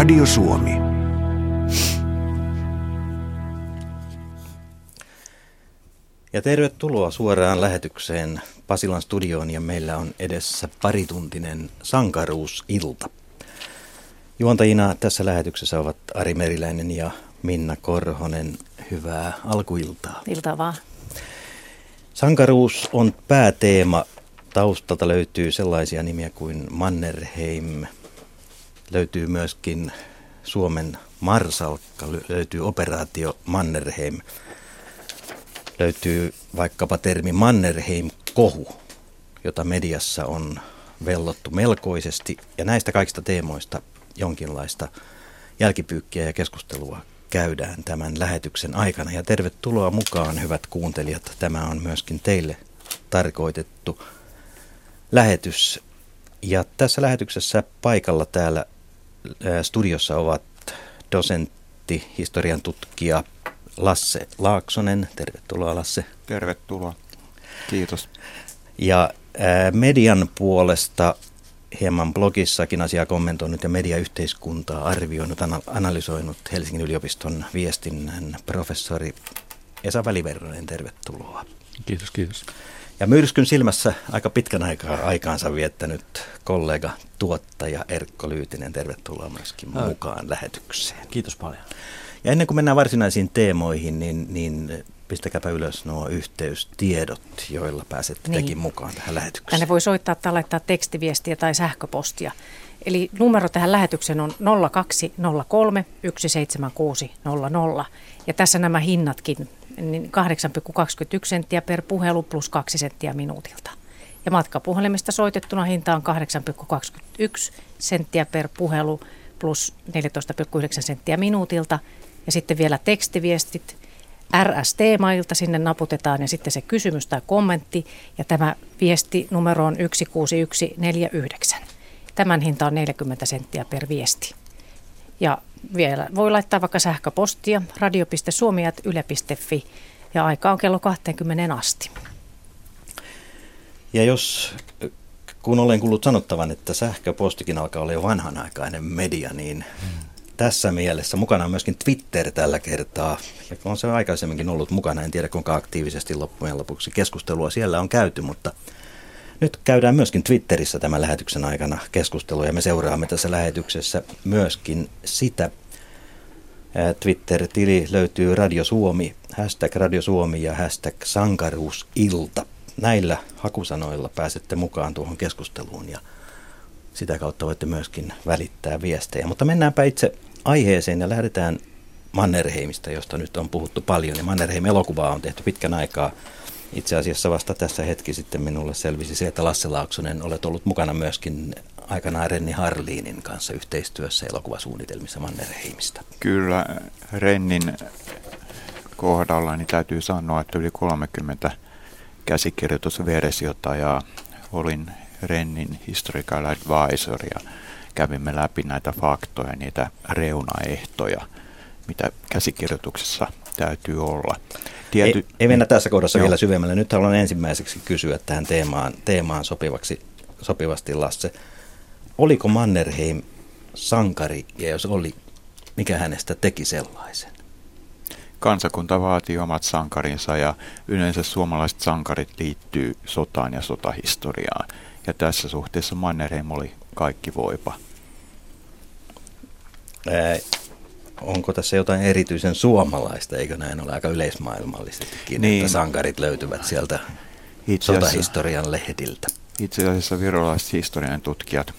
Radio Suomi. Ja tervetuloa suoraan lähetykseen Pasilan studioon ja meillä on edessä parituntinen sankaruusilta. Juontajina tässä lähetyksessä ovat Ari Meriläinen ja Minna Korhonen. Hyvää alkuiltaa. Iltaa vaan. Sankaruus on pääteema. Taustalta löytyy sellaisia nimiä kuin Mannerheim. Löytyy myöskin Suomen Marsalkka, löytyy operaatio Mannerheim. Löytyy vaikkapa termi Mannerheim-kohu, jota mediassa on vellottu melkoisesti. Ja näistä kaikista teemoista jonkinlaista jälkipyykkiä ja keskustelua käydään tämän lähetyksen aikana. Ja tervetuloa mukaan, hyvät kuuntelijat. Tämä on myöskin teille tarkoitettu lähetys. Ja tässä lähetyksessä paikalla täällä studiossa ovat dosentti, historian tutkija Lasse Laaksonen. Tervetuloa Lasse. Tervetuloa. Kiitos. Ja median puolesta hieman blogissakin asiaa kommentoinut ja mediayhteiskuntaa arvioinut, analysoinut Helsingin yliopiston viestinnän professori Esa Väliverronen. Tervetuloa. Kiitos, kiitos. Ja myrskyn silmässä aika pitkän aikaa aikaansa viettänyt kollega tuottaja Erkko Lyytinen. Tervetuloa myöskin mukaan lähetykseen. Kiitos paljon. Ja ennen kuin mennään varsinaisiin teemoihin, niin, niin pistäkääpä ylös nuo yhteystiedot, joilla pääsette niin. tekin mukaan tähän lähetykseen. Tänne voi soittaa tai laittaa tekstiviestiä tai sähköpostia. Eli numero tähän lähetykseen on 0203 17600. Ja tässä nämä hinnatkin, niin 8,21 senttiä per puhelu plus 2 senttiä minuutilta. Ja matkapuhelimesta soitettuna hinta on 8,21 senttiä per puhelu plus 14,9 senttiä minuutilta. Ja sitten vielä tekstiviestit RS-teemailta sinne naputetaan ja sitten se kysymys tai kommentti ja tämä viesti numero on 16149. Tämän hinta on 40 senttiä per viesti. Ja vielä voi laittaa vaikka sähköpostia radio.suomi.yle.fi ja aika on kello 20 asti. Ja jos, kun olen kuullut sanottavan, että sähköpostikin alkaa olla jo vanhanaikainen media, niin tässä mielessä mukana on myöskin Twitter tällä kertaa. Ja on se aikaisemminkin ollut mukana, en tiedä kuinka aktiivisesti loppujen lopuksi keskustelua siellä on käyty, mutta nyt käydään myöskin Twitterissä tämän lähetyksen aikana keskustelua ja me seuraamme tässä lähetyksessä myöskin sitä. Twitter-tili löytyy Radio Suomi, hashtag Radio Suomi ja hashtag sankaruusilta. Näillä hakusanoilla pääsette mukaan tuohon keskusteluun ja sitä kautta voitte myöskin välittää viestejä. Mutta mennäänpä itse aiheeseen ja lähdetään Mannerheimista, josta nyt on puhuttu paljon. Ja Mannerheim-elokuvaa on tehty pitkän aikaa. Itse asiassa vasta tässä hetki sitten minulle selvisi se, että Lasse Laaksonen olet ollut mukana myöskin aikanaan Renni Harliinin kanssa yhteistyössä elokuvasuunnitelmissa Mannerheimista. Kyllä, Rennin kohdalla niin täytyy sanoa, että yli 30 käsikirjoitusversiota ja olin Rennin historical advisor ja kävimme läpi näitä faktoja, niitä reunaehtoja, mitä käsikirjoituksessa täytyy olla. Tiety, ei, ei mennä tässä kohdassa joo. vielä syvemmälle. Nyt haluan ensimmäiseksi kysyä tähän teemaan, teemaan sopivaksi, sopivasti Lasse. Oliko Mannerheim sankari ja jos oli, mikä hänestä teki sellaisen? Kansakunta vaatii omat sankarinsa ja yleensä suomalaiset sankarit liittyy sotaan ja sotahistoriaan. Ja tässä suhteessa Mannerheim oli kaikki voipa. Ää, onko tässä jotain erityisen suomalaista, eikö näin ole aika yleismaailmallisestikin, niin. että sankarit löytyvät sieltä itse sotahistorian lehdiltä? Itse asiassa virolaiset historian tutkijat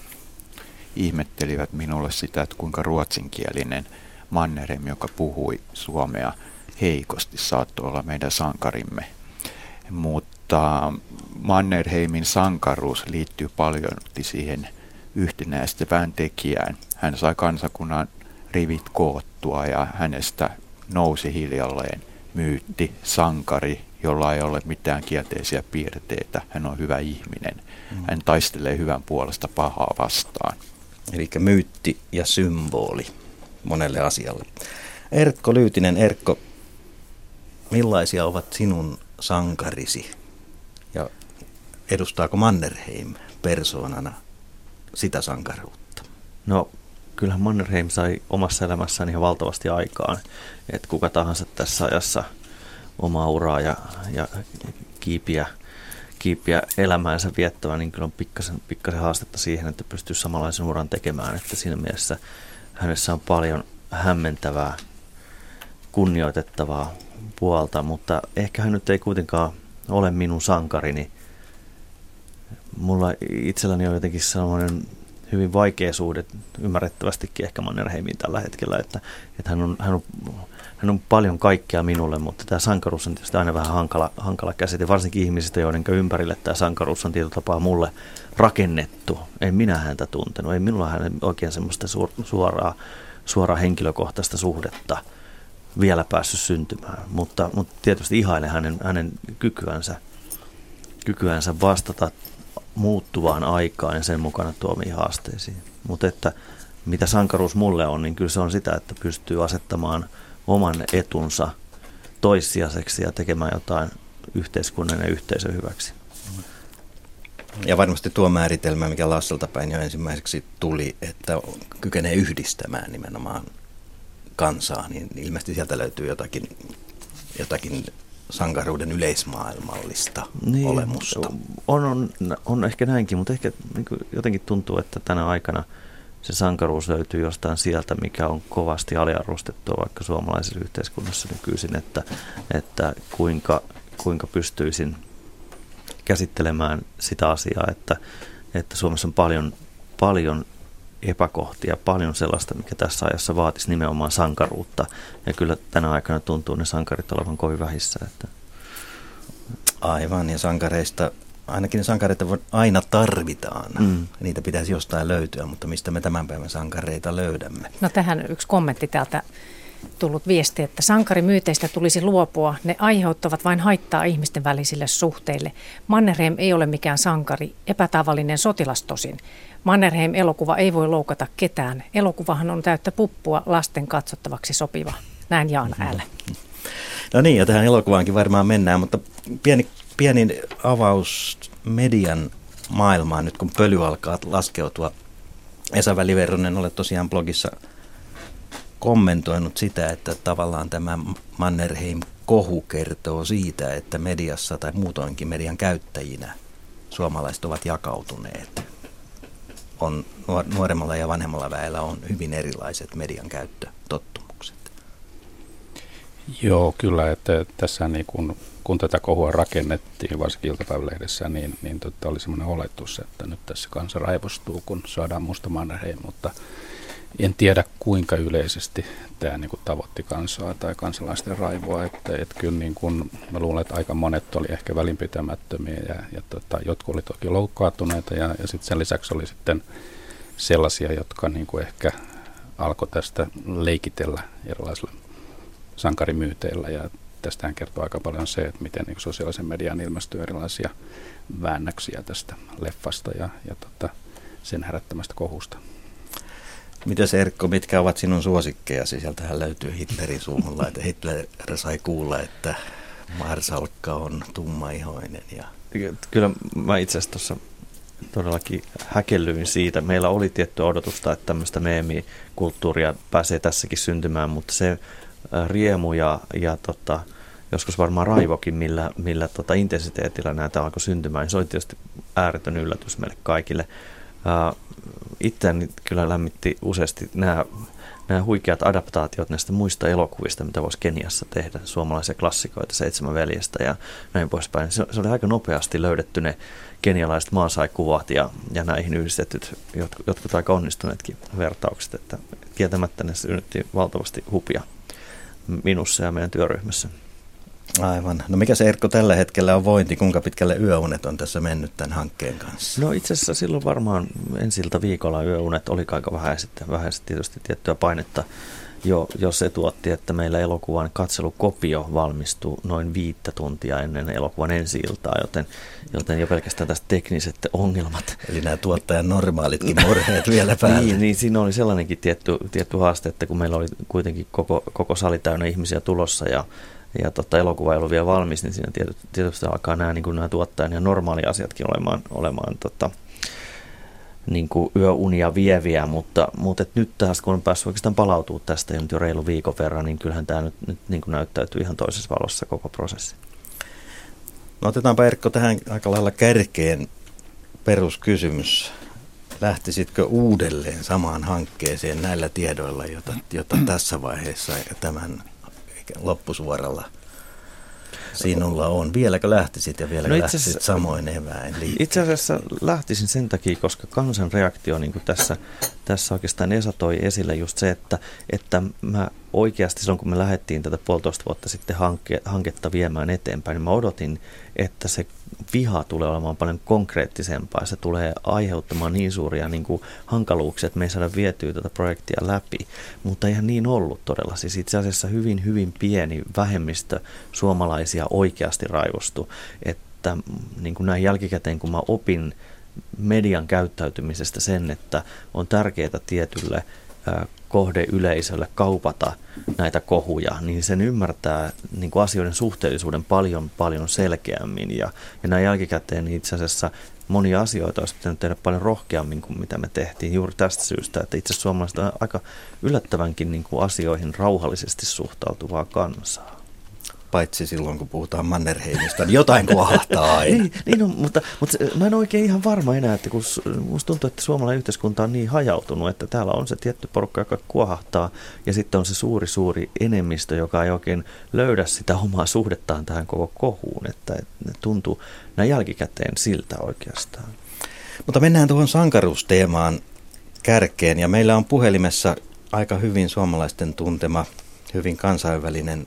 ihmettelivät minulle sitä, että kuinka ruotsinkielinen Mannerheim, joka puhui suomea heikosti, saattoi olla meidän sankarimme. Mutta Mannerheimin sankaruus liittyy paljon siihen – yhtenäistävään tekijään. Hän sai kansakunnan rivit koottua ja hänestä nousi hiljalleen myytti, sankari, jolla ei ole mitään kielteisiä piirteitä. Hän on hyvä ihminen. Mm. Hän taistelee hyvän puolesta pahaa vastaan. Eli myytti ja symboli monelle asialle. Erkko Lyytinen, Erkko, millaisia ovat sinun sankarisi? Ja edustaako Mannerheim persoonana sitä sankaruutta? No kyllähän Mannerheim sai omassa elämässään ihan valtavasti aikaan. Että kuka tahansa tässä ajassa omaa uraa ja, ja kiipiä, kiipiä elämäänsä viettävä, niin kyllä on pikkasen, pikkasen haastetta siihen, että pystyy samanlaisen uran tekemään. Että siinä mielessä hänessä on paljon hämmentävää, kunnioitettavaa puolta, mutta ehkä hän nyt ei kuitenkaan ole minun sankarini. Mulla itselläni on jotenkin sellainen hyvin vaikea suhde, ymmärrettävästikin ehkä Mannerheimiin tällä hetkellä, että, että hän, on, hän, on, hän on paljon kaikkea minulle, mutta tämä sankaruus on tietysti aina vähän hankala, hankala käsite, varsinkin ihmisistä, joiden ympärille tämä sankaruus on tietyllä tapaa mulle rakennettu. En minä häntä tuntenut, ei minulla hän oikein semmoista suoraa, suoraa henkilökohtaista suhdetta vielä päässyt syntymään, mutta, mutta tietysti ihailen hänen, hänen kykyänsä, kykyänsä vastata muuttuvaan aikaan ja sen mukana tuomiin haasteisiin. Mutta että mitä sankaruus mulle on, niin kyllä se on sitä, että pystyy asettamaan oman etunsa toissijaiseksi ja tekemään jotain yhteiskunnan ja yhteisön hyväksi. Ja varmasti tuo määritelmä, mikä Lasselta päin jo ensimmäiseksi tuli, että kykenee yhdistämään nimenomaan kansaa, niin ilmeisesti sieltä löytyy jotakin, jotakin sankaruuden yleismaailmallista niin, olemusta. On, on, on ehkä näinkin, mutta ehkä niin jotenkin tuntuu, että tänä aikana se sankaruus löytyy jostain sieltä, mikä on kovasti aliarvostettua vaikka suomalaisessa yhteiskunnassa nykyisin, että, että kuinka, kuinka pystyisin käsittelemään sitä asiaa, että, että Suomessa on paljon, paljon epäkohtia, paljon sellaista, mikä tässä ajassa vaatisi nimenomaan sankaruutta. Ja kyllä tänä aikana tuntuu ne sankarit olevan kovin vähissä. Että. Aivan, ja sankareista, ainakin ne sankareita aina tarvitaan. Mm. Niitä pitäisi jostain löytyä, mutta mistä me tämän päivän sankareita löydämme? No tähän yksi kommentti täältä tullut viesti, että sankarimyyteistä tulisi luopua. Ne aiheuttavat vain haittaa ihmisten välisille suhteille. Mannerheim ei ole mikään sankari, epätavallinen sotilas tosin. Mannerheim-elokuva ei voi loukata ketään. Elokuvahan on täyttä puppua lasten katsottavaksi sopiva. Näin Jaan äällä. No niin, ja tähän elokuvaankin varmaan mennään, mutta pieni, pieni avaus median maailmaan nyt kun pöly alkaa laskeutua. Esa Väliverronen, olet tosiaan blogissa kommentoinut sitä, että tavallaan tämä Mannerheim-kohu kertoo siitä, että mediassa tai muutoinkin median käyttäjinä suomalaiset ovat jakautuneet. On, nuoremmalla ja vanhemmalla väellä on hyvin erilaiset median käyttötottumukset. Joo, kyllä, että tässä niin kun, kun tätä kohua rakennettiin, varsinkin iltapäivälehdessä, niin, niin tota oli semmoinen oletus, että nyt tässä kansa raivostuu, kun saadaan musta Mannerheim, mutta en tiedä kuinka yleisesti tämä niin kuin tavoitti kansaa tai kansalaisten raivoa. Että, että kyllä niin kuin, mä luulen, että aika monet oli ehkä välinpitämättömiä ja, ja tota, jotkut oli toki loukkaantuneita ja, ja sitten sen lisäksi oli sitten sellaisia, jotka niin kuin ehkä alkoi tästä leikitellä erilaisilla sankarimyyteillä ja tästähän kertoo aika paljon se, että miten niin sosiaalisen median ilmestyy erilaisia väännöksiä tästä leffasta ja, ja tota, sen herättämästä kohusta. Mitäs Erkko, mitkä ovat sinun suosikkeja? Sieltähän löytyy Hitlerin suulla, että Hitler sai kuulla, että Marsalkka on tummaihoinen. Ja... Kyllä mä itse asiassa tuossa todellakin häkellyin siitä. Meillä oli tiettyä odotusta, että tämmöistä meemikulttuuria pääsee tässäkin syntymään, mutta se äh, riemu ja, ja tota, joskus varmaan raivokin, millä, millä tota intensiteetillä näitä alkoi syntymään, niin se oli tietysti ääretön yllätys meille kaikille. Itseäni kyllä lämmitti useasti nämä, nämä huikeat adaptaatiot näistä muista elokuvista, mitä voisi Keniassa tehdä, suomalaisia klassikoita, Seitsemän veljestä ja näin poispäin. Se, se oli aika nopeasti löydetty ne kenialaiset maasaikuvat ja, ja näihin yhdistetyt, jotkut, jotkut aika onnistuneetkin vertaukset, että kieltämättä ne synnytti valtavasti hupia minussa ja meidän työryhmässä. Aivan. No mikä se Erkko tällä hetkellä on vointi? Kuinka pitkälle yöunet on tässä mennyt tämän hankkeen kanssa? No itse asiassa silloin varmaan ensiltä viikolla yöunet oli aika vähäiset, vähäiset tietysti tiettyä painetta jo, jo se tuotti, että meillä elokuvan katselukopio valmistuu noin viittä tuntia ennen elokuvan ensi iltaa, joten, joten jo pelkästään tästä tekniset ongelmat. Eli nämä tuottajan normaalitkin murheet vielä päällä. niin, niin, siinä oli sellainenkin tietty, tietty haaste, että kun meillä oli kuitenkin koko, koko sali täynnä ihmisiä tulossa ja ja tota, elokuva ei ollut vielä valmis, niin siinä tietysti alkaa nämä, niin nämä tuottajan ja normaali asiatkin olemaan, olemaan tota, niin kuin yöunia vieviä, mutta, mutta et nyt taas kun on päässyt oikeastaan palautua tästä jo, nyt jo reilu viikon verran, niin kyllähän tämä nyt, nyt niin kuin näyttäytyy ihan toisessa valossa koko prosessi. No otetaanpa Erkko tähän aika lailla kärkeen peruskysymys. Lähtisitkö uudelleen samaan hankkeeseen näillä tiedoilla, jota, jota tässä vaiheessa ja tämän loppusuoralla – sinulla on. Vieläkö lähtisit ja vieläkö no lähtisit samoin eväin liikkeelle? Itse asiassa lähtisin sen takia, koska kansan reaktio, niin kuin tässä, tässä oikeastaan Esa toi esille just se, että, että mä oikeasti silloin, kun me lähdettiin tätä puolitoista vuotta sitten hanke, hanketta viemään eteenpäin, niin mä odotin, että se viha tulee olemaan paljon konkreettisempaa. Se tulee aiheuttamaan niin suuria niin kuin hankaluuksia, että me ei saada vietyä tätä projektia läpi. Mutta eihän niin ollut todella. Siis itse asiassa hyvin, hyvin pieni vähemmistö suomalaisia oikeasti raivostu. Että niin kuin näin jälkikäteen, kun mä opin median käyttäytymisestä sen, että on tärkeää tietylle kohdeyleisölle kaupata näitä kohuja, niin sen ymmärtää niin kuin asioiden suhteellisuuden paljon paljon selkeämmin. Ja, ja näin jälkikäteen niin itse asiassa monia asioita olisi pitänyt tehdä paljon rohkeammin kuin mitä me tehtiin juuri tästä syystä, että itse suomalaiset on aika yllättävänkin niin kuin asioihin rauhallisesti suhtautuvaa kansaa paitsi silloin kun puhutaan Mannerheimista, niin jotain kuohahtaa aina. niin, niin on, mutta, mutta mä en oikein ihan varma enää, että kun musta tuntuu, että suomalainen yhteiskunta on niin hajautunut, että täällä on se tietty porukka, joka kuohahtaa, ja sitten on se suuri, suuri enemmistö, joka ei oikein löydä sitä omaa suhdettaan tähän koko kohuun, että, että ne tuntuu näin jälkikäteen siltä oikeastaan. Mutta mennään tuohon sankaruusteemaan kärkeen, ja meillä on puhelimessa aika hyvin suomalaisten tuntema, hyvin kansainvälinen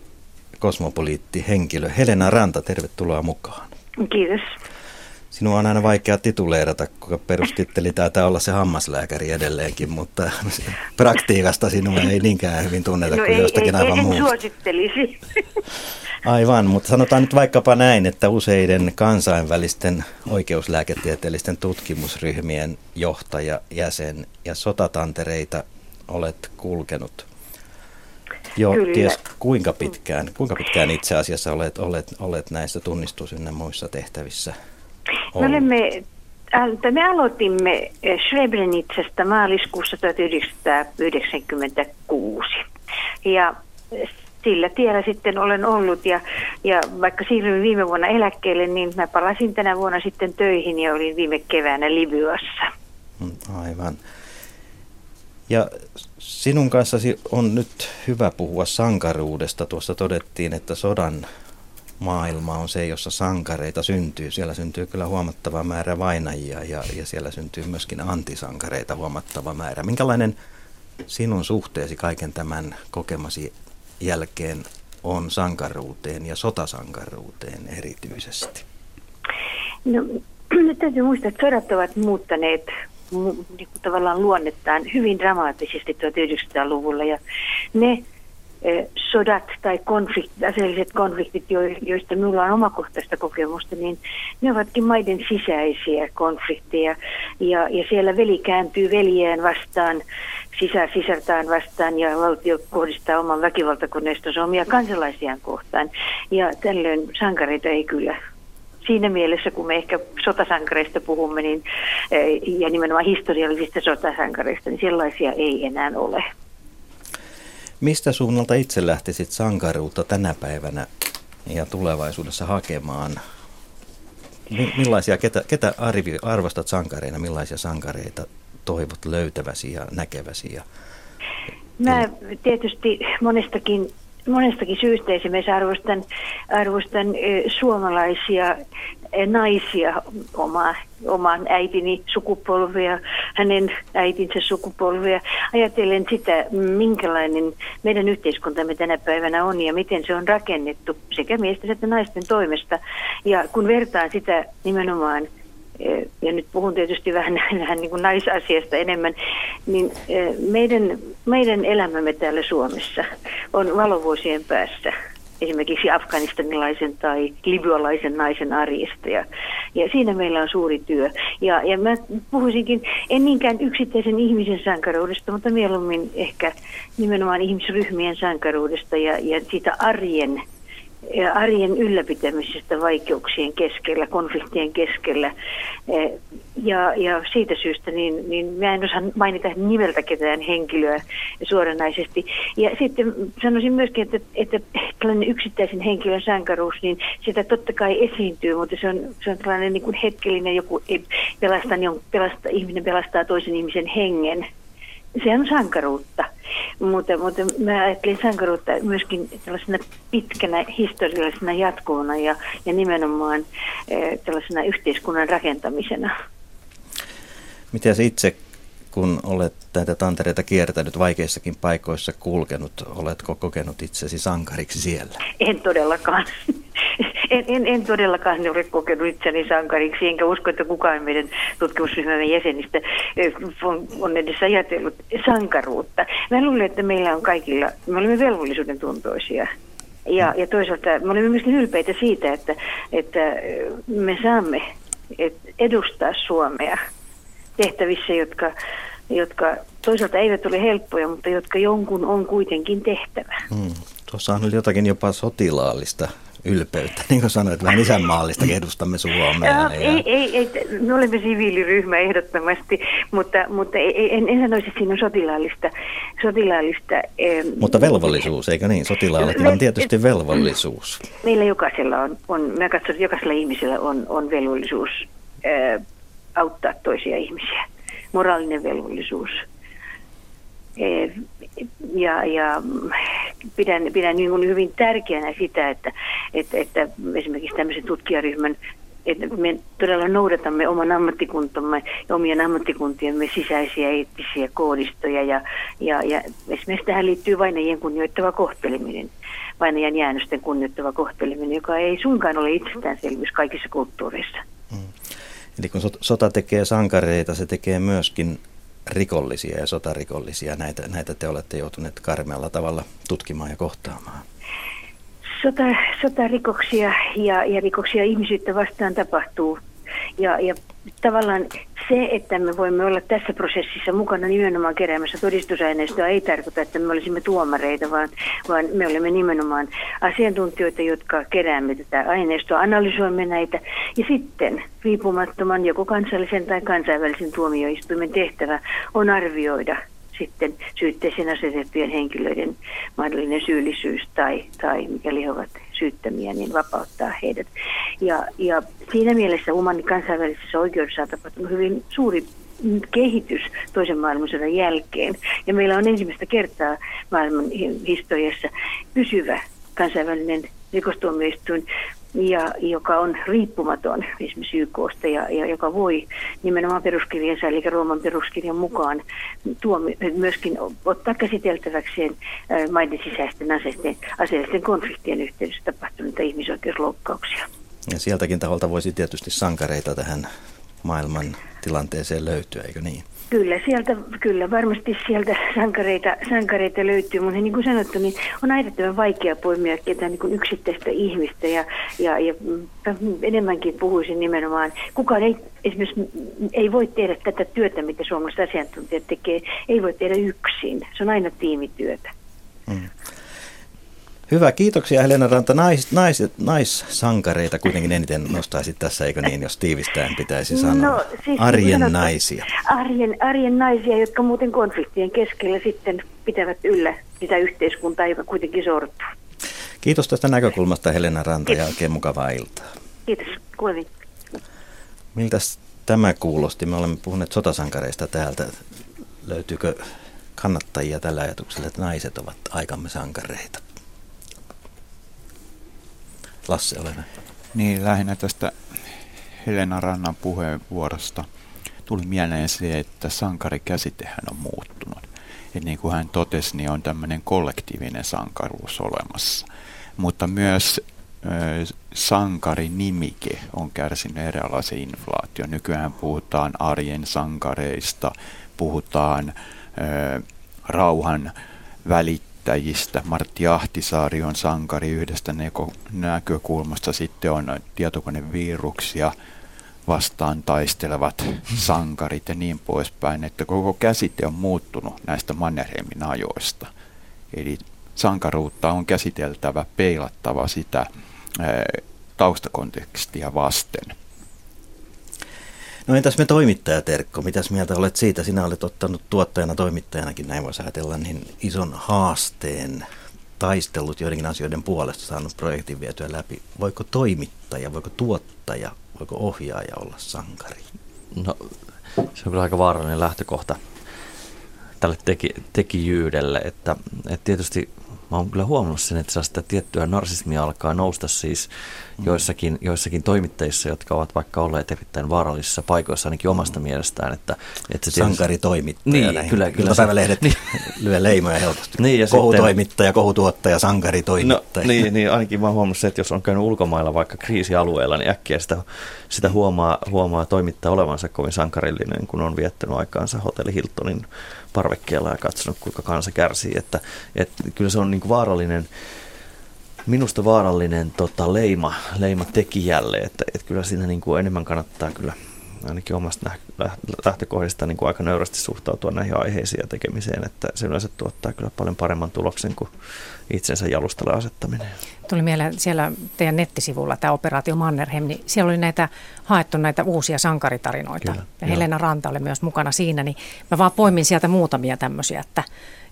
kosmopoliitti henkilö. Helena Ranta, tervetuloa mukaan. Kiitos. Sinua on aina vaikea tituleerata, kun perustitteli taitaa olla se hammaslääkäri edelleenkin, mutta praktiikasta sinua ei niinkään hyvin tunneta no kuin ei, jostakin ei, aivan muusta. suosittelisi. Aivan, mutta sanotaan nyt vaikkapa näin, että useiden kansainvälisten oikeuslääketieteellisten tutkimusryhmien johtaja, jäsen ja sotatantereita olet kulkenut jo Kyllä. ties kuinka pitkään, kuinka pitkään itse asiassa olet, olet, olet näissä tunnistus- ynnä muissa tehtävissä ollut? Me, olemme, me aloitimme Srebrenicasta maaliskuussa 1996 ja sillä tiellä sitten olen ollut ja, ja vaikka siirryin viime vuonna eläkkeelle, niin mä palasin tänä vuonna sitten töihin ja olin viime keväänä Libyassa. Mm, aivan. Ja sinun kanssasi on nyt hyvä puhua sankaruudesta. Tuossa todettiin, että sodan maailma on se, jossa sankareita syntyy. Siellä syntyy kyllä huomattava määrä vainajia ja, ja siellä syntyy myöskin antisankareita huomattava määrä. Minkälainen sinun suhteesi kaiken tämän kokemasi jälkeen on sankaruuteen ja sotasankaruuteen erityisesti? No, täytyy muistaa, että sodat ovat muuttaneet niin kuin tavallaan luonnettaan hyvin dramaattisesti 1900-luvulla ja ne sodat tai konfliktit, aseelliset konfliktit, joista minulla on omakohtaista kokemusta, niin ne ovatkin maiden sisäisiä konflikteja. Ja, ja siellä veli kääntyy veljään vastaan, sisä sisältään vastaan ja valtio kohdistaa oman väkivaltakoneistonsa omia kansalaisiaan kohtaan. Ja tällöin sankareita ei kyllä siinä mielessä, kun me ehkä sotasankareista puhumme, niin, eh, ja nimenomaan historiallisista sotasankareista, niin sellaisia ei enää ole. Mistä suunnalta itse lähtisit sankaruutta tänä päivänä ja tulevaisuudessa hakemaan? Millaisia, ketä, ketä arvi, arvostat sankareina, millaisia sankareita toivot löytäväsi ja näkeväsi? Ja, Mä tietysti monestakin monestakin syystä esimerkiksi arvostan, arvostan suomalaisia naisia, oma, oman äitini sukupolvia, hänen äitinsä sukupolvia. Ajatellen sitä, minkälainen meidän yhteiskuntamme tänä päivänä on ja miten se on rakennettu sekä miesten että naisten toimesta. Ja kun vertaan sitä nimenomaan ja nyt puhun tietysti vähän, vähän niin kuin naisasiasta enemmän, niin meidän, meidän elämämme täällä Suomessa on valovuosien päässä esimerkiksi afganistanilaisen tai libyalaisen naisen arjesta. Ja, ja siinä meillä on suuri työ. Ja, ja mä puhuisinkin en niinkään yksittäisen ihmisen sankaruudesta, mutta mieluummin ehkä nimenomaan ihmisryhmien sankaruudesta ja, ja siitä arjen arjen ylläpitämisestä vaikeuksien keskellä, konfliktien keskellä. Ja, ja siitä syystä niin, niin mä en osaa mainita nimeltä ketään henkilöä suoranaisesti. Ja sitten sanoisin myöskin, että, että tällainen yksittäisen henkilön sankaruus, niin sitä totta kai esiintyy, mutta se on, se on tällainen niin kuin hetkellinen, joku pelastaa, niin pelastaa, ihminen pelastaa toisen ihmisen hengen se on sankaruutta, mutta, mutta mä ajattelin sankaruutta myöskin tällaisena pitkänä historiallisena jatkuvana ja, ja nimenomaan e, tällaisena yhteiskunnan rakentamisena. Miten itse, kun olet näitä tantereita kiertänyt vaikeissakin paikoissa kulkenut, oletko kokenut itsesi sankariksi siellä? En todellakaan en, en, en todellakaan ole kokenut itseni sankariksi, enkä usko, että kukaan meidän tutkimusryhmämme jäsenistä on, on edes ajatellut sankaruutta. Mä luulen, että meillä on kaikilla, me olemme velvollisuuden tuntoisia. Ja, ja toisaalta me olemme myöskin ylpeitä siitä, että, että me saamme edustaa Suomea tehtävissä, jotka, jotka toisaalta eivät ole helppoja, mutta jotka jonkun on kuitenkin tehtävä. Hmm. Tuossa on jotakin jopa sotilaallista ylpeyttä, niin kuin sanoit, vähän isänmaallista edustamme Suomea. Ja... Ei, ei, ei, me olemme siviiliryhmä ehdottomasti, mutta, mutta en, en sanoisi, että siinä on sotilaallista. sotilaallista mutta velvollisuus, eikö niin? Sotilaallakin on tietysti velvollisuus. Meillä jokaisella on, on mä katson, että jokaisella ihmisellä on, on velvollisuus auttaa toisia ihmisiä, moraalinen velvollisuus. Eh, ja, ja pidän, pidän niin hyvin tärkeänä sitä, että, että, että esimerkiksi tämmöisen tutkijaryhmän että me todella noudatamme oman ammattikuntamme ja omien ammattikuntiemme sisäisiä eettisiä koodistoja. Ja, ja, ja esimerkiksi tähän liittyy vainajien kunnioittava kohteleminen, vainajan jäännösten kunnioittava kohteleminen, joka ei suinkaan ole itsestäänselvyys kaikissa kulttuureissa. Eli kun sota tekee sankareita, se tekee myöskin rikollisia ja sotarikollisia. Näitä, näitä te olette joutuneet karmealla tavalla tutkimaan ja kohtaamaan. Sota, sotarikoksia ja, ja rikoksia ihmisyyttä vastaan tapahtuu. Ja, ja tavallaan se, että me voimme olla tässä prosessissa mukana nimenomaan keräämässä todistusaineistoa, ei tarkoita, että me olisimme tuomareita, vaan, vaan me olemme nimenomaan asiantuntijoita, jotka keräämme tätä aineistoa, analysoimme näitä. Ja sitten riippumattoman joko kansallisen tai kansainvälisen tuomioistuimen tehtävä on arvioida sitten syytteeseen asetettujen henkilöiden mahdollinen syyllisyys tai, tai mikäli he ovat syyttämiä, niin vapauttaa heidät. Ja, ja siinä mielessä humani kansainvälisessä oikeudessa on tapahtunut hyvin suuri kehitys toisen maailmansodan jälkeen. Ja meillä on ensimmäistä kertaa maailman historiassa pysyvä kansainvälinen rikostuomioistuin, ja joka on riippumaton esimerkiksi YKsta ja, ja joka voi nimenomaan peruskirjansa, eli Rooman peruskirjan mukaan tuomi, myöskin ottaa käsiteltäväkseen maiden sisäisten aseisten, aseellisten konfliktien yhteydessä tapahtuneita ihmisoikeusloukkauksia. Ja sieltäkin taholta voisi tietysti sankareita tähän maailman tilanteeseen löytyä, eikö niin? Kyllä, sieltä, kyllä varmasti sieltä sankareita, sankareita löytyy, mutta niin kuin sanottu, niin on aivan vaikea poimia ketään niin yksittäistä ihmistä ja, ja, ja enemmänkin puhuisin nimenomaan, kukaan ei esimerkiksi ei voi tehdä tätä työtä, mitä suomalaiset asiantuntijat tekee, ei voi tehdä yksin, se on aina tiimityötä. Hmm. Hyvä, kiitoksia Helena Ranta. Nais, nais, naissankareita kuitenkin eniten nostaisit tässä, eikö niin, jos tiivistään pitäisi sanoa? No, siis arjen sanottu, naisia. Arjen, arjen naisia, jotka muuten konfliktien keskellä sitten pitävät yllä sitä yhteiskuntaa, joka kuitenkin sortuu. Kiitos tästä näkökulmasta Helena Ranta Kiitos. ja oikein mukavaa iltaa. Kiitos, kuulin. Miltä tämä kuulosti? Me olemme puhuneet sotasankareista täältä. Löytyykö kannattajia tällä ajatuksella, että naiset ovat aikamme sankareita? Lasse, ole Niin, lähinnä tästä Helena Rannan puheenvuorosta tuli mieleen se, että sankarikäsitehän on muuttunut. Et niin kuin hän totesi, niin on tämmöinen kollektiivinen sankaruus olemassa. Mutta myös sankarinimike on kärsinyt eräänlaisen inflaation. Nykyään puhutaan arjen sankareista, puhutaan ö, rauhan välittäjistä yrittäjistä. Martti Ahtisaari on sankari yhdestä näkökulmasta. Sitten on tietokoneviruksia vastaan taistelevat sankarit ja niin poispäin. Että koko käsite on muuttunut näistä Mannerheimin ajoista. Eli sankaruutta on käsiteltävä, peilattava sitä taustakontekstia vasten. No entäs me toimittajat, Erkko, mitäs mieltä olet siitä? Sinä olet ottanut tuottajana, toimittajanakin, näin voisi ajatella, niin ison haasteen taistellut joidenkin asioiden puolesta, saanut projektin vietyä läpi. Voiko toimittaja, voiko tuottaja, voiko ohjaaja olla sankari? No se on kyllä aika vaarallinen lähtökohta tälle teki, tekijyydelle, että, että tietysti mä oon kyllä huomannut sen, että sitä tiettyä narsismia alkaa nousta siis. Joissakin, joissakin toimittajissa, jotka ovat vaikka olleet erittäin vaarallisissa paikoissa ainakin omasta mielestään. Että, että se Sankari toimittaja. Niin, näin. kyllä. kyllä päivälehdet niin. lyö leimoja helposti. Niin, ja Kohutoimittaja, sitten, kohutuottaja, sankari toimittaja. No, niin, niin, ainakin mä huomannut se, että jos on käynyt ulkomailla vaikka kriisialueella, niin äkkiä sitä, sitä huomaa, huomaa toimittaja olevansa kovin sankarillinen, kun on viettänyt aikaansa hotelli Hiltonin parvekkeella ja katsonut, kuinka kansa kärsii. Että, että kyllä se on niin kuin vaarallinen, minusta vaarallinen tota, leima, leima tekijälle, että, että kyllä siinä niin kuin enemmän kannattaa kyllä ainakin omasta lähtökohdista niin kuin aika nöyrästi suhtautua näihin aiheisiin ja tekemiseen, että se yleensä tuottaa kyllä paljon paremman tuloksen kuin itsensä jalustalle asettaminen. Tuli mieleen siellä teidän nettisivulla tämä Operaatio Mannerheim, niin siellä oli näitä haettu näitä uusia sankaritarinoita. Kyllä, ja Helena Ranta oli myös mukana siinä, niin mä vaan poimin sieltä muutamia tämmöisiä, että,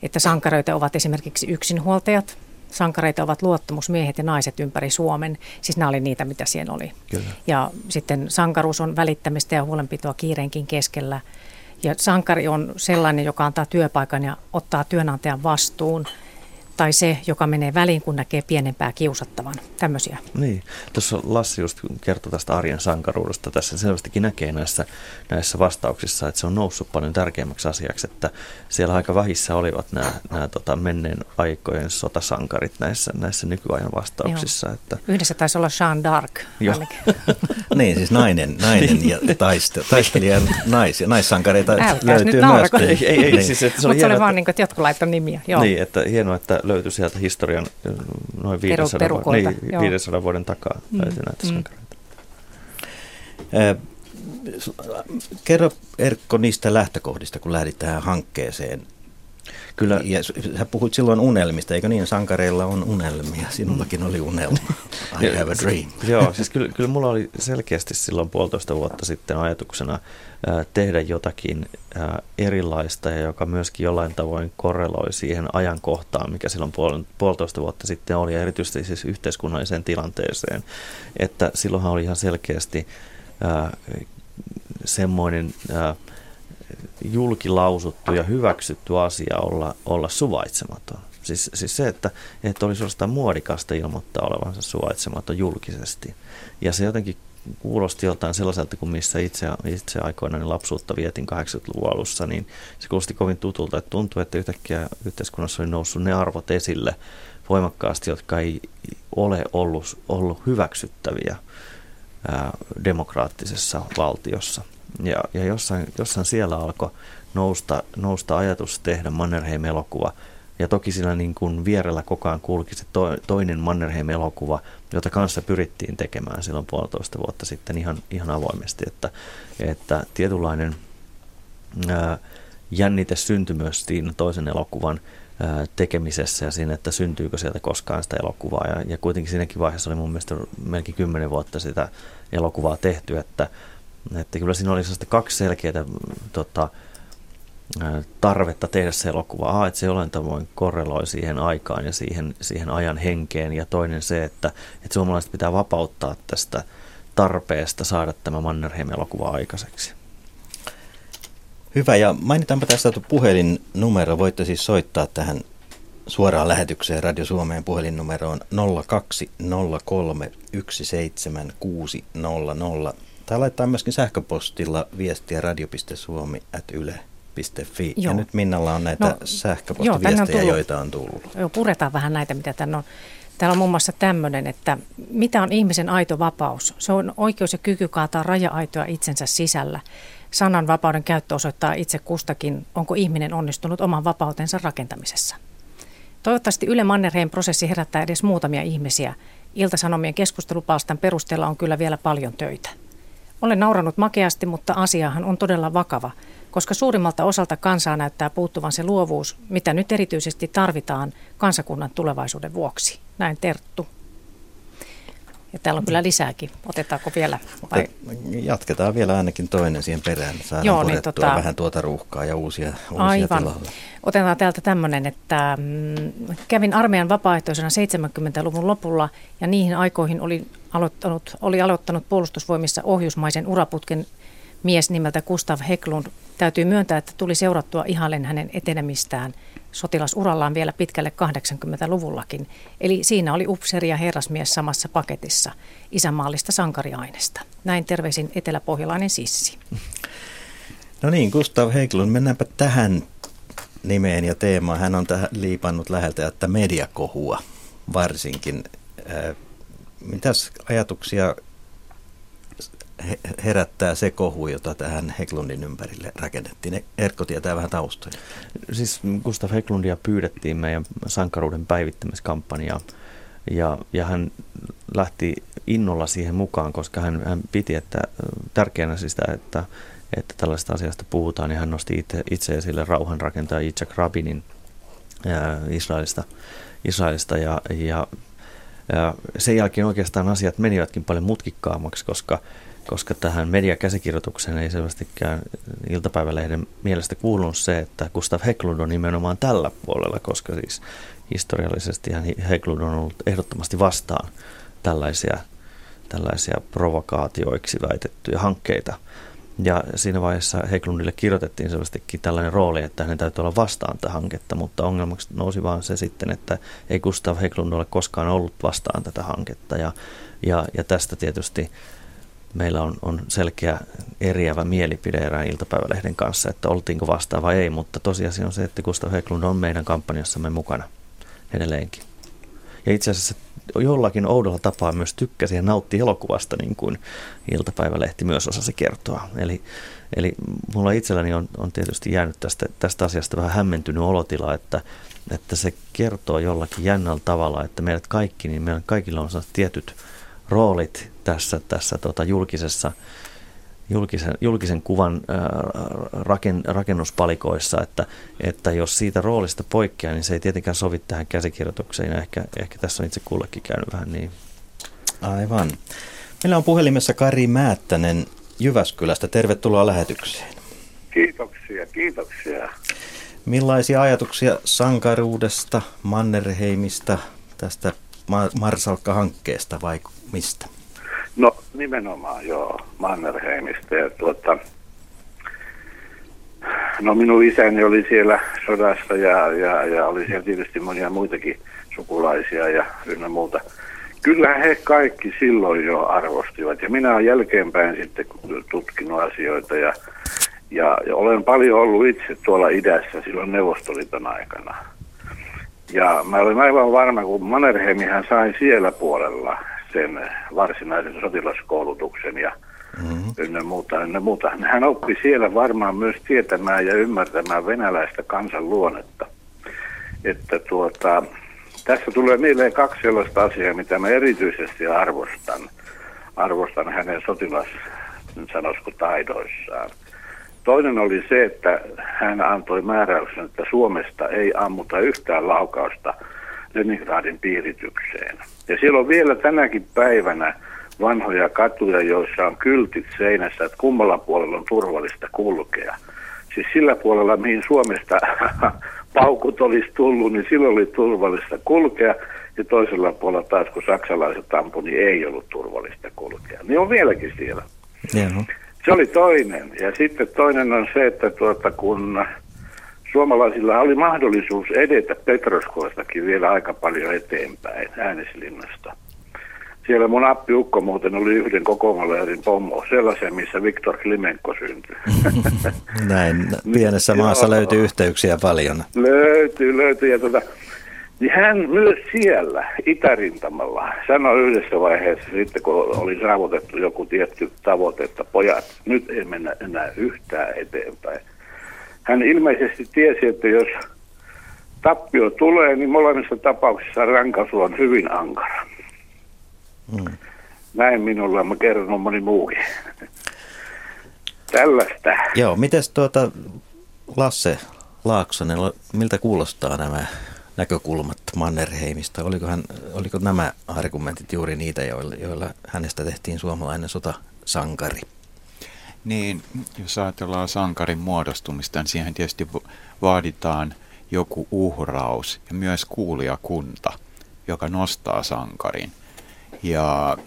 että sankareita ovat esimerkiksi yksinhuoltajat, sankareita ovat luottamusmiehet ja naiset ympäri Suomen. Siis nämä oli niitä, mitä siellä oli. Kyllä. Ja sitten sankaruus on välittämistä ja huolenpitoa kiireenkin keskellä. Ja sankari on sellainen, joka antaa työpaikan ja ottaa työnantajan vastuun – tai se, joka menee väliin, kun näkee pienempää kiusattavan. Tämmöisiä. Niin, tuossa Lassi just kertoi tästä arjen sankaruudesta. Tässä selvästikin näkee näissä, näissä vastauksissa, että se on noussut paljon tärkeämmäksi asiaksi, että siellä aika vähissä olivat nämä, nämä tota, menneen aikojen sotasankarit näissä, näissä nykyajan vastauksissa. Että... Yhdessä taisi olla Jean d'Arc. niin, siis nainen, nainen ja taiste, taistelija naisia, naissankareita Älkääs löytyy myös. Ei, ei, ei, niin. siis, että se oli, Mutta se oli vaan niin kuin, että jotkut laittoi nimiä. Joo. Niin, että hienoa, että löytyi sieltä historian noin 500, Peru, vuoden, niin, 500 vuoden takaa mm. löytyi näitä mm. sankareita. Kerro Erkko niistä lähtökohdista, kun lähdit tähän hankkeeseen. Kyllä. Ja sä puhuit silloin unelmista, eikö niin? Sankareilla on unelmia. Sinullakin oli unelma. I have a dream. Joo, siis kyllä, kyllä mulla oli selkeästi silloin puolitoista vuotta sitten ajatuksena tehdä jotakin erilaista ja joka myöskin jollain tavoin korreloi siihen ajankohtaan, mikä silloin puol- puolitoista vuotta sitten oli, ja erityisesti siis yhteiskunnalliseen tilanteeseen. Että silloinhan oli ihan selkeästi semmoinen... Julkilausuttu ja hyväksytty asia olla, olla suvaitsematon. Siis, siis se, että, että olisi suorastaan muodikasta ilmoittaa olevansa suvaitsematon julkisesti. Ja se jotenkin kuulosti joltain sellaiselta kuin missä itse, itse aikoinaan lapsuutta vietin 80-luvun alussa, niin se kuulosti kovin tutulta, että tuntuu, että yhtäkkiä yhteiskunnassa oli noussut ne arvot esille voimakkaasti, jotka ei ole ollut, ollut hyväksyttäviä ää, demokraattisessa valtiossa. Ja, ja jossain, jossain siellä alkoi nousta, nousta ajatus tehdä Mannerheim-elokuva. Ja toki siinä niin kuin vierellä koko ajan kulki se to, toinen Mannerheim-elokuva, jota kanssa pyrittiin tekemään silloin puolitoista vuotta sitten ihan, ihan avoimesti. Että, että tietynlainen ää, jännite syntyi myös siinä toisen elokuvan ää, tekemisessä ja siinä, että syntyykö sieltä koskaan sitä elokuvaa. Ja, ja kuitenkin siinäkin vaiheessa oli mun mielestä melkein kymmenen vuotta sitä elokuvaa tehty, että että kyllä siinä oli kaksi selkeää tota, tarvetta tehdä se elokuva. A, että se jollain tavoin korreloi siihen aikaan ja siihen, siihen ajan henkeen. Ja toinen se, että, että suomalaiset pitää vapauttaa tästä tarpeesta saada tämä Mannerheim-elokuva aikaiseksi. Hyvä, ja mainitaanpa tästä puhelinnumero. Voitte siis soittaa tähän suoraan lähetykseen Radio Suomeen puhelinnumeroon 0203 17600 tai laittaa myöskin sähköpostilla viestiä radio.suomi.yle.fi. Ja nyt Minnalla on näitä no, sähköpostiviestejä, on joita on tullut. Joo, puretaan vähän näitä, mitä tänne on. Täällä on muun muassa tämmöinen, että mitä on ihmisen aito vapaus? Se on oikeus ja kyky kaataa raja-aitoja itsensä sisällä. Sananvapauden käyttö osoittaa itse kustakin, onko ihminen onnistunut oman vapautensa rakentamisessa. Toivottavasti Yle Mannerheim prosessi herättää edes muutamia ihmisiä. Iltasanomien keskustelupalstan perusteella on kyllä vielä paljon töitä. Olen nauranut makeasti, mutta asiahan on todella vakava. Koska suurimmalta osalta kansaa näyttää puuttuvan se luovuus, mitä nyt erityisesti tarvitaan kansakunnan tulevaisuuden vuoksi. Näin Terttu. Ja täällä on kyllä lisääkin. Otetaanko vielä? Vai? Jatketaan vielä ainakin toinen siihen perään. Saadaan Joo, niin tota, vähän tuota ruuhkaa ja uusia, uusia aivan. tilalle. Otetaan täältä tämmöinen, että mm, kävin armeijan vapaaehtoisena 70-luvun lopulla ja niihin aikoihin oli aloittanut, oli aloittanut puolustusvoimissa ohjusmaisen uraputken mies nimeltä Gustav Heklund. Täytyy myöntää, että tuli seurattua ihallen hänen etenemistään sotilasurallaan vielä pitkälle 80-luvullakin. Eli siinä oli upseeri ja herrasmies samassa paketissa isänmaallista sankariainesta. Näin terveisin eteläpohjalainen sissi. No niin, Gustav Heklund, mennäänpä tähän nimeen ja teemaan. Hän on tähän liipannut läheltä, että mediakohua varsinkin. Mitäs ajatuksia herättää se kohu, jota tähän Heklundin ympärille rakennettiin. Erkko tietää vähän taustoja. Siis Gustav Heklundia pyydettiin meidän sankaruuden päivittämiskampanjaan ja, ja hän lähti innolla siihen mukaan, koska hän, hän piti että, tärkeänä sitä, että, että tällaista asiasta puhutaan, niin hän nosti itse, itse esille rauhanrakentaja Yitzhak Rabinin ää, Israelista, Israelista ja, ja, ja sen jälkeen oikeastaan asiat menivätkin paljon mutkikkaammaksi, koska koska tähän mediakäsikirjoitukseen ei selvästikään iltapäivälehden mielestä kuulunut se, että Gustav Heklund on nimenomaan tällä puolella, koska siis historiallisesti Heklund on ollut ehdottomasti vastaan tällaisia, tällaisia provokaatioiksi väitettyjä hankkeita. Ja siinä vaiheessa Heklundille kirjoitettiin selvästikin tällainen rooli, että hänen täytyy olla vastaan tätä hanketta, mutta ongelmaksi nousi vaan se sitten, että ei Gustav Heklund ole koskaan ollut vastaan tätä hanketta. Ja, ja, ja tästä tietysti meillä on, on selkeä eriävä mielipide erään iltapäivälehden kanssa, että oltiinko vastaan vai ei, mutta tosiasia on se, että Gustav Heklund on meidän kampanjassamme mukana edelleenkin. Ja itse asiassa jollakin oudolla tapaa myös tykkäsi ja nautti elokuvasta, niin kuin iltapäivälehti myös osasi kertoa. Eli, eli mulla itselläni on, on tietysti jäänyt tästä, tästä asiasta vähän hämmentynyt olotila, että, että se kertoo jollakin jännällä tavalla, että meidät kaikki, niin meillä kaikilla on tietyt roolit tässä, tässä tota julkisessa julkisen, julkisen kuvan raken, rakennuspalikoissa, että, että jos siitä roolista poikkeaa, niin se ei tietenkään sovi tähän käsikirjoitukseen ja ehkä, ehkä tässä on itse kullekin käynyt vähän niin. Aivan. Meillä on puhelimessa Kari Määttänen Jyväskylästä. Tervetuloa lähetykseen. Kiitoksia, kiitoksia. Millaisia ajatuksia sankaruudesta, Mannerheimista, tästä Marsalkka-hankkeesta vai mistä? No nimenomaan joo, Mannerheimista. Ja tuota, no minun isäni oli siellä sodassa ja, ja, ja oli siellä tietysti monia muitakin sukulaisia ja ynnä muuta. Kyllä he kaikki silloin jo arvostivat ja minä olen jälkeenpäin sitten tutkinut asioita ja, ja, ja olen paljon ollut itse tuolla idässä silloin Neuvostoliiton aikana. Ja mä olen aivan varma, kun Mannerheimihän sai siellä puolella sen varsinaisen sotilaskoulutuksen ja mm-hmm. ynnä muuta, ynnä muuta. Hän oppi siellä varmaan myös tietämään ja ymmärtämään venäläistä kansan luonnetta. Että tuota, tässä tulee mieleen kaksi sellaista asiaa, mitä mä erityisesti arvostan. Arvostan hänen sotilas, sanoisiko taidoissaan. Toinen oli se, että hän antoi määräyksen, että Suomesta ei ammuta yhtään laukausta Leningradin piiritykseen. Ja siellä on vielä tänäkin päivänä vanhoja katuja, joissa on kyltit seinässä, että kummalla puolella on turvallista kulkea. Siis sillä puolella, mihin Suomesta paukut olisi tullut, niin silloin oli turvallista kulkea. Ja toisella puolella taas, kun saksalaiset ampu, niin ei ollut turvallista kulkea. Niin on vieläkin siellä. Yeah. Se oli toinen. Ja sitten toinen on se, että tuota, kun suomalaisilla oli mahdollisuus edetä Petroskoistakin vielä aika paljon eteenpäin ääneslinnasta. Siellä mun appiukko muuten oli yhden kokoomaleerin pommo, sellaisen, missä Viktor Klimenko syntyi. Näin, pienessä maassa löytyy yhteyksiä paljon. Löytyy, löytyy. Ja tuota, niin hän myös siellä itärintamalla sanoi yhdessä vaiheessa sitten, kun oli saavutettu joku tietty tavoite, että pojat, nyt ei mennä enää yhtään eteenpäin. Hän ilmeisesti tiesi, että jos tappio tulee, niin molemmissa tapauksissa rankaisu on hyvin ankara. Hmm. Näin minulla, mä kerron moni muukin. Tällaista. Joo, miten tuota Lasse Laaksonen, miltä kuulostaa nämä näkökulmat Mannerheimista? Oliko, hän, oliko nämä argumentit juuri niitä, joilla, joilla hänestä tehtiin suomalainen sotasankari? Niin, jos ajatellaan sankarin muodostumista, niin siihen tietysti vaaditaan joku uhraus ja myös kuulijakunta, joka nostaa sankarin. Ja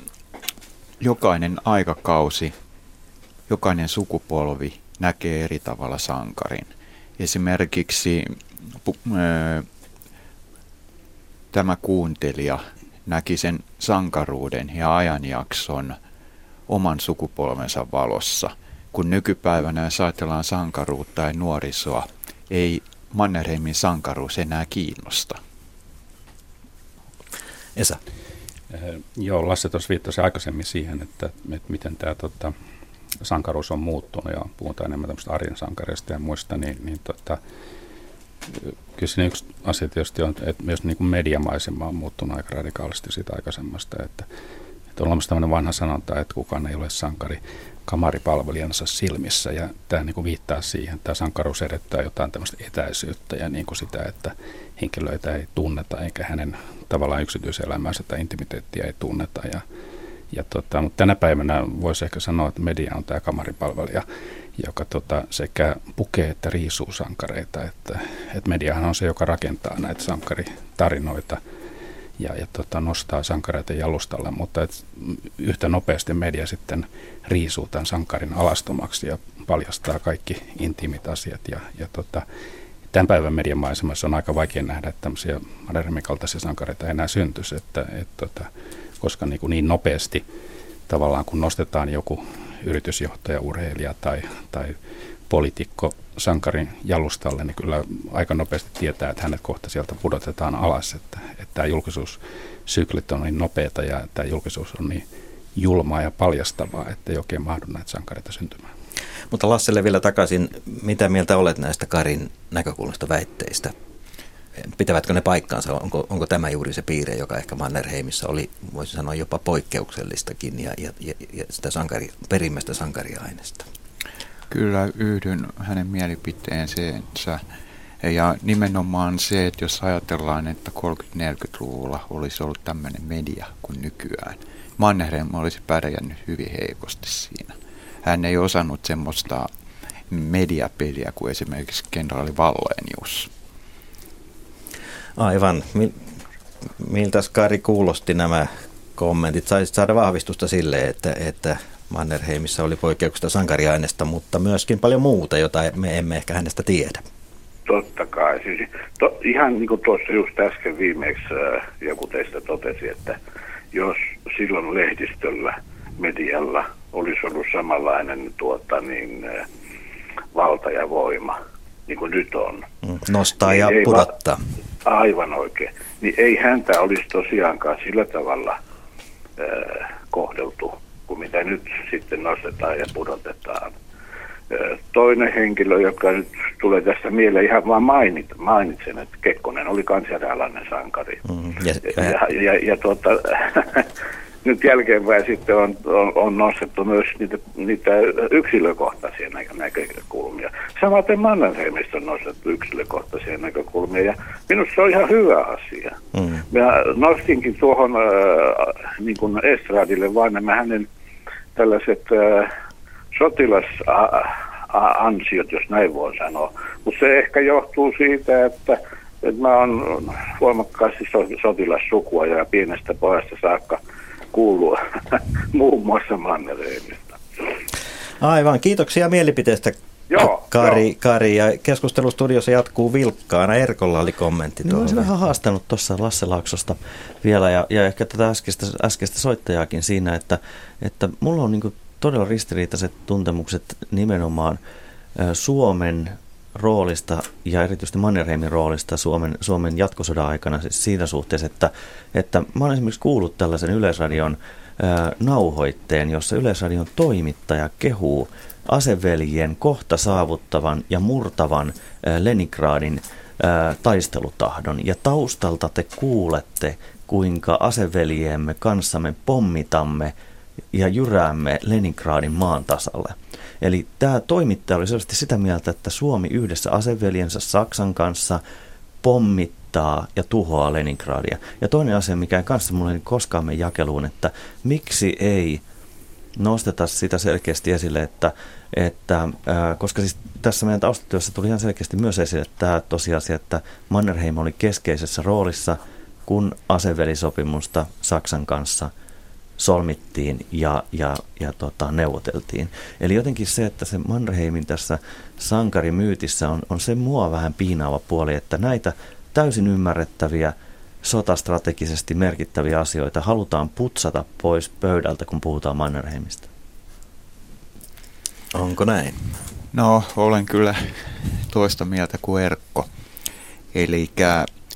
jokainen aikakausi, jokainen sukupolvi näkee eri tavalla sankarin. Esimerkiksi tämä kuuntelija näki sen sankaruuden ja ajanjakson oman sukupolvensa valossa. Kun nykypäivänä jos ajatellaan sankaruutta ja nuorisoa, ei Mannerheimin sankaruus enää kiinnosta. Esa. Eh, joo, Lasse tuossa viittasi aikaisemmin siihen, että, että miten tämä tota, sankaruus on muuttunut ja puhutaan enemmän tämmöistä arjen sankareista ja muista, niin, niin tota, kyllä siinä yksi asia tietysti on, että myös niin kuin mediamaisema on muuttunut aika radikaalisti siitä aikaisemmasta, että, että on olemassa tämmöinen vanha sanonta, että kukaan ei ole sankari kamaripalvelijansa silmissä. Ja tämä niin kuin viittaa siihen, että tämä sankaruus edettää jotain tämmöistä etäisyyttä ja niin kuin sitä, että henkilöitä ei tunneta eikä hänen tavallaan yksityiselämänsä tai intimiteettiä ei tunneta. Ja ja tota, mutta tänä päivänä voisi ehkä sanoa, että media on tämä kamaripalvelija, joka tota, sekä pukee että riisuu sankareita. Että, että mediahan on se, joka rakentaa näitä sankaritarinoita ja, ja tota, nostaa sankareita jalustalle, mutta et yhtä nopeasti media sitten riisuu tämän sankarin alastomaksi ja paljastaa kaikki intiimit asiat. Ja, ja tota, tämän päivän median maisemassa on aika vaikea nähdä, että tämmöisiä modernin kaltaisia sankareita ei enää syntyisi, että, et, tota, koska niin, kuin niin nopeasti tavallaan kun nostetaan joku yritysjohtaja, urheilija tai, tai poliitikko sankarin jalustalle, niin kyllä aika nopeasti tietää, että hänet kohta sieltä pudotetaan alas, että, että tämä julkisuussyklit on niin nopeata ja tämä julkisuus on niin julmaa ja paljastavaa, että ei oikein mahdu näitä sankareita syntymään. Mutta Lasselle vielä takaisin, mitä mieltä olet näistä Karin näkökulmasta väitteistä? Pitävätkö ne paikkaansa? Onko, onko tämä juuri se piirre, joka ehkä Mannerheimissa oli, voisi sanoa jopa poikkeuksellistakin ja, ja, ja, sitä sankari, perimmäistä sankariaineesta? Kyllä yhdyn hänen mielipiteensä. Ja nimenomaan se, että jos ajatellaan, että 30-40-luvulla olisi ollut tämmöinen media kuin nykyään, Mannerheim olisi pärjännyt hyvin heikosti siinä. Hän ei osannut semmoista mediapeliä kuin esimerkiksi kenraali Vallenius. Aivan. Miltä Skari kuulosti nämä kommentit? Saisit saada vahvistusta sille, että, että Mannerheimissa oli poikkeuksesta sankariaineesta, mutta myöskin paljon muuta, jota me emme ehkä hänestä tiedä. Totta kai. Siis, to, ihan niin kuin tuossa just äsken viimeksi äh, joku teistä totesi, että jos silloin lehdistöllä, medialla olisi ollut samanlainen tuota, niin, äh, valta ja voima, niin kuin nyt on. Mm, nostaa niin ja pudottaa. Aivan oikein. Niin ei häntä olisi tosiaankaan sillä tavalla kohdeltu kuin mitä nyt sitten nostetaan ja pudotetaan. Toinen henkilö, joka nyt tulee tässä mieleen, ihan vaan mainit, mainitsen, että Kekkonen oli kansainvälinen sankari. Mm, ja, ja, ja, ja tuota, nyt jälkeenpäin sitten on, on, on nostettu myös niitä, niitä yksilökohtaisia nä- näkökulmia. Samaten Mannerheimista on nostettu yksilökohtaisia näkökulmia ja minusta se on ihan hyvä asia. Mm. Mä nostinkin tuohon äh, niin kuin Estradille vaan nämä hänen tällaiset äh, sotilasansiot, jos näin voi sanoa. Mutta se ehkä johtuu siitä, että, että mä oon voimakkaasti sotilassukua ja pienestä pojasta saakka kuuluu muun muassa Mannerheimista. Aivan, kiitoksia mielipiteestä Joo, Kari, joo. Kari, ja keskustelustudiossa jatkuu vilkkaana. Erkolla oli kommentti tuohon. Olisin vähän haastanut tuossa Lasse Laaksosta vielä, ja, ja ehkä tätä äskeistä, äskeistä soittajaakin siinä, että, että mulla on niin todella ristiriitaiset tuntemukset nimenomaan Suomen roolista ja erityisesti Mannerheimin roolista Suomen, Suomen jatkosodan aikana siis siinä suhteessa, että, että mä olen esimerkiksi kuullut tällaisen Yleisradion ää, nauhoitteen, jossa Yleisradion toimittaja kehuu aseveljien kohta saavuttavan ja murtavan ää, Leningradin ää, taistelutahdon. Ja taustalta te kuulette, kuinka aseveljiemme kanssa me pommitamme ja jyräämme Leningradin maan tasalle. Eli tämä toimittaja oli selvästi sitä mieltä, että Suomi yhdessä aseveljensä Saksan kanssa pommittaa ja tuhoaa Leningradia. Ja toinen asia, mikä ei kanssa mulle koskaan mene jakeluun, että miksi ei nosteta sitä selkeästi esille, että, että ää, koska siis tässä meidän taustatyössä tuli ihan selkeästi myös esille tämä tosiasia, että Mannerheim oli keskeisessä roolissa, kun asevelisopimusta Saksan kanssa solmittiin ja, ja, ja tota, neuvoteltiin. Eli jotenkin se, että se Mannerheimin tässä sankarimyytissä on, on se mua vähän piinaava puoli, että näitä täysin ymmärrettäviä – sotastrategisesti merkittäviä asioita halutaan putsata pois pöydältä, kun puhutaan Mannerheimista? Onko näin? No, olen kyllä toista mieltä kuin Erkko. Eli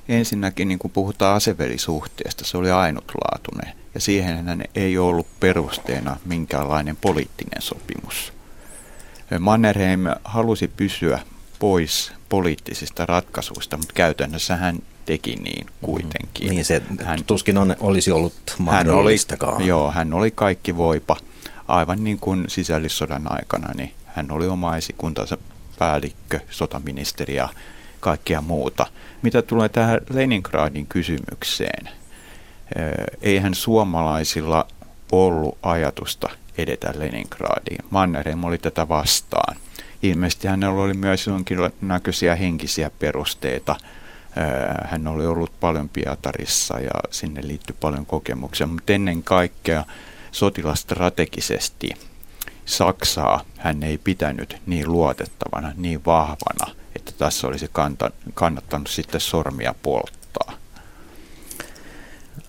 ensinnäkin, niin kun puhutaan asevelisuhteesta, se oli ainutlaatuinen. Ja siihen ei ollut perusteena minkäänlainen poliittinen sopimus. Mannerheim halusi pysyä pois poliittisista ratkaisuista, mutta käytännössä hän teki niin kuitenkin. Niin se hän, tuskin on, olisi ollut mahdollistakaan. Hän oli, joo, hän oli kaikki voipa. Aivan niin kuin sisällissodan aikana, niin hän oli oma esikuntansa päällikkö, sotaministeri ja kaikkea muuta. Mitä tulee tähän Leningradin kysymykseen, eihän suomalaisilla ollut ajatusta edetä Leningradiin. Mannerheim oli tätä vastaan. Ilmeisesti hänellä oli myös jonkinlaisia henkisiä perusteita – hän oli ollut paljon Pietarissa ja sinne liittyi paljon kokemuksia, mutta ennen kaikkea sotilastrategisesti Saksaa hän ei pitänyt niin luotettavana, niin vahvana, että tässä olisi kannattanut sitten sormia polttaa.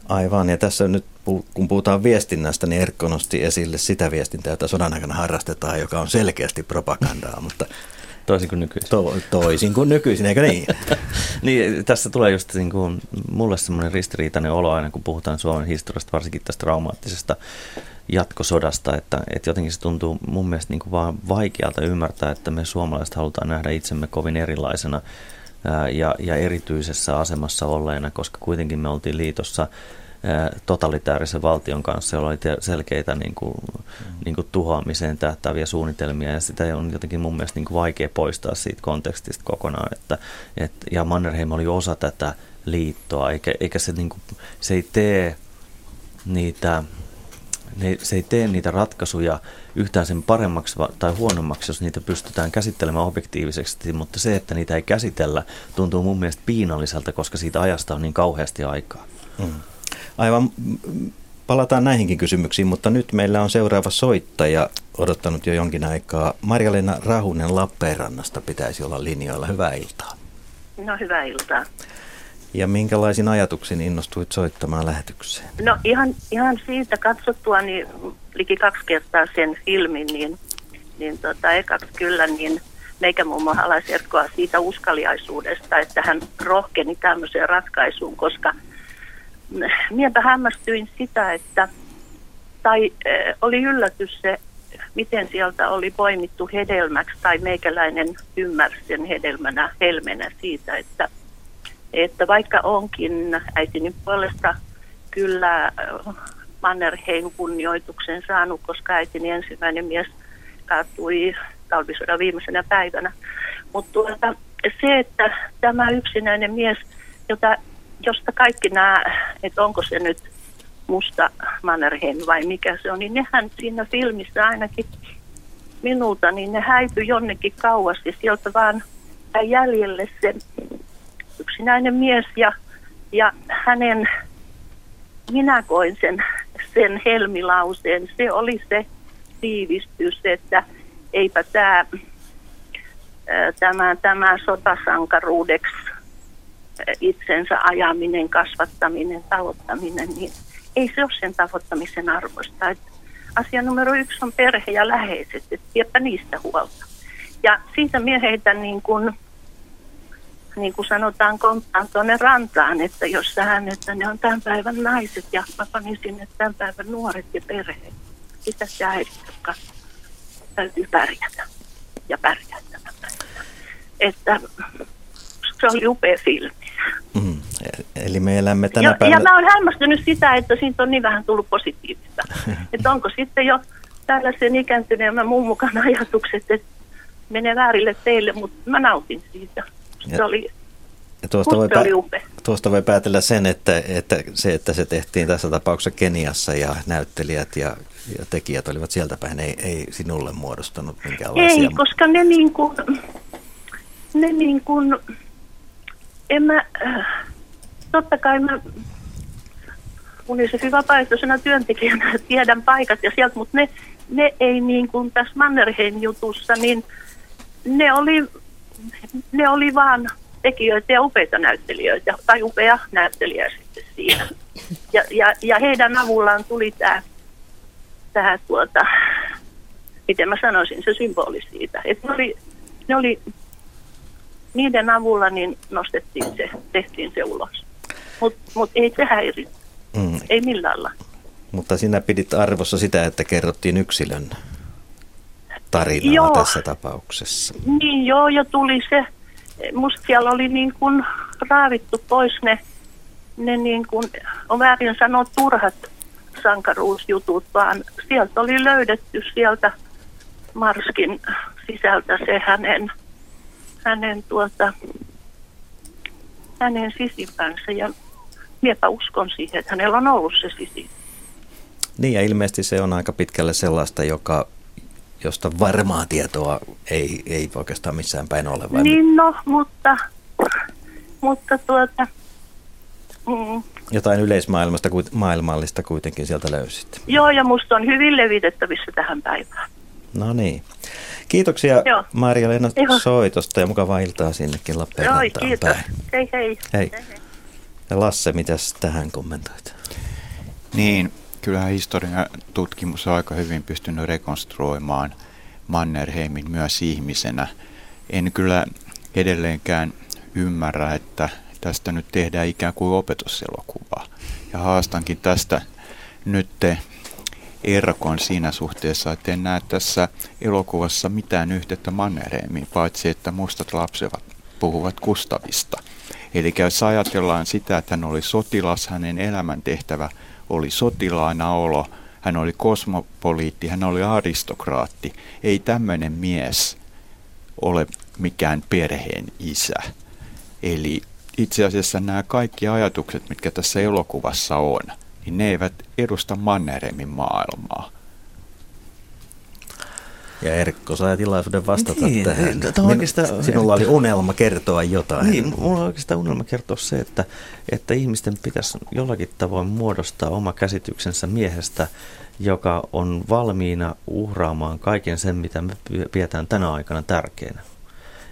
Aivan, ja tässä nyt kun puhutaan viestinnästä, niin Erkko nosti esille sitä viestintää, jota sodan aikana harrastetaan, joka on selkeästi propagandaa, mutta Toisin kuin nykyisin. To, toisin kuin nykyisin, eikö niin? niin, tässä tulee just niin kuin, mulle semmoinen ristiriitainen olo aina, kun puhutaan Suomen historiasta, varsinkin tästä traumaattisesta jatkosodasta, että, että jotenkin se tuntuu mun mielestä niin kuin vaan vaikealta ymmärtää, että me suomalaiset halutaan nähdä itsemme kovin erilaisena ja, ja erityisessä asemassa olleena, koska kuitenkin me oltiin liitossa totalitaarisen valtion kanssa, jolla oli selkeitä niin kuin, mm. niin kuin tuhoamiseen tähtäviä suunnitelmia, ja sitä on jotenkin mun mielestä niin kuin vaikea poistaa siitä kontekstista kokonaan. Että, et, ja Mannerheim oli osa tätä liittoa, eikä, eikä se, niin kuin, se ei tee niitä ne, se ei tee niitä ratkaisuja yhtään sen paremmaksi tai huonommaksi, jos niitä pystytään käsittelemään objektiivisesti, mutta se, että niitä ei käsitellä, tuntuu mun mielestä piinalliselta, koska siitä ajasta on niin kauheasti aikaa. Mm. Aivan palataan näihinkin kysymyksiin, mutta nyt meillä on seuraava soittaja odottanut jo jonkin aikaa. Marja-Leena Rahunen Lappeenrannasta pitäisi olla linjoilla. Hyvää iltaa. No hyvää iltaa. Ja minkälaisin ajatuksin innostuit soittamaan lähetykseen? No ihan, ihan siitä katsottua niin liki kaksi kertaa sen filmin, niin, niin tota, ekaksi kyllä niin meikä muun muassa Erkkoa siitä uskaliaisuudesta, että hän rohkeni tämmöiseen ratkaisuun, koska – miepä hämmästyin sitä, että tai äh, oli yllätys se, miten sieltä oli poimittu hedelmäksi, tai meikäläinen ymmärsi sen hedelmänä, helmenä siitä, että, että vaikka onkin äitini puolesta kyllä Mannerheim kunnioituksen saanut, koska äitini ensimmäinen mies kaatui talvisodan viimeisenä päivänä. Mutta tuota, se, että tämä yksinäinen mies, jota josta kaikki nämä, että onko se nyt musta Mannerheim vai mikä se on, niin nehän siinä filmissä ainakin minulta, niin ne häipyi jonnekin kauas ja sieltä vaan jäljelle se yksinäinen mies ja, ja hänen, minä koin sen, sen helmilauseen, se oli se tiivistys, että eipä tämä, tämä, tämä sotasankaruudeksi itsensä ajaminen, kasvattaminen, tavoittaminen, niin ei se ole sen tavoittamisen arvoista. Että asia numero yksi on perhe ja läheiset, että niistä huolta. Ja siitä mieheitä niin kuin, niin kuin sanotaan, komptaan tuonne rantaan, että jos sähän, että ne on tämän päivän naiset ja mä panin sinne tämän päivän nuoret ja perheet. Sitä se äidit, jotka täytyy pärjätä ja pärjätä tämän päivän. Että se oli upea filmi. Mm. Eli me elämme tänä ja, päivänä... Ja mä oon hämmästynyt sitä, että siitä on niin vähän tullut positiivista. että onko sitten jo tällaisen ikääntyneemmän muun mukaan ajatukset, että menee väärille teille, mutta mä nautin siitä. Se Ja- oli, Ja tuosta, voi pä- upea. tuosta voi päätellä sen, että, että se, että se tehtiin tässä tapauksessa Keniassa ja näyttelijät ja, ja tekijät olivat sieltä päin, ei, ei sinulle muodostanut minkäänlaisia... Ei, koska ne niin kuin, ne niin kuin, en mä, totta kai mä Unicefin vapaaehtoisena työntekijänä tiedän paikat ja sieltä, mutta ne, ne ei niin kuin tässä Mannerheim-jutussa, niin ne oli, ne oli vaan tekijöitä ja upeita näyttelijöitä, tai upea näyttelijä sitten siinä. Ja, ja, ja heidän avullaan tuli tämä, tämä tuota, miten mä sanoisin, se symboli siitä. Että ne oli, ne oli, niiden avulla niin nostettiin se, tehtiin se ulos. Mutta mut ei se häiri, Mm, ei millään lailla. mutta sinä pidit arvossa sitä, että kerrottiin yksilön tarinaa Joo. tässä tapauksessa. Niin joo, ja tuli se, musta siellä oli niin kuin raavittu pois ne, ne niin kuin, on väärin sanoa turhat sankaruusjutut, vaan sieltä oli löydetty sieltä Marskin sisältä se hänen, hänen tuota, hänen sisimpänsä ja miepä uskon siihen, että hänellä on ollut se sisi. Niin ja ilmeisesti se on aika pitkälle sellaista, joka, josta varmaa tietoa ei, ei oikeastaan missään päin ole. Vai Niin no, mutta, mutta tuota, mm, Jotain yleismaailmasta, maailmallista kuitenkin sieltä löysit. Joo, ja musta on hyvin levitettävissä tähän päivään. No niin. Kiitoksia Joo. Maria-Leena Joo. soitosta ja mukavaa iltaa sinnekin Joo, Lappeenrantaan kiitos. päin. Hei hei. Hei. Ja Lasse, mitäs tähän kommentoit? Niin, kyllähän historian tutkimus on aika hyvin pystynyt rekonstruoimaan Mannerheimin myös ihmisenä. En kyllä edelleenkään ymmärrä, että tästä nyt tehdään ikään kuin opetuselokuvaa. Ja haastankin tästä nyt Erkon siinä suhteessa, että en näe tässä elokuvassa mitään yhteyttä Mannerheimiin, paitsi että mustat lapset puhuvat Kustavista. Eli jos ajatellaan sitä, että hän oli sotilas, hänen elämäntehtävä oli sotilaana olo, hän oli kosmopoliitti, hän oli aristokraatti. Ei tämmöinen mies ole mikään perheen isä. Eli itse asiassa nämä kaikki ajatukset, mitkä tässä elokuvassa on, niin ne eivät edusta Mannerheimin maailmaa. Ja Erkko sai tilaisuuden vastata Niin, tähän. Min- oikeastaan- Sinulla oli unelma kertoa jotain. Niin, mulla on oikeastaan unelma kertoa se, että, että ihmisten pitäisi jollakin tavoin muodostaa oma käsityksensä miehestä, joka on valmiina uhraamaan kaiken sen, mitä me pidetään tänä aikana tärkeänä.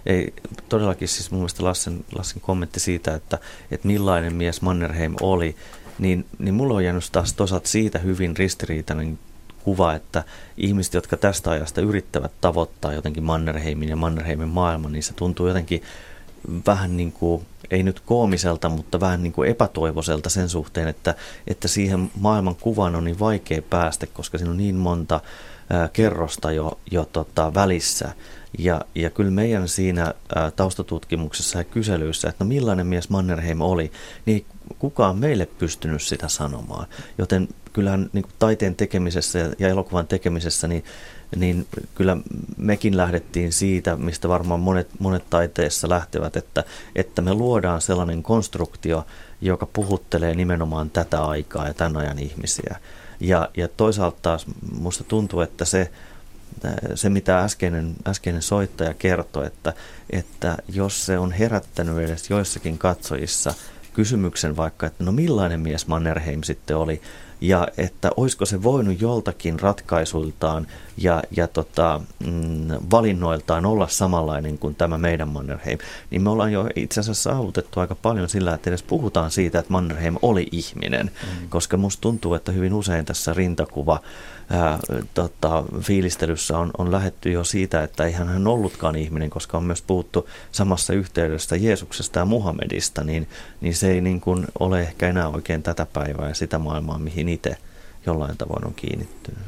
Ei, todellakin siis mun mielestä Lassen, Lassen kommentti siitä, että, että millainen mies Mannerheim oli, niin, niin mulla on jäänyt taas toisaalta siitä hyvin ristiriitainen kuva, että ihmiset, jotka tästä ajasta yrittävät tavoittaa jotenkin Mannerheimin ja Mannerheimin maailman, niin se tuntuu jotenkin vähän niin kuin, ei nyt koomiselta, mutta vähän niin kuin epätoivoiselta sen suhteen, että, että siihen maailman kuvaan on niin vaikea päästä, koska siinä on niin monta ää, kerrosta jo, jo tota, välissä. Ja, ja kyllä meidän siinä ää, taustatutkimuksessa ja kyselyissä, että no millainen mies Mannerheim oli, niin kukaan meille pystynyt sitä sanomaan. Joten kyllähän niin kuin taiteen tekemisessä ja, ja elokuvan tekemisessä, niin, niin kyllä mekin lähdettiin siitä, mistä varmaan monet, monet taiteessa lähtevät, että, että me luodaan sellainen konstruktio, joka puhuttelee nimenomaan tätä aikaa ja tämän ajan ihmisiä. Ja, ja toisaalta taas musta tuntuu, että se, se mitä äskeinen, äskeinen soittaja kertoi, että, että jos se on herättänyt edes joissakin katsojissa kysymyksen vaikka, että no millainen mies Mannerheim sitten oli, ja että olisiko se voinut joltakin ratkaisuiltaan ja, ja tota, mm, valinnoiltaan olla samanlainen kuin tämä meidän Mannerheim, niin me ollaan jo itse asiassa saavutettu aika paljon sillä, että edes puhutaan siitä, että Mannerheim oli ihminen, mm. koska musta tuntuu, että hyvin usein tässä rintakuva ää, tota, fiilistelyssä on, on lähetty jo siitä, että eihän hän ollutkaan ihminen, koska on myös puhuttu samassa yhteydessä Jeesuksesta ja Muhammedista, niin, niin se ei niin kuin ole ehkä enää oikein tätä päivää ja sitä maailmaa, mihin itse jollain tavoin on kiinnittynyt.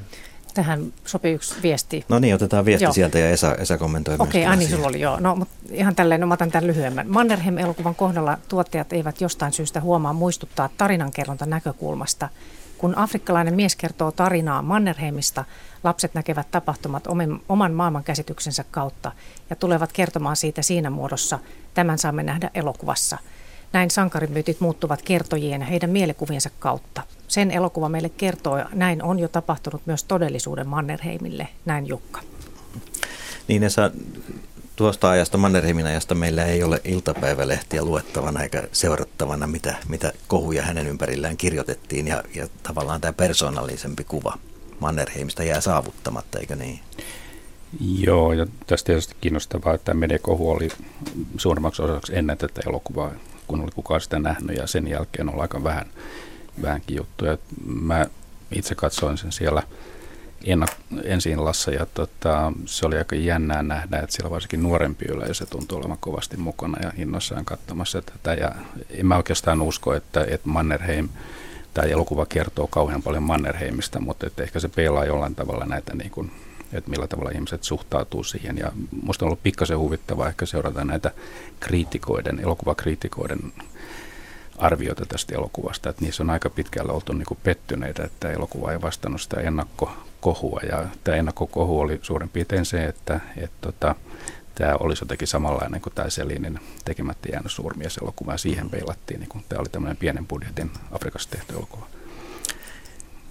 Tähän sopii yksi viesti. No niin, otetaan viesti Joo. sieltä ja Esa, Esa kommentoi myös Okei, tätä Anni, sulla oli joo. No, mutta ihan tälleen, no mä otan tämän lyhyemmän. Mannerheim-elokuvan kohdalla tuottajat eivät jostain syystä huomaa muistuttaa tarinankerronta näkökulmasta. Kun afrikkalainen mies kertoo tarinaa Mannerheimista, Lapset näkevät tapahtumat oman maailmankäsityksensä kautta ja tulevat kertomaan siitä siinä muodossa. Tämän saamme nähdä elokuvassa. Näin sankarimyytit muuttuvat kertojien heidän mielikuviensa kautta. Sen elokuva meille kertoo, ja näin on jo tapahtunut myös todellisuuden Mannerheimille, näin Jukka. Niin Esa, tuosta ajasta, Mannerheimin ajasta, meillä ei ole iltapäivälehtiä luettavana eikä seurattavana, mitä, mitä kohuja hänen ympärillään kirjoitettiin. Ja, ja tavallaan tämä persoonallisempi kuva Mannerheimista jää saavuttamatta, eikö niin? Joo, ja tästä tietysti kiinnostavaa, että Medekohu oli suurimmaksi osaksi ennen tätä elokuvaa, kun oli kukaan sitä nähnyt, ja sen jälkeen on aika vähän, vähänkin juttuja. Mä itse katsoin sen siellä – ensi illassa ja tota, se oli aika jännää nähdä, että siellä varsinkin nuorempi yleisö tuntui olevan kovasti mukana ja innoissaan katsomassa tätä ja en mä oikeastaan usko, että, että Mannerheim tämä elokuva kertoo kauhean paljon Mannerheimista, mutta että ehkä se peilaa jollain tavalla näitä niin kuin, että millä tavalla ihmiset suhtautuu siihen. Ja musta on ollut pikkasen huvittavaa ehkä seurata näitä kriitikoiden, elokuvakriitikoiden arvioita tästä elokuvasta, että niissä on aika pitkällä oltu niin pettyneitä, että elokuva ei vastannut sitä ennakkokohua. Ja tämä ennakkokohu oli suurin piirtein se, että, että tota, tämä olisi jotenkin samanlainen kuin tämä Selinin tekemättä jäänyt suurmieselokuva, ja siihen peilattiin, niin kuin tämä oli tämmöinen pienen budjetin Afrikassa tehty elokuva.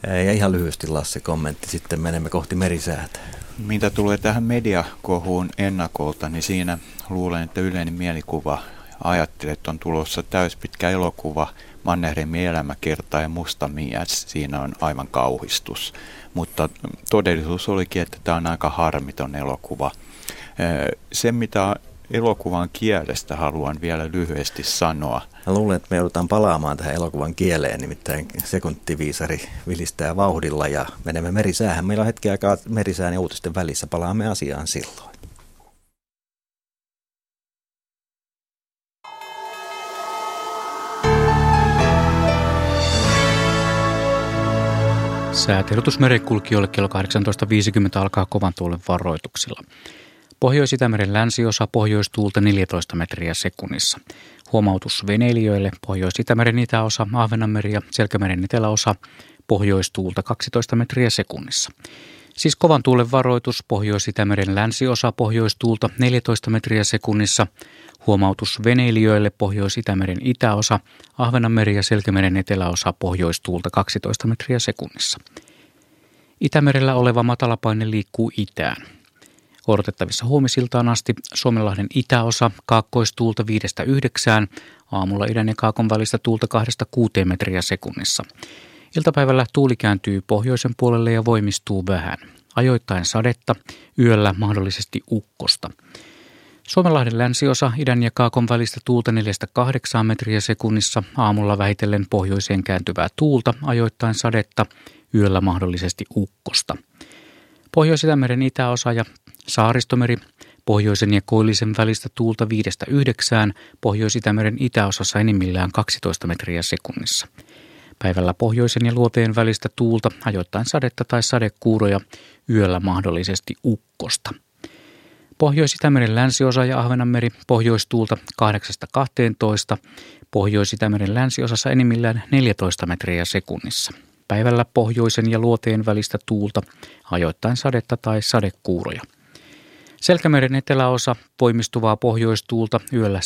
Ja ihan lyhyesti Lasse kommentti, sitten menemme kohti merisäätä. Mitä tulee tähän mediakohuun ennakolta, niin siinä luulen, että yleinen mielikuva ajattelin, että on tulossa täyspitkä elokuva, Mannerheimin elämäkerta ja Musta mies, siinä on aivan kauhistus. Mutta todellisuus olikin, että tämä on aika harmiton elokuva. Se, mitä elokuvan kielestä haluan vielä lyhyesti sanoa. Mä luulen, että me joudutaan palaamaan tähän elokuvan kieleen, nimittäin sekuntiviisari vilistää vauhdilla ja menemme merisäähän. Meillä on hetki aikaa merisään ja uutisten välissä, palaamme asiaan silloin. Säätiedotus merenkulkijoille kello 18.50 alkaa kovan tuulen varoituksilla. Pohjois-Itämeren länsiosa pohjoistuulta 14 metriä sekunnissa. Huomautus veneilijöille Pohjois-Itämeren itäosa, Ahvenanmeri ja Selkämeren eteläosa pohjoistuulta 12 metriä sekunnissa. Siis kovan tuulen varoitus Pohjois-Itämeren länsiosa pohjoistuulta 14 metriä sekunnissa, huomautus veneilijöille Pohjois-Itämeren itäosa, Ahvenanmeri ja Selkämeren eteläosa pohjoistuulta 12 metriä sekunnissa. Itämerellä oleva matalapaine liikkuu itään. Odotettavissa huomisiltaan asti Suomenlahden itäosa kaakkoistuulta 5-9, aamulla idän ja kaakon välistä tuulta 2-6 metriä sekunnissa. Iltapäivällä tuuli kääntyy pohjoisen puolelle ja voimistuu vähän. Ajoittain sadetta, yöllä mahdollisesti ukkosta. Suomenlahden länsiosa idän ja kaakon välistä tuulta 4-8 metriä sekunnissa, aamulla vähitellen pohjoiseen kääntyvää tuulta, ajoittain sadetta, yöllä mahdollisesti ukkosta. Pohjois-Itämeren itäosa ja saaristomeri, pohjoisen ja koillisen välistä tuulta 5-9, Pohjois-Itämeren itäosassa enimmillään 12 metriä sekunnissa. Päivällä pohjoisen ja luoteen välistä tuulta, ajoittain sadetta tai sadekuuroja, yöllä mahdollisesti ukkosta. Pohjois-Itämeren länsiosa ja Ahvenanmeri pohjoistuulta 8-12, Pohjois-Itämeren länsiosassa enimmillään 14 metriä sekunnissa. Päivällä pohjoisen ja luoteen välistä tuulta, ajoittain sadetta tai sadekuuroja. Selkämeren eteläosa voimistuvaa pohjoistuulta yöllä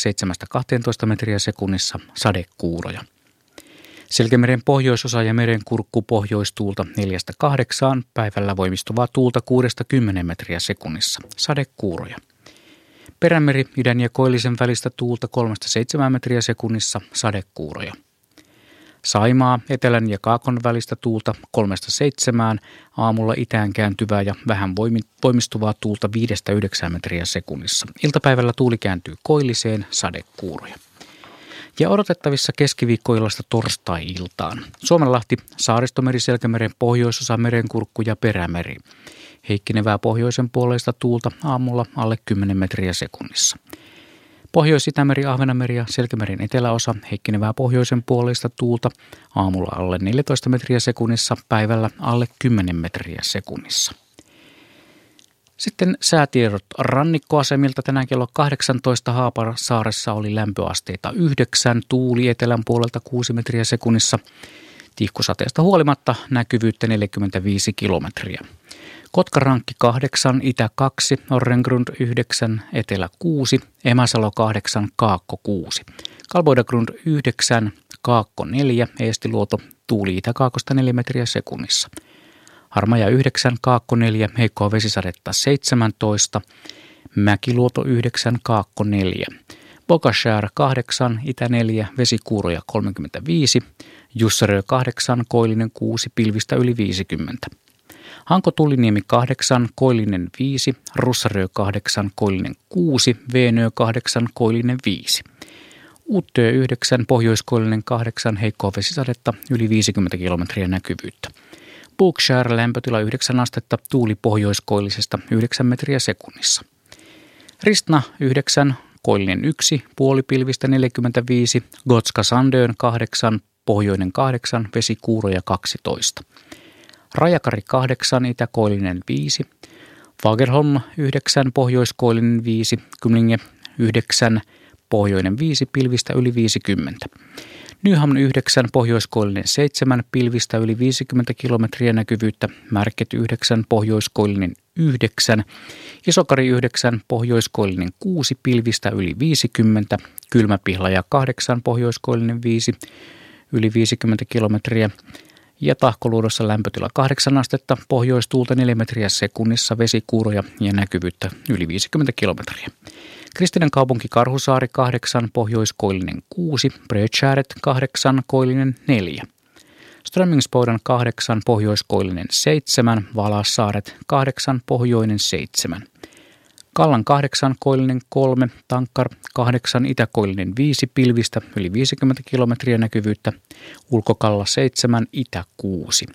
7-12 metriä sekunnissa sadekuuroja. Selkämeren pohjoisosa ja merenkurkku pohjoistuulta 4-8, päivällä voimistuvaa tuulta 6-10 metriä sekunnissa, sadekuuroja. Perämeri idän ja koillisen välistä tuulta 3-7 metriä sekunnissa, sadekuuroja. Saimaa, etelän ja kaakon välistä tuulta 3-7, aamulla itään kääntyvää ja vähän voimistuvaa tuulta 5-9 metriä sekunnissa. Iltapäivällä tuuli kääntyy koilliseen, sadekuuroja ja odotettavissa keskiviikkoillasta torstai-iltaan. Suomenlahti, Saaristomeri, Selkämeren pohjoisosa, Merenkurkku ja Perämeri. Heikkinevää pohjoisen puoleista tuulta aamulla alle 10 metriä sekunnissa. Pohjois-Itämeri, Ahvenanmeri ja Selkämeren eteläosa heikkinevää pohjoisen puoleista tuulta aamulla alle 14 metriä sekunnissa, päivällä alle 10 metriä sekunnissa. Sitten säätiedot rannikkoasemilta tänään kello 18 Haapasaaressa oli lämpöasteita 9, tuuli etelän puolelta 6 metriä sekunnissa. Tihkusateesta huolimatta näkyvyyttä 45 kilometriä. Kotkarankki 8, Itä 2, Orrengrund 9, Etelä 6, Emäsalo 8, Kaakko 6. Kalboidagrund 9, Kaakko 4, Eestiluoto, tuuli Itä-Kaakosta 4 metriä sekunnissa. Harmaja 9, Kaakko 4, heikkoa vesisadetta 17, Mäkiluoto 9, Kaakko 4. Bokashär 8, Itä 4, vesikuuroja 35, Jussarö 8, Koillinen 6, pilvistä yli 50. Hanko Tuliniemi 8, Koillinen 5, Russarö 8, Koillinen 6, Veenö 8, Koillinen 5. Uuttyö 9, Pohjoiskoillinen 8, heikkoa vesisadetta, yli 50 kilometriä näkyvyyttä. Bookshire lämpötila 9 astetta, tuuli pohjoiskoillisesta 9 metriä sekunnissa. Ristna 9, Koillinen 1, puolipilvistä 45, Gotska Sandöön 8, pohjoinen 8, vesikuuroja 12. Rajakari 8, Itäkoillinen 5, Fagerholm 9, Pohjoiskoillinen 5, Kymlinge 9, Pohjoinen 5, pilvistä yli 50. Nyhamn 9, Pohjoiskoillinen 7, pilvistä yli 50 kilometriä näkyvyyttä, Märket 9, Pohjoiskoillinen 9, Isokari 9, Pohjoiskoillinen 6, pilvistä yli 50, Kylmäpihlaja 8, Pohjoiskoillinen 5, yli 50 kilometriä, ja tahkoluudossa lämpötila 8 astetta, pohjoistuulta 4 metriä sekunnissa, vesikuuroja ja näkyvyyttä yli 50 kilometriä. Kristinen kaupunki Karhusaari 8, Pohjoiskoillinen 6, Brödskäret 8, Koillinen 4. Strömmingsboden 8, Pohjoiskoillinen 7, Valassaaret 8, Pohjoinen 7. Kallan 8, Koillinen 3, Tankkar 8, Itäkoillinen 5, Pilvistä yli 50 kilometriä näkyvyyttä, Ulkokalla 7, Itä 6.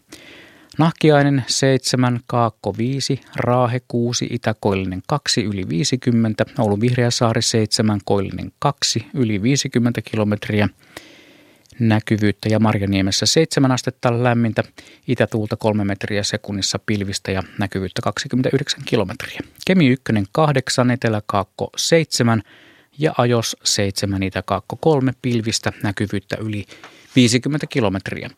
Nahkiainen 7, Kaakko 5, Raahe 6, Itäkoillinen 2 yli 50, Oulun Vihreäsaari 7, Koillinen 2 yli 50 kilometriä näkyvyyttä ja Marjaniemessä 7 astetta lämmintä, itätuulta 3 metriä sekunnissa pilvistä ja näkyvyyttä 29 kilometriä. Kemi 1 8, Etelä-Kaakko 7 ja Ajos 7, Itä-Kaakko 3 pilvistä näkyvyyttä yli 50 kilometriä.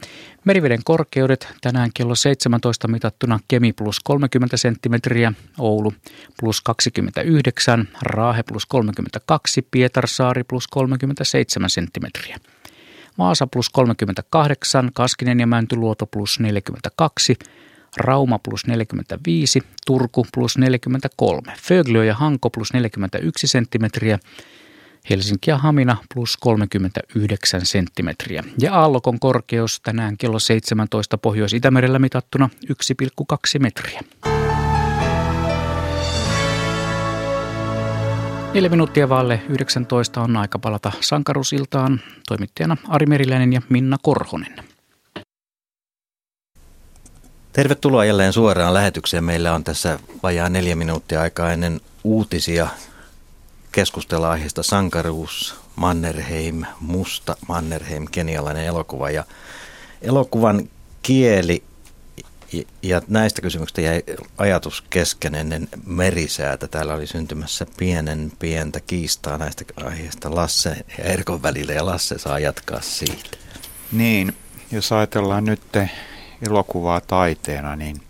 Meriveden korkeudet tänään kello 17 mitattuna Kemi plus 30 senttimetriä, Oulu plus 29, Raahe plus 32, Pietarsaari plus 37 senttimetriä. Vaasa plus 38, Kaskinen ja Mäntyluoto plus 42, Rauma plus 45, Turku plus 43, Föglö ja Hanko plus 41 senttimetriä, Helsinki ja Hamina plus 39 senttimetriä. Ja aallokon korkeus tänään kello 17 Pohjois-Itämerellä mitattuna 1,2 metriä. Neljä minuuttia vaille 19 on aika palata sankarusiltaan. Toimittajana Ari Meriläinen ja Minna Korhonen. Tervetuloa jälleen suoraan lähetykseen. Meillä on tässä vajaa neljä minuuttia aikaa ennen uutisia keskustella aiheesta Sankaruus, Mannerheim, Musta Mannerheim, kenialainen elokuva. Ja elokuvan kieli ja näistä kysymyksistä jäi ajatus kesken ennen merisäätä. Täällä oli syntymässä pienen pientä kiistaa näistä aiheista Lasse ja Erkon välillä ja Lasse saa jatkaa siitä. Niin, jos ajatellaan nyt elokuvaa taiteena, niin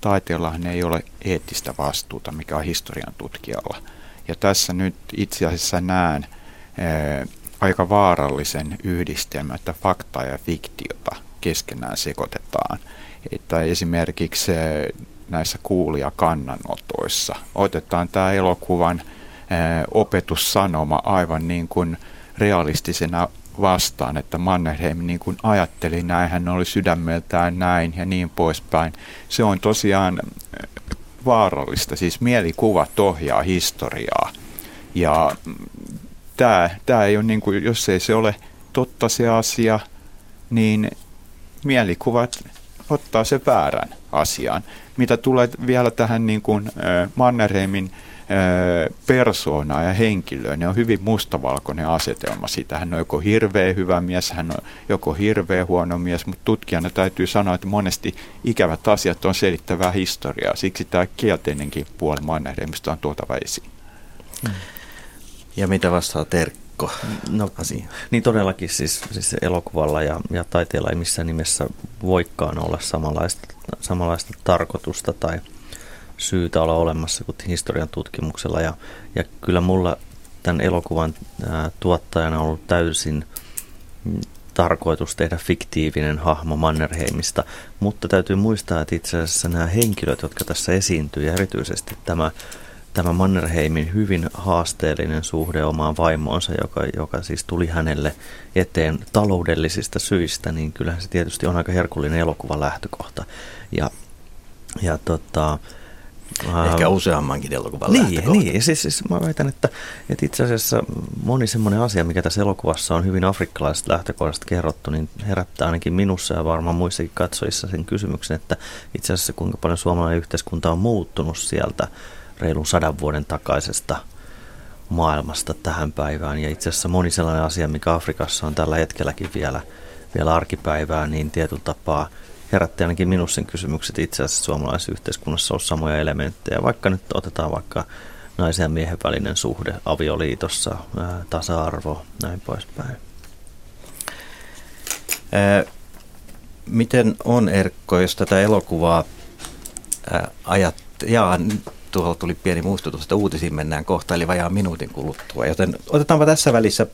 taiteellahan ei ole eettistä vastuuta, mikä on historian tutkijalla. Ja tässä nyt itse asiassa näen ää, aika vaarallisen yhdistelmän, että faktaa ja fiktiota keskenään sekoitetaan – että esimerkiksi näissä kuulijakannanotoissa otetaan tämä elokuvan opetussanoma aivan niin kuin realistisena vastaan, että Mannerheim niin kuin ajatteli näin, hän oli sydämeltään näin ja niin poispäin. Se on tosiaan vaarallista, siis mielikuvat ohjaa historiaa. Ja tämä, tämä ei ole niin kuin, jos ei se ole totta se asia, niin mielikuvat ottaa se väärän asian. Mitä tulee vielä tähän niin kuin, Mannerheimin persoonaa ja henkilöön, niin on hyvin mustavalkoinen asetelma siitä. Hän on joko hirveä hyvä mies, hän on joko hirveä huono mies, mutta tutkijana täytyy sanoa, että monesti ikävät asiat on selittävää historiaa. Siksi tämä kielteinenkin puoli Mannerheimista on tuotava esiin. Ja mitä vastaa Terkki? no. Niin todellakin siis, siis elokuvalla ja, ja taiteella ei missään nimessä voikaan olla samanlaista, samanlaista tarkoitusta tai, syytä olla olemassa kuin historian tutkimuksella. Ja, ja kyllä mulla tämän elokuvan ää, tuottajana on ollut täysin tarkoitus tehdä fiktiivinen hahmo Mannerheimista, mutta täytyy muistaa, että itse asiassa nämä henkilöt, jotka tässä esiintyy, ja erityisesti tämä, tämä Mannerheimin hyvin haasteellinen suhde omaan vaimoonsa, joka, joka siis tuli hänelle eteen taloudellisista syistä, niin kyllähän se tietysti on aika herkullinen elokuvan lähtökohta. Ja, ja tota, Ehkä useammankin elokuvan Niin, niin. Siis, siis mä väitän, että, että itse asiassa moni semmoinen asia, mikä tässä elokuvassa on hyvin afrikkalaisesta lähtökohdasta kerrottu, niin herättää ainakin minussa ja varmaan muissakin katsojissa sen kysymyksen, että itse asiassa kuinka paljon suomalainen yhteiskunta on muuttunut sieltä reilun sadan vuoden takaisesta maailmasta tähän päivään. Ja itse asiassa moni sellainen asia, mikä Afrikassa on tällä hetkelläkin vielä, vielä arkipäivää, niin tietyllä tapaa – herätti ainakin minussa sen kysymykset itse asiassa suomalaisessa yhteiskunnassa on samoja elementtejä. Vaikka nyt otetaan vaikka naisen ja miehen välinen suhde avioliitossa, ää, tasa-arvo, näin poispäin. Ää, miten on Erkko, jos tätä elokuvaa ää, ajat, jaa, tuolla tuli pieni muistutus, että uutisiin mennään kohta, eli vajaa minuutin kuluttua. Joten otetaanpa tässä välissä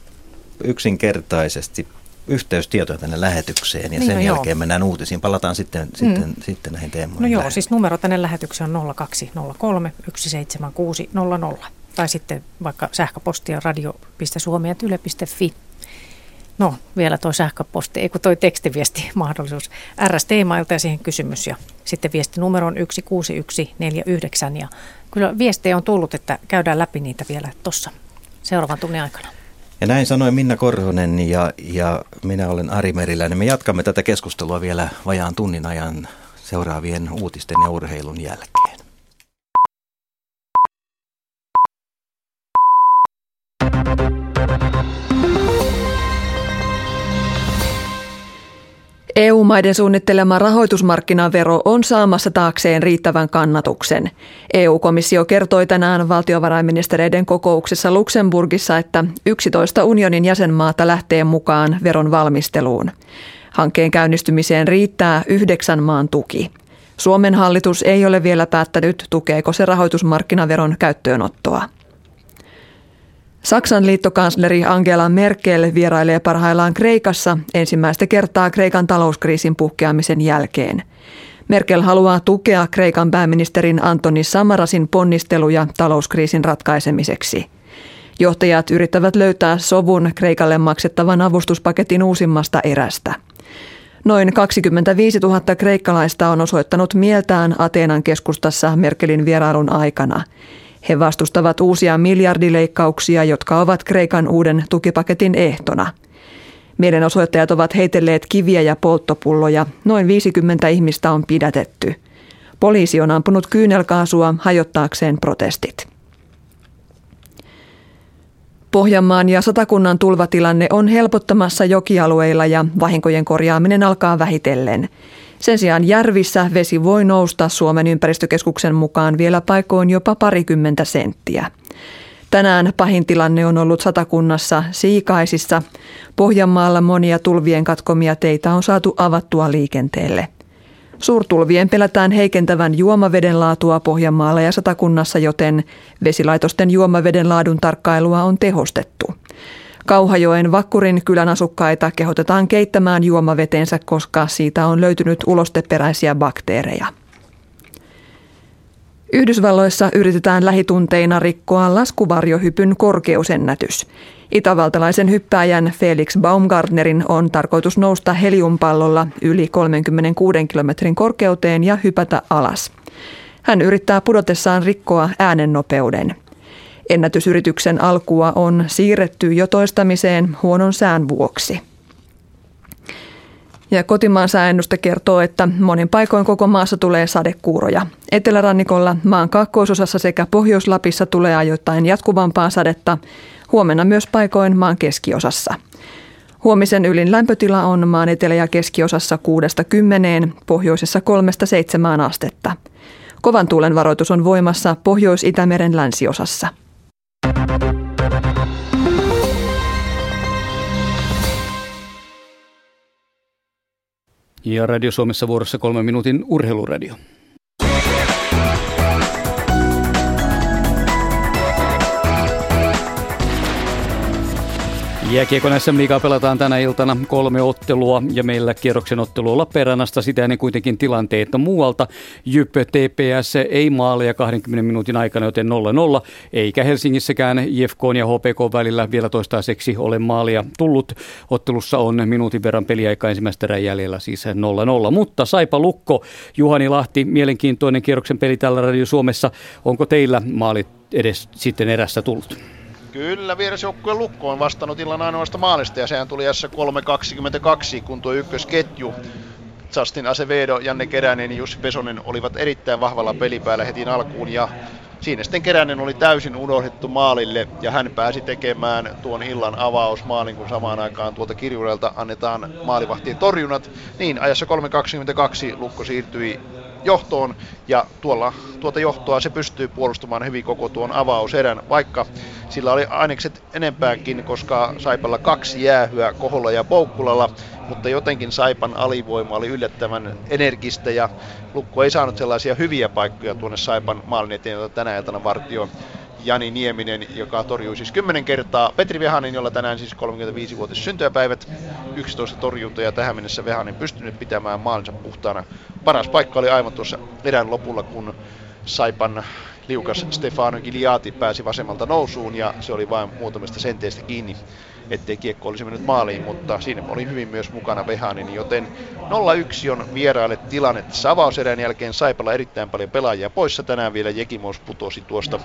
yksinkertaisesti yhteystietoja tänne lähetykseen ja niin, sen no jälkeen joo. mennään uutisiin. Palataan sitten, mm. sitten, sitten näihin teemoihin. No joo, siis numero tänne lähetykseen on 0203 17600 tai sitten vaikka sähköpostia radio.suomi.yle.fi. No, vielä tuo sähköposti, ei kun toi tekstiviesti mahdollisuus. RST-mailta ja siihen kysymys ja sitten viesti numero on 16149 ja kyllä viestejä on tullut, että käydään läpi niitä vielä tuossa seuraavan tunnin aikana. Ja näin sanoi Minna Korhonen ja, ja minä olen Ari Meriläinen. Me jatkamme tätä keskustelua vielä vajaan tunnin ajan seuraavien uutisten ja urheilun jälkeen. EU-maiden suunnittelema rahoitusmarkkinavero on saamassa taakseen riittävän kannatuksen. EU-komissio kertoi tänään valtiovarainministereiden kokouksessa Luxemburgissa, että 11 unionin jäsenmaata lähtee mukaan veron valmisteluun. Hankkeen käynnistymiseen riittää yhdeksän maan tuki. Suomen hallitus ei ole vielä päättänyt, tukeeko se rahoitusmarkkinaveron käyttöönottoa. Saksan liittokansleri Angela Merkel vierailee parhaillaan Kreikassa ensimmäistä kertaa Kreikan talouskriisin puhkeamisen jälkeen. Merkel haluaa tukea Kreikan pääministerin Antoni Samarasin ponnisteluja talouskriisin ratkaisemiseksi. Johtajat yrittävät löytää sovun Kreikalle maksettavan avustuspaketin uusimmasta erästä. Noin 25 000 kreikkalaista on osoittanut mieltään Ateenan keskustassa Merkelin vierailun aikana. He vastustavat uusia miljardileikkauksia, jotka ovat Kreikan uuden tukipaketin ehtona. Mielenosoittajat ovat heitelleet kiviä ja polttopulloja. Noin 50 ihmistä on pidätetty. Poliisi on ampunut kyynelkaasua hajottaakseen protestit. Pohjanmaan ja Satakunnan tulvatilanne on helpottamassa jokialueilla ja vahinkojen korjaaminen alkaa vähitellen. Sen sijaan järvissä vesi voi nousta Suomen ympäristökeskuksen mukaan vielä paikoin jopa parikymmentä senttiä. Tänään pahin tilanne on ollut satakunnassa Siikaisissa. Pohjanmaalla monia tulvien katkomia teitä on saatu avattua liikenteelle. Suurtulvien pelätään heikentävän juomaveden laatua Pohjanmaalla ja satakunnassa, joten vesilaitosten juomaveden laadun tarkkailua on tehostettu. Kauhajoen Vakkurin kylän asukkaita kehotetaan keittämään juomavetensä, koska siitä on löytynyt ulosteperäisiä bakteereja. Yhdysvalloissa yritetään lähitunteina rikkoa laskuvarjohypyn korkeusennätys. Itävaltalaisen hyppääjän Felix Baumgartnerin on tarkoitus nousta heliumpallolla yli 36 kilometrin korkeuteen ja hypätä alas. Hän yrittää pudotessaan rikkoa äänennopeuden. Ennätysyrityksen alkua on siirretty jo toistamiseen huonon sään vuoksi. Ja kotimaan sääennuste kertoo, että monin paikoin koko maassa tulee sadekuuroja. Etelärannikolla, maan kaakkoisosassa sekä Pohjois-Lapissa tulee ajoittain jatkuvampaa sadetta, huomenna myös paikoin maan keskiosassa. Huomisen ylin lämpötila on maan etelä- ja keskiosassa 6-10, pohjoisessa 3-7 astetta. Kovan tuulen varoitus on voimassa Pohjois-Itämeren länsiosassa. Ja Radio Suomessa vuorossa kolmen minuutin urheiluradio. Jääkiekon SM Liigaa pelataan tänä iltana kolme ottelua ja meillä kierroksen ottelu Lappeenrannasta sitä ennen kuitenkin tilanteita muualta. Jyp TPS ei maaleja 20 minuutin aikana, joten 0-0, eikä Helsingissäkään IFK ja HPK välillä vielä toistaiseksi ole maalia tullut. Ottelussa on minuutin verran peliaika ensimmäistä erän jäljellä, siis 0-0. Mutta Saipa Lukko, Juhani Lahti, mielenkiintoinen kierroksen peli tällä Radio Suomessa. Onko teillä maalit edes sitten erässä tullut? Kyllä, vierasjoukkueen lukko on vastannut illan ainoasta maalista ja sehän tuli S3.22, kun tuo ykkösketju Justin Acevedo, Janne Keränen ja Jussi Pesonen olivat erittäin vahvalla pelipäällä heti alkuun ja siinä sitten Keränen oli täysin unohdettu maalille ja hän pääsi tekemään tuon illan avausmaalin, kun samaan aikaan tuolta kirjurelta annetaan maalivahtien torjunat. Niin, ajassa 3.22 Lukko siirtyi johtoon. Ja tuolla, tuota johtoa se pystyy puolustamaan hyvin koko tuon avauserän, vaikka sillä oli ainekset enempäänkin, koska Saipalla kaksi jäähyä Koholla ja Poukkulalla, mutta jotenkin Saipan alivoima oli yllättävän energistä ja Lukko ei saanut sellaisia hyviä paikkoja tuonne Saipan maalin eteen, jota tänä iltana vartio Jani Nieminen, joka torjui siis 10 kertaa. Petri Vehanen, jolla tänään siis 35-vuotias syntymäpäivät, 11 torjuntaa ja tähän mennessä Vehanen pystynyt pitämään maalinsa puhtaana. Paras paikka oli aivan tuossa erän lopulla, kun Saipan liukas Stefano Giliati pääsi vasemmalta nousuun ja se oli vain muutamista senteistä kiinni ettei kiekko olisi mennyt maaliin, mutta siinä oli hyvin myös mukana Vehanin, joten 0-1 on vieraille tilanne tässä avauserän jälkeen Saipalla erittäin paljon pelaajia poissa. Tänään vielä Jekimos putosi tuosta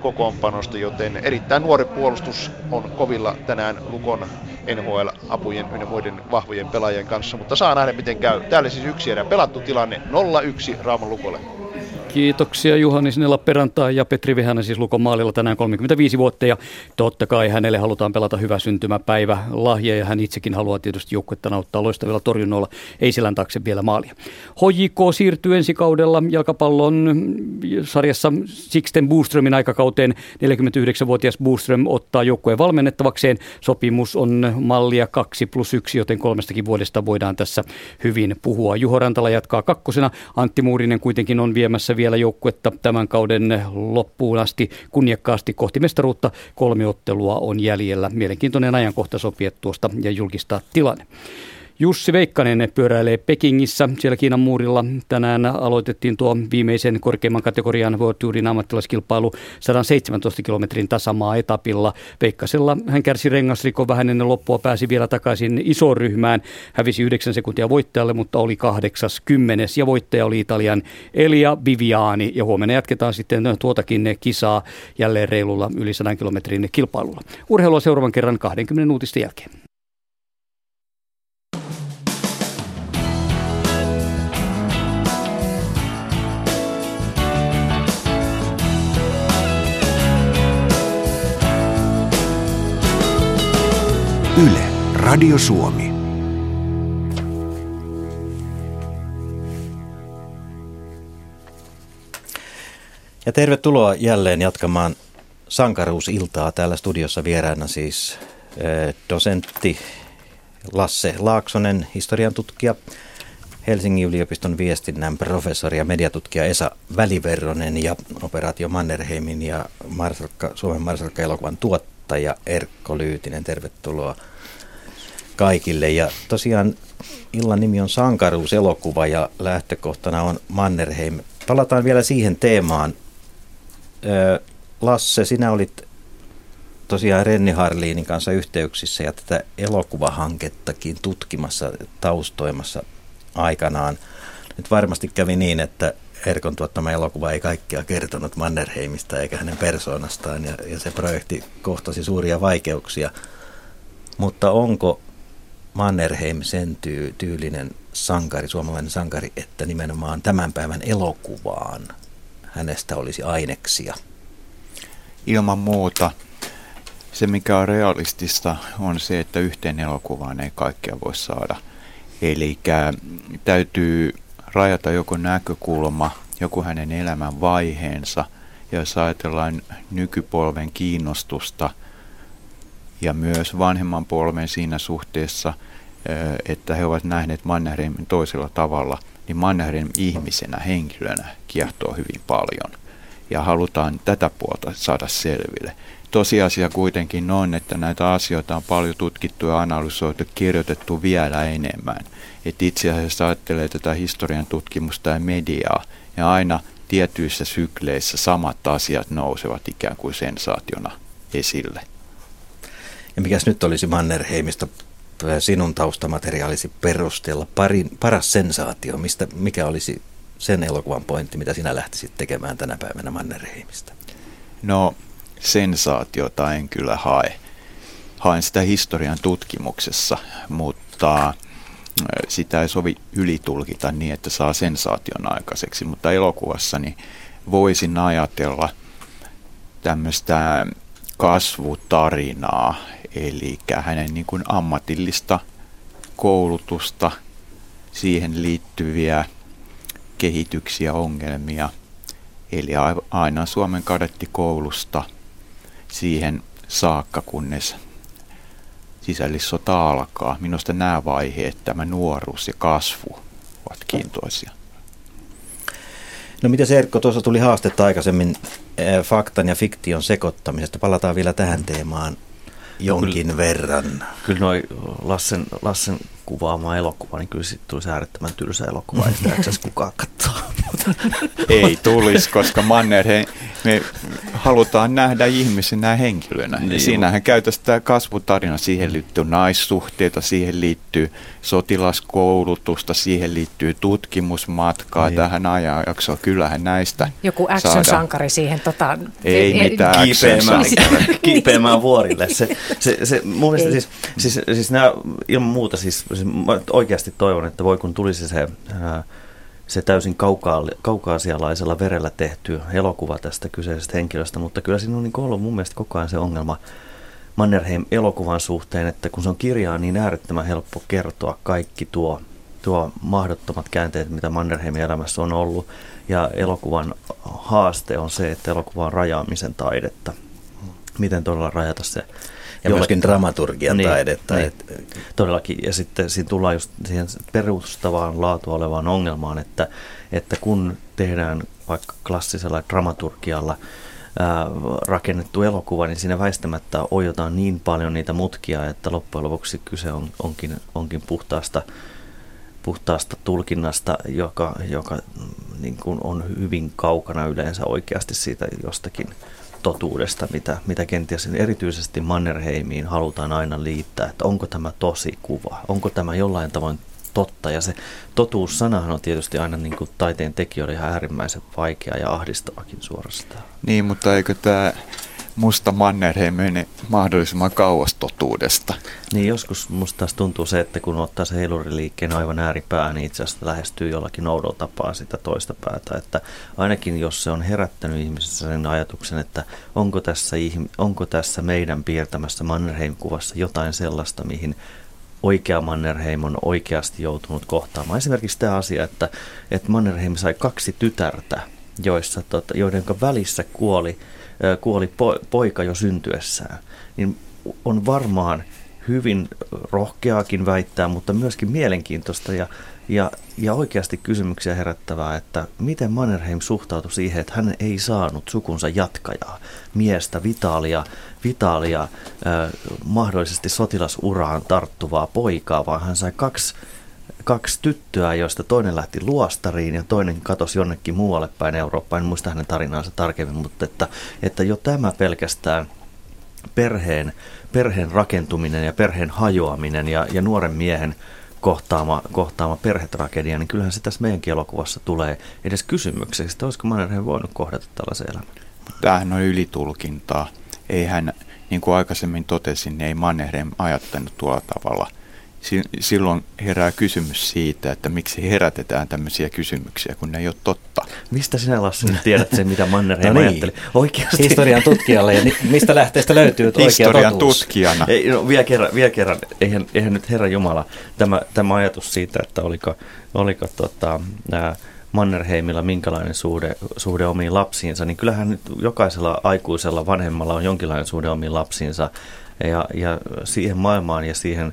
kokoonpanosta, joten erittäin nuori puolustus on kovilla tänään Lukon NHL-apujen ynnä muiden vahvojen pelaajien kanssa, mutta saa nähdä miten käy. Täällä siis yksi erä pelattu tilanne 0-1 Raaman Lukolle. Kiitoksia Juhani sinne Lappeenrantaan ja Petri Vihanen siis Lukon maalilla tänään 35 vuotta ja totta kai hänelle halutaan pelata hyvä syntymäpäivä lahja ja hän itsekin haluaa tietysti joukkuetta nauttaa loistavilla torjunnoilla, ei selän taakse vielä maalia. HJK siirtyy ensi kaudella jalkapallon sarjassa Sixten Boströmin aikakauteen. 49-vuotias Boström ottaa joukkueen valmennettavakseen. Sopimus on mallia 2 plus 1, joten kolmestakin vuodesta voidaan tässä hyvin puhua. Juho Rantala jatkaa kakkosena. Antti Muurinen kuitenkin on viemässä vielä joukkuetta tämän kauden loppuun asti kunniakkaasti kohti mestaruutta. Kolme ottelua on jäljellä. Mielenkiintoinen ajankohta sopia tuosta ja julkistaa tilanne. Jussi Veikkanen pyöräilee Pekingissä. Siellä Kiinan muurilla tänään aloitettiin tuo viimeisen korkeimman kategorian World Tourin ammattilaiskilpailu 117 kilometrin tasamaa etapilla. Veikkasella hän kärsi rengasrikon vähän ennen loppua, pääsi vielä takaisin isoon ryhmään. Hävisi 9 sekuntia voittajalle, mutta oli 80. Ja voittaja oli Italian Elia Viviani. Ja huomenna jatketaan sitten tuotakin kisaa jälleen reilulla yli 100 kilometrin kilpailulla. Urheilua seuraavan kerran 20 uutista jälkeen. Yle, Radio Suomi. Ja tervetuloa jälleen jatkamaan sankaruusiltaa. Täällä studiossa vieraana siis eh, dosentti Lasse Laaksonen, historian tutkija, Helsingin yliopiston viestinnän professori ja mediatutkija Esa Väliverronen ja Operaatio Mannerheimin ja Marsalkka, Suomen Marsalkka-elokuvan tuottaja Erkko Lyytinen. Tervetuloa kaikille. Ja tosiaan illan nimi on Sankaruus-elokuva ja lähtökohtana on Mannerheim. Palataan vielä siihen teemaan. Lasse, sinä olit tosiaan Renni Harliinin kanssa yhteyksissä ja tätä elokuvahankettakin tutkimassa, taustoimassa aikanaan. Nyt varmasti kävi niin, että Erkon tuottama elokuva ei kaikkea kertonut Mannerheimista eikä hänen persoonastaan ja, ja se projekti kohtasi suuria vaikeuksia. Mutta onko Mannerheim sen tyy- tyylinen sankari, suomalainen sankari, että nimenomaan tämän päivän elokuvaan hänestä olisi aineksia? Ilman muuta. Se, mikä on realistista, on se, että yhteen elokuvaan ei kaikkea voi saada. Eli täytyy rajata joku näkökulma, joku hänen elämän vaiheensa. Ja jos ajatellaan nykypolven kiinnostusta – ja myös vanhemman polven siinä suhteessa, että he ovat nähneet Mannerheimin toisella tavalla, niin Mannerheim ihmisenä, henkilönä kiehtoo hyvin paljon. Ja halutaan tätä puolta saada selville. Tosiasia kuitenkin on, että näitä asioita on paljon tutkittu ja analysoitu, kirjoitettu vielä enemmän. Et itse asiassa ajattelee tätä historian tutkimusta ja mediaa, ja aina tietyissä sykleissä samat asiat nousevat ikään kuin sensaationa esille. Ja mikäs nyt olisi Mannerheimista sinun taustamateriaalisi perusteella parin, paras sensaatio? Mistä, mikä olisi sen elokuvan pointti, mitä sinä lähtisit tekemään tänä päivänä Mannerheimista? No, sensaatiota en kyllä hae. Haen sitä historian tutkimuksessa, mutta sitä ei sovi ylitulkita niin, että saa sensaation aikaiseksi. Mutta elokuvassa voisin ajatella tämmöistä kasvutarinaa, eli hänen niin kuin ammatillista koulutusta, siihen liittyviä kehityksiä, ongelmia. Eli aina Suomen kadettikoulusta siihen saakka, kunnes sisällissota alkaa. Minusta nämä vaiheet, tämä nuoruus ja kasvu, ovat kiintoisia. No mitä se Erkko, tuossa tuli haastetta aikaisemmin eh, faktan ja fiktion sekoittamisesta. Palataan vielä tähän teemaan jonkin kyllä, verran. Kyllä noin Lassen, Lassen kuvaama elokuva, niin kyllä siitä tulisi äärettömän tylsä elokuva, ei sitä itse kukaan katsoa. ei tulisi, koska Mannerheim, me halutaan nähdä ihmisenä henkilönä. Niin, ja siinähän käytössä tämä kasvutarina, siihen liittyy naissuhteita, siihen liittyy sotilaskoulutusta, siihen liittyy tutkimusmatkaa niin. tähän ajanjaksoon. Kyllähän näistä Joku action-sankari siihen. Tota, ei e, mitään kiipeämään, kiipeämään vuorille. Se, se, se, mun mielestä siis, siis, siis nämä ilman muuta siis, siis mä oikeasti toivon, että voi kun tulisi se... Se täysin kaukaa, kaukaasialaisella verellä tehty elokuva tästä kyseisestä henkilöstä, mutta kyllä siinä on niin ollut mun mielestä koko ajan se ongelma Mannerheim elokuvan suhteen, että kun se on kirjaa niin äärettömän helppo kertoa kaikki tuo, tuo mahdottomat käänteet, mitä Mannerheimin elämässä on ollut, ja elokuvan haaste on se, että elokuva on rajaamisen taidetta. Miten todella rajata se ja myöskin dramaturgian niin, taidetta. Niin, et... Todellakin, ja sitten siinä tullaan just siihen perustavaan laatua olevaan ongelmaan, että, että kun tehdään vaikka klassisella dramaturgialla ää, rakennettu elokuva, niin siinä väistämättä ojotaan niin paljon niitä mutkia, että loppujen lopuksi kyse on, onkin, onkin puhtaasta puhtaasta tulkinnasta, joka, joka mm, niin kuin on hyvin kaukana yleensä oikeasti siitä jostakin totuudesta, mitä, mitä kenties erityisesti Mannerheimiin halutaan aina liittää, että onko tämä tosi kuva, onko tämä jollain tavoin totta. Ja se totuussanahan on tietysti aina niin kuin taiteen tekijöille ihan äärimmäisen vaikea ja ahdistavakin suorastaan. Niin, mutta eikö tämä musta Mannerheim mahdollisimman kauas totuudesta. Niin joskus musta taas tuntuu se, että kun ottaa se heiluriliikkeen aivan ääripää, niin itse asiassa lähestyy jollakin oudolla tapaa sitä toista päätä. Että ainakin jos se on herättänyt ihmisessä sen ajatuksen, että onko tässä, onko tässä meidän piirtämässä Mannerheim-kuvassa jotain sellaista, mihin oikea Mannerheim on oikeasti joutunut kohtaamaan. Esimerkiksi tämä asia, että, että Mannerheim sai kaksi tytärtä, joissa, tota, joiden välissä kuoli kuoli poika jo syntyessään, niin on varmaan hyvin rohkeaakin väittää, mutta myöskin mielenkiintoista ja, ja, ja oikeasti kysymyksiä herättävää, että miten Mannerheim suhtautui siihen, että hän ei saanut sukunsa jatkajaa, miestä, vitaalia, vitaalia äh, mahdollisesti sotilasuraan tarttuvaa poikaa, vaan hän sai kaksi kaksi tyttöä, joista toinen lähti luostariin ja toinen katosi jonnekin muualle päin Eurooppaan. En muista hänen tarinaansa tarkemmin, mutta että, että jo tämä pelkästään perheen, perheen rakentuminen ja perheen hajoaminen ja, ja nuoren miehen kohtaama, kohtaama perhetragedia, niin kyllähän se tässä meidänkin elokuvassa tulee edes kysymykseksi, että olisiko Mannerheim voinut kohdata tällaisen elämän. Tämähän on ylitulkintaa. Ei hän, niin kuin aikaisemmin totesin, niin ei Mannerheim ajattanut tuolla tavalla – silloin herää kysymys siitä, että miksi herätetään tämmöisiä kysymyksiä, kun ne ei ole totta. Mistä sinä Lassi tiedät sen, mitä Mannerheim no niin. ajatteli? Oikeasti. Historian tutkijalle ja mistä lähteestä löytyy oikea Historian totuus? tutkijana. Ei, no, vielä kerran, vielä kerran. Eihän, eihän nyt Herra Jumala, tämä, tämä ajatus siitä, että oliko, oliko tota, ää, Mannerheimilla minkälainen suhde, suhde omiin lapsiinsa, niin kyllähän nyt jokaisella aikuisella vanhemmalla on jonkinlainen suhde omiin lapsiinsa ja, ja siihen maailmaan ja siihen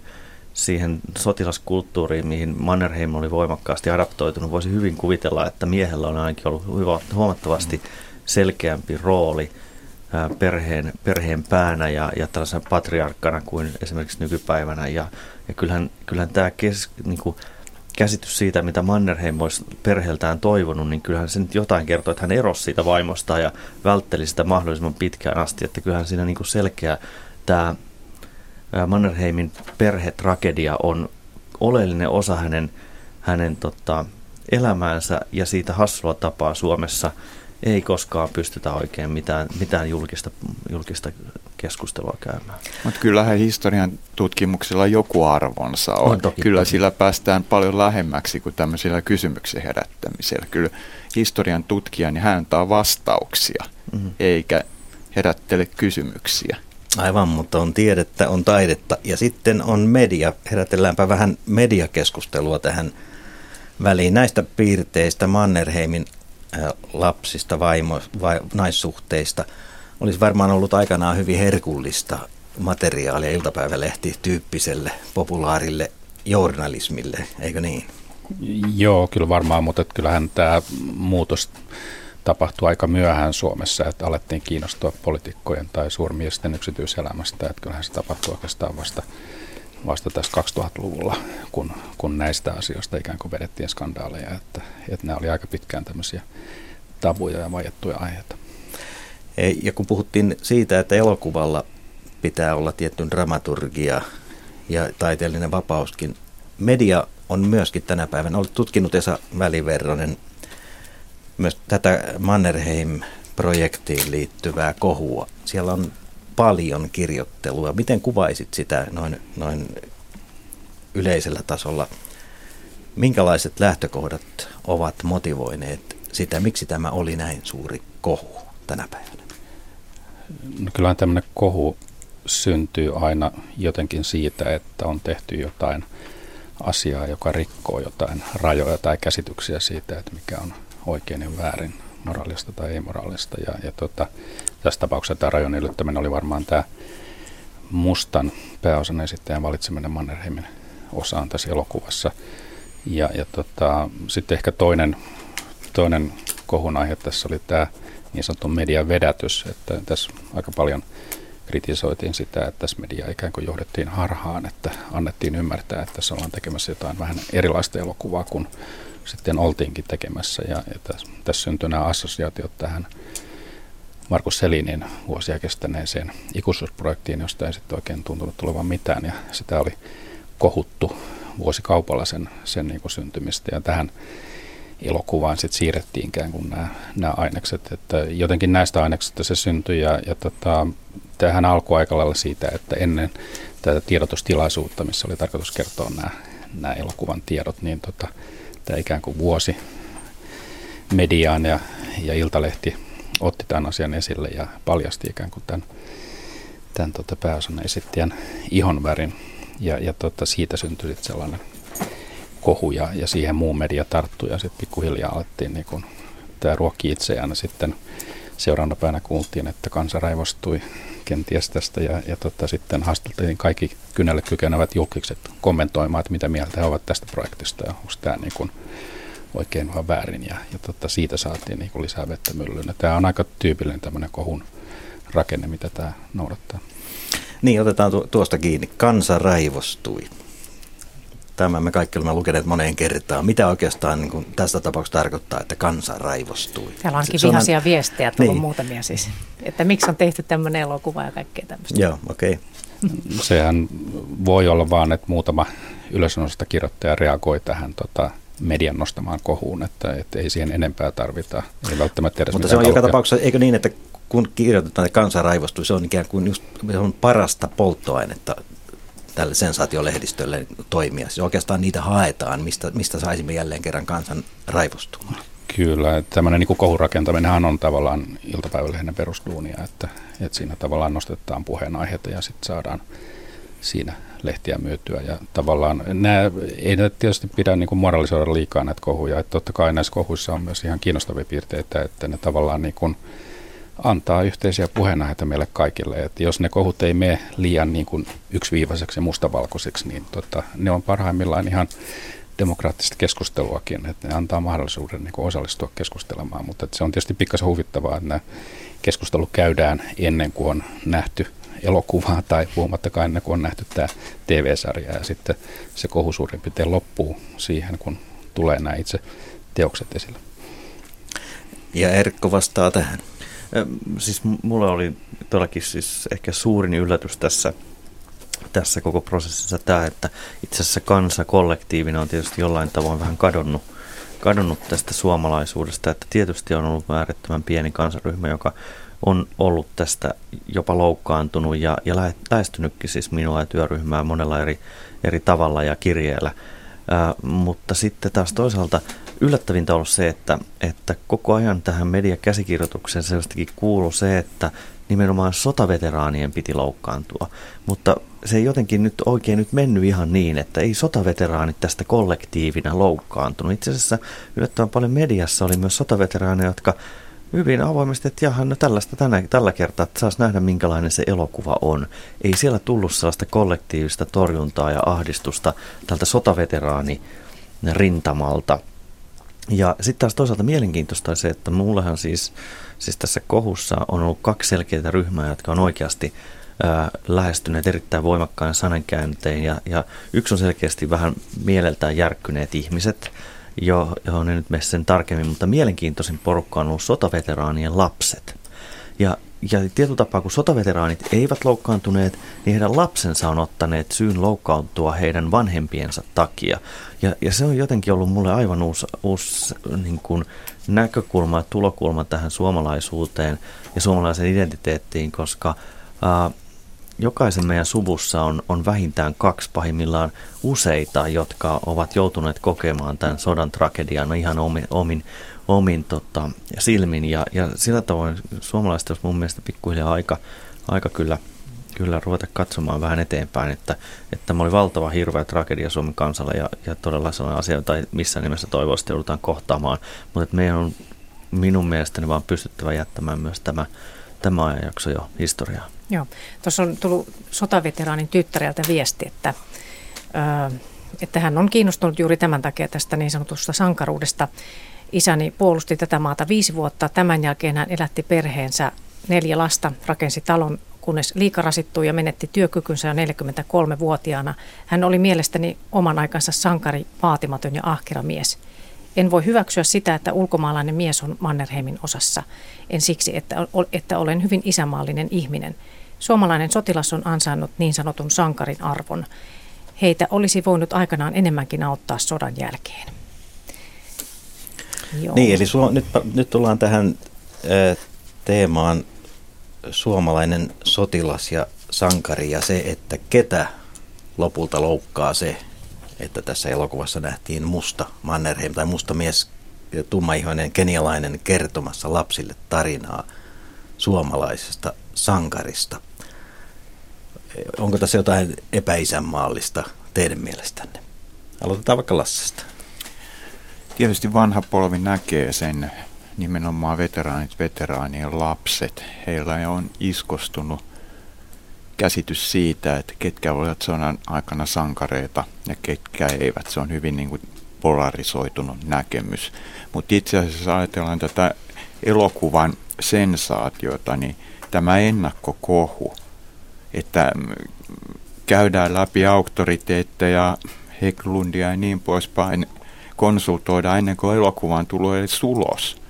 siihen sotilaskulttuuriin, mihin Mannerheim oli voimakkaasti adaptoitunut, voisi hyvin kuvitella, että miehellä on ainakin ollut huomattavasti selkeämpi rooli perheen, perheen päänä ja, ja tällaisena patriarkkana kuin esimerkiksi nykypäivänä. Ja, ja kyllähän, kyllähän tämä kes, niin kuin, käsitys siitä, mitä Mannerheim olisi perheeltään toivonut, niin kyllähän se nyt jotain kertoo, että hän erosi siitä vaimosta ja vältteli sitä mahdollisimman pitkään asti. Että kyllähän siinä niin kuin selkeä tämä Mannerheimin perhetragedia on oleellinen osa hänen, hänen tota, elämäänsä ja siitä hassua tapaa Suomessa ei koskaan pystytä oikein mitään, mitään julkista, julkista keskustelua käymään. Mutta kyllähän historian tutkimuksella joku arvonsa on. on toki, Kyllä toki. sillä päästään paljon lähemmäksi kuin tämmöisillä kysymyksen herättämisellä. Kyllä historian tutkija, niin hän antaa vastauksia, mm-hmm. eikä herättele kysymyksiä. Aivan, mutta on tiedettä, on taidetta ja sitten on media. Herätelläänpä vähän mediakeskustelua tähän väliin. Näistä piirteistä Mannerheimin lapsista, vaimo, vai, naissuhteista olisi varmaan ollut aikanaan hyvin herkullista materiaalia iltapäivälehti tyyppiselle populaarille journalismille, eikö niin? Joo, kyllä varmaan, mutta kyllähän tämä muutos tapahtui aika myöhään Suomessa, että alettiin kiinnostua poliitikkojen tai suurmiesten yksityiselämästä, että kyllähän se tapahtui oikeastaan vasta, vasta tässä 2000-luvulla, kun, kun näistä asioista ikään kuin vedettiin skandaaleja, että, että nämä oli aika pitkään tämmöisiä tabuja ja vaiettuja aiheita. Ja kun puhuttiin siitä, että elokuvalla pitää olla tietty dramaturgia ja taiteellinen vapauskin, media on myöskin tänä päivänä, olet tutkinut Esa Väliverronen myös tätä Mannerheim-projektiin liittyvää kohua. Siellä on paljon kirjoittelua. Miten kuvaisit sitä noin, noin yleisellä tasolla? Minkälaiset lähtökohdat ovat motivoineet sitä, miksi tämä oli näin suuri kohu tänä päivänä? No kyllähän tämmöinen kohu syntyy aina jotenkin siitä, että on tehty jotain asiaa, joka rikkoo jotain rajoja tai käsityksiä siitä, että mikä on oikein ja väärin, moraalista tai ei-moraalista. Ja, ja tota, tässä tapauksessa tämä rajon yllättäminen oli varmaan tämä mustan pääosan esittäjän valitseminen Mannerheimin osaan tässä elokuvassa. Ja, ja tota, sitten ehkä toinen, toinen kohun aihe tässä oli tämä niin sanottu median vedätys, että tässä aika paljon kritisoitiin sitä, että tässä media ikään kuin johdettiin harhaan, että annettiin ymmärtää, että tässä ollaan tekemässä jotain vähän erilaista elokuvaa kuin sitten oltiinkin tekemässä. Ja, ja tässä, tässä syntyi nämä assosiaatiot tähän Markus Selinin vuosia kestäneeseen ikuisuusprojektiin, josta ei sitten oikein tuntunut tulevan mitään. Ja sitä oli kohuttu vuosikaupalla sen, sen niin kuin syntymistä. Ja tähän elokuvaan sitten siirrettiin ikään kuin nämä, nämä ainekset. Että jotenkin näistä aineksista se syntyi ja, ja tota, tähän alkoi aika lailla siitä, että ennen tätä tiedotustilaisuutta, missä oli tarkoitus kertoa nämä, nämä elokuvan tiedot, niin tota, tämä ikään kuin vuosi mediaan ja, ja Iltalehti otti tämän asian esille ja paljasti ikään kuin tämän, tämän tota pääosan esittäjän ihonvärin. Ja, ja tota, siitä syntyi sitten sellainen kohu ja, ja siihen muu media tarttui ja sitten pikkuhiljaa alettiin niin kun, tämä ruokki itseään sitten seuraavana päivänä kuultiin, että kansa raivostui kenties tästä ja, ja tota, sitten haastateltiin kaikki kynälle kykenevät julkikset kommentoimaan, että mitä mieltä he ovat tästä projektista ja onko tämä niin kuin oikein vai väärin ja, ja tota, siitä saatiin niin kuin lisää vettä myllyyn. Tämä on aika tyypillinen tämmöinen kohun rakenne, mitä tämä noudattaa. Niin, otetaan tuosta kiinni. Kansa raivostui. Tämä me kaikki olemme lukeneet moneen kertaan. Mitä oikeastaan niin kuin tässä tapauksessa tarkoittaa, että kansa raivostui? Täällä onkin se, vihaisia on... viestejä tullut niin. muutamia siis. Että miksi on tehty tämmöinen elokuva ja kaikkea tämmöistä. Joo, okei. Okay. Sehän voi olla vaan, että muutama ylösnosta kirjoittaja reagoi tähän tota, median nostamaan kohuun, että, että ei siihen enempää tarvita. Ei välttämättä edes Mutta se on joka tapauksessa, eikö niin, että kun kirjoitetaan, että kansa raivostuu, se on ikään kuin just, se on parasta polttoainetta tälle sensaatiolehdistölle toimia. Siis oikeastaan niitä haetaan, mistä, mistä saisimme jälleen kerran kansan raivostumaan. Kyllä, että tämmöinen niin kohurakentaminen on tavallaan iltapäivälehden perusduunia, että, että siinä tavallaan nostetaan puheenaiheita ja sitten saadaan siinä lehtiä myytyä. Ja tavallaan nämä, ei näitä tietysti pidä niin kuin moralisoida liikaa näitä kohuja, että totta kai näissä kohuissa on myös ihan kiinnostavia piirteitä, että ne tavallaan niin kuin antaa yhteisiä puheenaiheita meille kaikille. Että jos ne kohut ei mene liian niin kuin yksiviivaiseksi ja mustavalkoiseksi, niin tota, ne on parhaimmillaan ihan demokraattista keskusteluakin, että ne antaa mahdollisuuden niin osallistua keskustelemaan, mutta se on tietysti pikkasen huvittavaa, että nämä keskustelu käydään ennen kuin on nähty elokuvaa tai puhumattakaan ennen kuin on nähty tämä TV-sarja ja sitten se kohu suurin piirtein loppuu siihen, kun tulee nämä itse teokset esille. Ja Erkko vastaa tähän. Siis mulle oli todellakin siis ehkä suurin yllätys tässä, tässä koko prosessissa tämä, että itse asiassa kansa kollektiivina on tietysti jollain tavoin vähän kadonnut, kadonnut tästä suomalaisuudesta, että tietysti on ollut äärettömän pieni kansaryhmä, joka on ollut tästä jopa loukkaantunut ja, ja lähestynytkin siis minua ja työryhmää monella eri, eri tavalla ja kirjeellä. Ää, mutta sitten taas toisaalta yllättävintä ollut se, että, että koko ajan tähän mediakäsikirjoitukseen selvästikin kuuluu se, että nimenomaan sotaveteraanien piti loukkaantua. Mutta se ei jotenkin nyt oikein nyt mennyt ihan niin, että ei sotaveteraanit tästä kollektiivina loukkaantunut. Itse asiassa yllättävän paljon mediassa oli myös sotaveteraaneja, jotka hyvin avoimesti, että jaha, no tällaista tänä, tällä kertaa, että saisi nähdä minkälainen se elokuva on. Ei siellä tullut sellaista kollektiivista torjuntaa ja ahdistusta tältä sotaveteraani rintamalta. Ja sitten taas toisaalta mielenkiintoista on se, että mullehan siis, siis tässä kohussa on ollut kaksi selkeää ryhmää, jotka on oikeasti ää, lähestyneet erittäin voimakkaan sanankääntein. Ja, ja yksi on selkeästi vähän mieleltään järkkyneet ihmiset, jo, johon en nyt mene sen tarkemmin, mutta mielenkiintoisin porukka on ollut sotaveteraanien lapset. Ja, ja tietyllä tapaa, kun sotaveteraanit eivät loukkaantuneet, niin heidän lapsensa on ottaneet syyn loukkaantua heidän vanhempiensa takia. Ja, ja se on jotenkin ollut mulle aivan uusi, uusi niin kuin näkökulma ja tulokulma tähän suomalaisuuteen ja suomalaisen identiteettiin, koska ää, jokaisen meidän suvussa on, on vähintään kaksi pahimmillaan useita, jotka ovat joutuneet kokemaan tämän sodan tragedian ihan omin, omin, omin tota, silmin. Ja, ja sillä tavoin suomalaiset olisi mun mielestä pikkuhiljaa aika, aika kyllä, kyllä ruveta katsomaan vähän eteenpäin, että, että tämä oli valtava hirveä tragedia Suomen kansalle ja, ja todella sellainen asia, jota missään nimessä toivoisesti joudutaan kohtaamaan. Mutta että meidän on minun mielestäni vaan pystyttävä jättämään myös tämä, tämä ajanjakso jo historiaa. Joo, tuossa on tullut sotaveteraanin tyttäreltä viesti, että, että hän on kiinnostunut juuri tämän takia tästä niin sanotusta sankaruudesta. Isäni puolusti tätä maata viisi vuotta. Tämän jälkeen hän elätti perheensä neljä lasta, rakensi talon, kunnes liika rasittui ja menetti työkykynsä jo 43-vuotiaana. Hän oli mielestäni oman aikansa sankari, vaatimaton ja ahkera mies. En voi hyväksyä sitä, että ulkomaalainen mies on Mannerheimin osassa. En siksi, että, että olen hyvin isämaallinen ihminen – Suomalainen sotilas on ansainnut niin sanotun sankarin arvon. Heitä olisi voinut aikanaan enemmänkin auttaa sodan jälkeen. Joo. Niin, eli su- nyt, nyt tullaan tähän ä, teemaan suomalainen sotilas ja sankari ja se, että ketä lopulta loukkaa se, että tässä elokuvassa nähtiin musta Mannerheim tai musta mies, tummaihoinen kenialainen kertomassa lapsille tarinaa suomalaisesta sankarista. Onko tässä jotain epäisänmaallista teidän mielestänne? Aloitetaan vaikka Lassesta. Tietysti vanha polvi näkee sen nimenomaan veteraanit, veteraanien lapset. Heillä on iskostunut käsitys siitä, että ketkä ovat sodan aikana sankareita ja ketkä eivät. Se on hyvin niin kuin polarisoitunut näkemys. Mutta itse asiassa ajatellaan tätä elokuvan sensaatiota, niin tämä ennakkokohu – että käydään läpi auktoriteetteja, Heklundia ja niin poispäin, konsultoidaan ennen kuin elokuvan tulee edes ulos.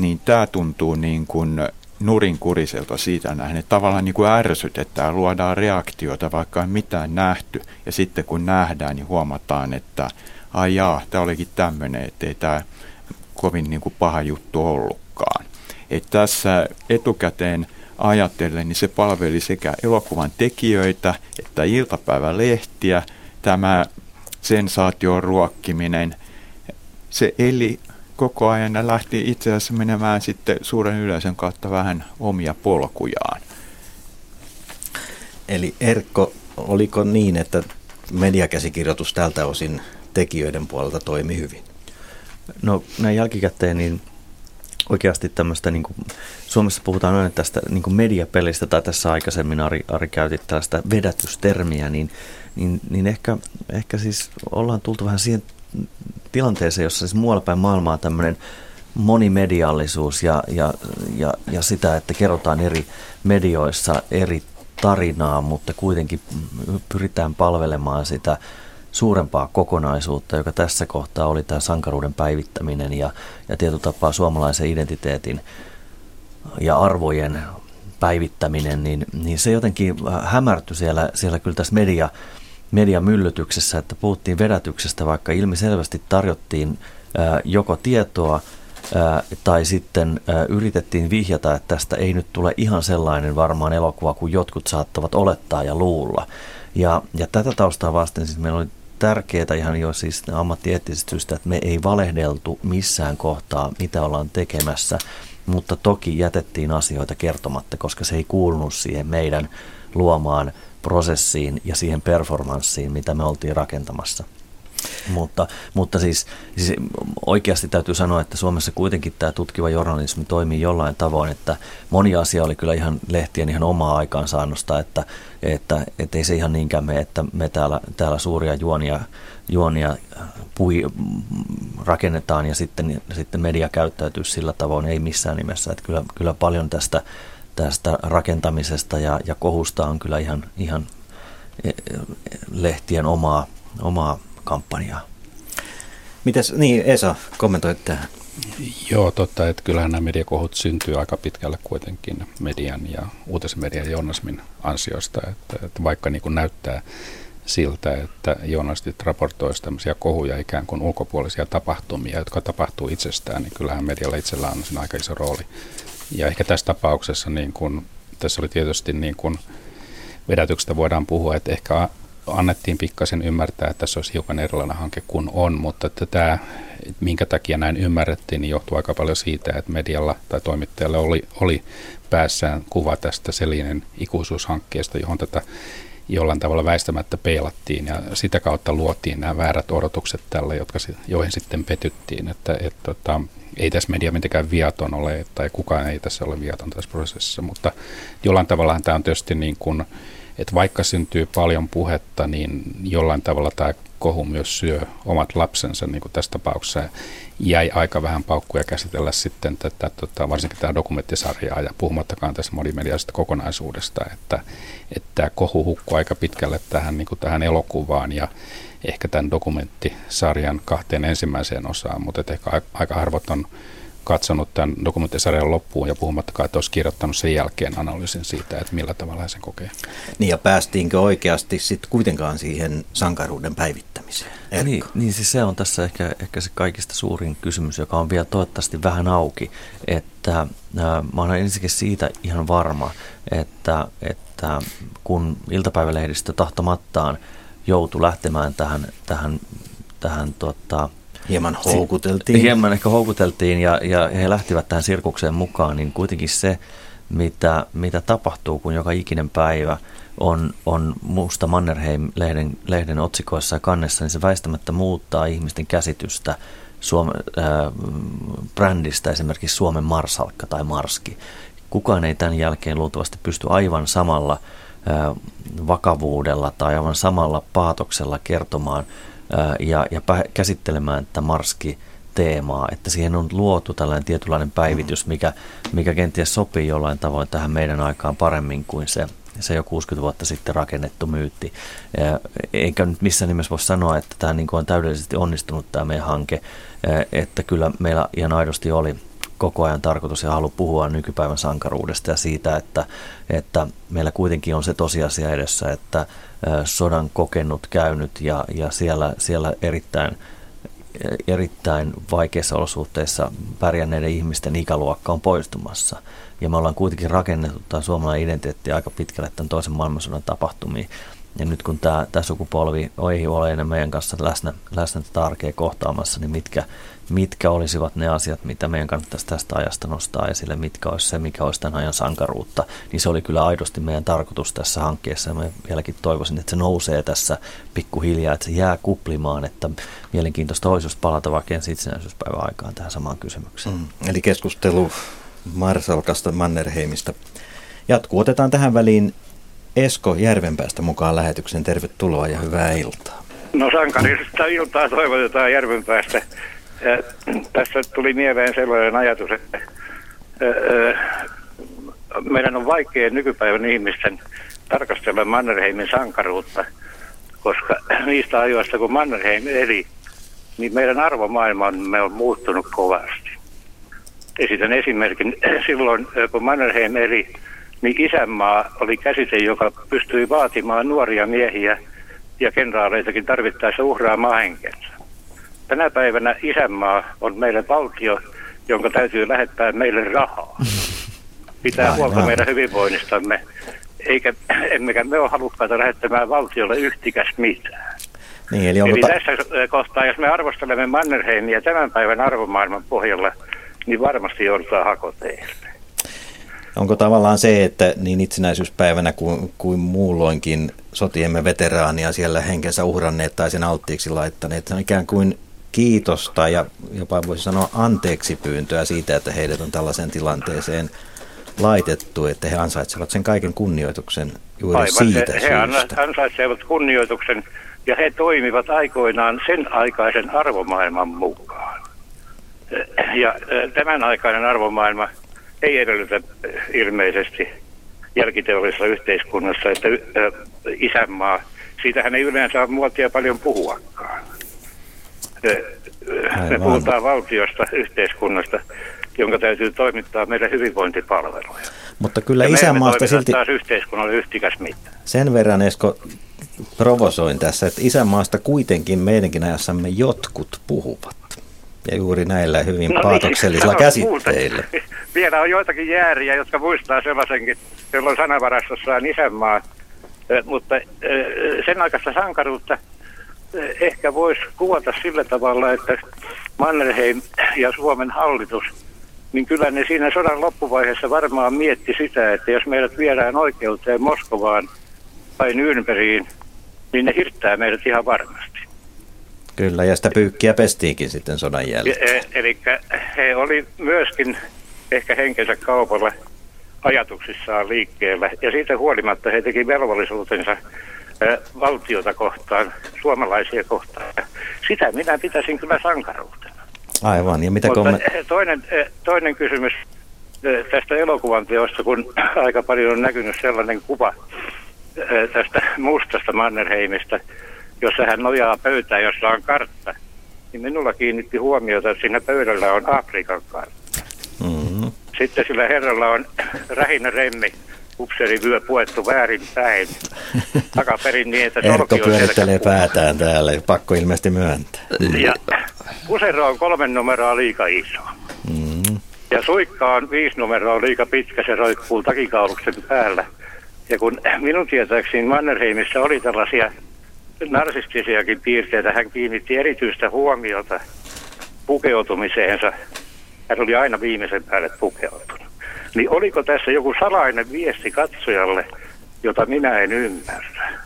Niin tämä tuntuu niin kuin nurinkuriselta siitä nähden, että tavallaan niin kuin ärsytetään, luodaan reaktiota, vaikka ei mitään nähty. Ja sitten kun nähdään, niin huomataan, että ai jaa, tämä olikin tämmöinen, ettei tämä kovin niin kuin paha juttu ollutkaan. Että tässä etukäteen ajatellen, niin se palveli sekä elokuvan tekijöitä että iltapäivälehtiä. Tämä sensaation ruokkiminen, se eli koko ajan ja lähti itse asiassa menemään sitten suuren yleisön kautta vähän omia polkujaan. Eli Erkko, oliko niin, että mediakäsikirjoitus tältä osin tekijöiden puolelta toimi hyvin? No näin jälkikäteen niin oikeasti tämmöistä, niin kuin, Suomessa puhutaan aina tästä niin kuin mediapelistä, tai tässä aikaisemmin Ari, Ari käytit tällaista vedätystermiä, niin, niin, niin ehkä, ehkä siis ollaan tultu vähän siihen tilanteeseen, jossa siis muualla päin maailmaa tämmöinen monimediallisuus ja, ja, ja, ja sitä, että kerrotaan eri medioissa eri tarinaa, mutta kuitenkin pyritään palvelemaan sitä suurempaa kokonaisuutta, joka tässä kohtaa oli tämä sankaruuden päivittäminen ja, ja tietotapaa suomalaisen identiteetin ja arvojen päivittäminen, niin, niin se jotenkin hämärtyi siellä, siellä kyllä tässä media, mediamyllytyksessä, että puhuttiin vedätyksestä, vaikka ilmiselvästi tarjottiin joko tietoa tai sitten yritettiin vihjata, että tästä ei nyt tule ihan sellainen varmaan elokuva kuin jotkut saattavat olettaa ja luulla. Ja, ja tätä taustaa vasten siis meillä oli tärkeää ihan jo siis ammattieettisestä syystä, että me ei valehdeltu missään kohtaa, mitä ollaan tekemässä, mutta toki jätettiin asioita kertomatta, koska se ei kuulunut siihen meidän luomaan prosessiin ja siihen performanssiin, mitä me oltiin rakentamassa. Mutta, mutta siis, siis oikeasti täytyy sanoa, että Suomessa kuitenkin tämä tutkiva journalismi toimii jollain tavoin, että moni asia oli kyllä ihan lehtien ihan omaa aikaansaannosta, että, että, että ei se ihan niinkään me, että me täällä, täällä suuria juonia, juonia pui, rakennetaan ja sitten, sitten media käyttäytyy sillä tavoin, ei missään nimessä. Että kyllä, kyllä paljon tästä, tästä rakentamisesta ja, ja kohusta on kyllä ihan, ihan e, lehtien omaa, omaa kampanjaa. Mites, niin Esa, kommentoit tähän. Joo, totta, että kyllähän nämä mediakohut syntyy aika pitkälle kuitenkin median ja uutisen median journalismin ansiosta, että, että vaikka niin kuin näyttää siltä, että journalistit raportoisivat tämmöisiä kohuja ikään kuin ulkopuolisia tapahtumia, jotka tapahtuu itsestään, niin kyllähän medialla itsellään on siinä aika iso rooli. Ja ehkä tässä tapauksessa, niin kun, tässä oli tietysti niin kun, vedätyksestä voidaan puhua, että ehkä annettiin pikkasen ymmärtää, että tässä olisi hiukan erilainen hanke kuin on, mutta että tämä, minkä takia näin ymmärrettiin, niin johtuu aika paljon siitä, että medialla tai toimittajalla oli, oli päässään kuva tästä Selinen ikuisuushankkeesta, johon tätä jollain tavalla väistämättä peilattiin ja sitä kautta luotiin nämä väärät odotukset tälle, jotka, joihin sitten petyttiin, että, että tota, ei tässä media mitenkään viaton ole, tai kukaan ei tässä ole viaton tässä prosessissa, mutta jollain tavalla tämä on tietysti niin kuin, että vaikka syntyy paljon puhetta, niin jollain tavalla tämä kohu myös syö omat lapsensa, niin kuin tässä tapauksessa. Jäi aika vähän paukkuja käsitellä sitten tätä, tota, varsinkin tämä dokumenttisarjaa ja puhumattakaan tässä monimediallisesta kokonaisuudesta, että, että tämä kohu hukkuu aika pitkälle tähän, niin kuin tähän elokuvaan ja ehkä tämän dokumenttisarjan kahteen ensimmäiseen osaan, mutta ehkä aika harvat on katsonut tämän dokumenttisarjan loppuun ja puhumattakaan, että olisi kirjoittanut sen jälkeen analyysin siitä, että millä tavalla hän sen kokee. Niin ja päästiinkö oikeasti sitten kuitenkaan siihen sankaruuden päivittämiseen? Niin, niin siis se on tässä ehkä, ehkä se kaikista suurin kysymys, joka on vielä toivottavasti vähän auki, että äh, mä olen ensinnäkin siitä ihan varma, että, että kun iltapäivälehdistö tahtomattaan joutui lähtemään tähän, tähän, tähän tota, Hieman houkuteltiin. Hieman ehkä houkuteltiin ja, ja he lähtivät tähän sirkukseen mukaan, niin kuitenkin se, mitä, mitä tapahtuu, kun joka ikinen päivä on, on Musta Mannerheim-lehden lehden otsikoissa ja kannessa, niin se väistämättä muuttaa ihmisten käsitystä Suome, äh, brändistä, esimerkiksi Suomen Marsalkka tai Marski. Kukaan ei tämän jälkeen luultavasti pysty aivan samalla äh, vakavuudella tai aivan samalla paatoksella kertomaan ja, ja käsittelemään tätä Marski teemaa, että siihen on luotu tällainen tietynlainen päivitys, mikä, mikä kenties sopii jollain tavoin tähän meidän aikaan paremmin kuin se, se jo 60 vuotta sitten rakennettu myytti. Eikä nyt missään nimessä voi sanoa, että tämä niin on täydellisesti onnistunut tämä meidän hanke, että kyllä meillä ihan aidosti oli koko ajan tarkoitus ja halu puhua nykypäivän sankaruudesta ja siitä, että, että meillä kuitenkin on se tosiasia edessä, että sodan kokenut käynyt ja, ja siellä, siellä erittäin, erittäin vaikeissa olosuhteissa pärjänneiden ihmisten ikäluokka on poistumassa. Ja me ollaan kuitenkin rakennettu tämä suomalainen identiteetti aika pitkälle tämän toisen maailmansodan tapahtumiin. Ja nyt kun tämä, tämä sukupolvi ei ole enää meidän kanssa läsnä, läsnä tätä kohtaamassa, niin mitkä, mitkä olisivat ne asiat, mitä meidän kannattaisi tästä ajasta nostaa esille, mitkä olisi se, mikä olisi tämän ajan sankaruutta, niin se oli kyllä aidosti meidän tarkoitus tässä hankkeessa. Ja mä vieläkin toivoisin, että se nousee tässä pikkuhiljaa, että se jää kuplimaan, että mielenkiintoista olisi, jos palata vaikka ensi itsenäisyyspäivän aikaan tähän samaan kysymykseen. Mm, eli keskustelu Marsalkasta Mannerheimista jatkuu. Otetaan tähän väliin Esko Järvenpäästä mukaan lähetyksen. Tervetuloa ja hyvää iltaa. No sankarista iltaa toivotetaan Järvenpäästä Tässä tuli mieleen sellainen ajatus, että meidän on vaikea nykypäivän ihmisten tarkastella Mannerheimin sankaruutta, koska niistä ajoista kun Mannerheim eli, niin meidän arvomaailmamme on muuttunut kovasti. Esitän esimerkin. Silloin kun Mannerheim eli, niin isänmaa oli käsite, joka pystyi vaatimaan nuoria miehiä ja kenraaleitakin tarvittaessa uhraamaan henkensä. Tänä päivänä isänmaa on meille valtio, jonka täytyy lähettää meille rahaa. Pitää Aivan. huolta meidän hyvinvoinnistamme, eikä, emmekä me ole halukkaita lähettämään valtiolle yhtikäs mitään. Niin, eli, eli ta- tässä kohtaa, jos me arvostelemme Mannerheimia tämän päivän arvomaailman pohjalla, niin varmasti joudutaan hakoteille. Onko tavallaan se, että niin itsenäisyyspäivänä kuin, kuin muulloinkin sotiemme veteraania siellä henkensä uhranneet tai sen alttiiksi laittaneet, se on ikään kuin kiitosta ja jopa voisi sanoa anteeksi pyyntöä siitä, että heidät on tällaiseen tilanteeseen laitettu, että he ansaitsevat sen kaiken kunnioituksen juuri Aivan, siitä he, syystä. He ansaitsevat kunnioituksen ja he toimivat aikoinaan sen aikaisen arvomaailman mukaan. Ja tämän aikainen arvomaailma ei edellytä ilmeisesti jälkiteollisessa yhteiskunnassa, että isänmaa, siitähän ei yleensä ole muotia paljon puhuakaan. Me puhutaan valtiosta, yhteiskunnasta, jonka täytyy toimittaa meille hyvinvointipalveluja. Mutta kyllä ja isänmaasta silti... taas yhteiskunnalle yhtikäs mitään. Sen verran, Esko, provosoin tässä, että isänmaasta kuitenkin meidänkin ajassamme jotkut puhuvat. Ja juuri näillä hyvin no niin, paatoksellisilla niin, käsitteillä. Vielä on joitakin jääriä, jotka muistaa sellaisenkin, jolloin sanavarastossaan isänmaa. Mutta sen aikaista sankaruutta ehkä voisi kuvata sillä tavalla, että Mannerheim ja Suomen hallitus, niin kyllä ne siinä sodan loppuvaiheessa varmaan mietti sitä, että jos meidät viedään oikeuteen Moskovaan tai Nürnbergiin, niin ne hirttää meidät ihan varmasti. Kyllä, ja sitä pyykkiä pestiinkin sitten sodan jälkeen. E- eli he oli myöskin ehkä henkensä kaupalla ajatuksissaan liikkeellä, ja siitä huolimatta he teki velvollisuutensa valtiota kohtaan, suomalaisia kohtaan. Sitä minä pitäisin kyllä sankaruutena. Aivan, ja mitä Mutta komme... toinen, toinen kysymys tästä elokuvan teosta, kun aika paljon on näkynyt sellainen kuva tästä mustasta Mannerheimista, jossa hän nojaa pöytään, jossa on kartta, niin minulla kiinnitti huomiota, että siinä pöydällä on Afrikan kartta. Mm-hmm. Sitten sillä herralla on rähinä remmi vyö puettu väärin päin takaperin niin, että Erkko pyörittelee päätään täällä, pakko ilmeisesti myöntää. Ja pusero on kolmen numeroa liika iso. Mm. Ja suikka on viisi numeroa liika pitkä, se roikkuu takikauluksen päällä. Ja kun minun tietääkseni Mannerheimissa oli tällaisia narsistisiakin piirteitä, hän kiinnitti erityistä huomiota pukeutumiseensa. Hän oli aina viimeisen päälle pukeutunut. Niin oliko tässä joku salainen viesti katsojalle, jota minä en ymmärrä?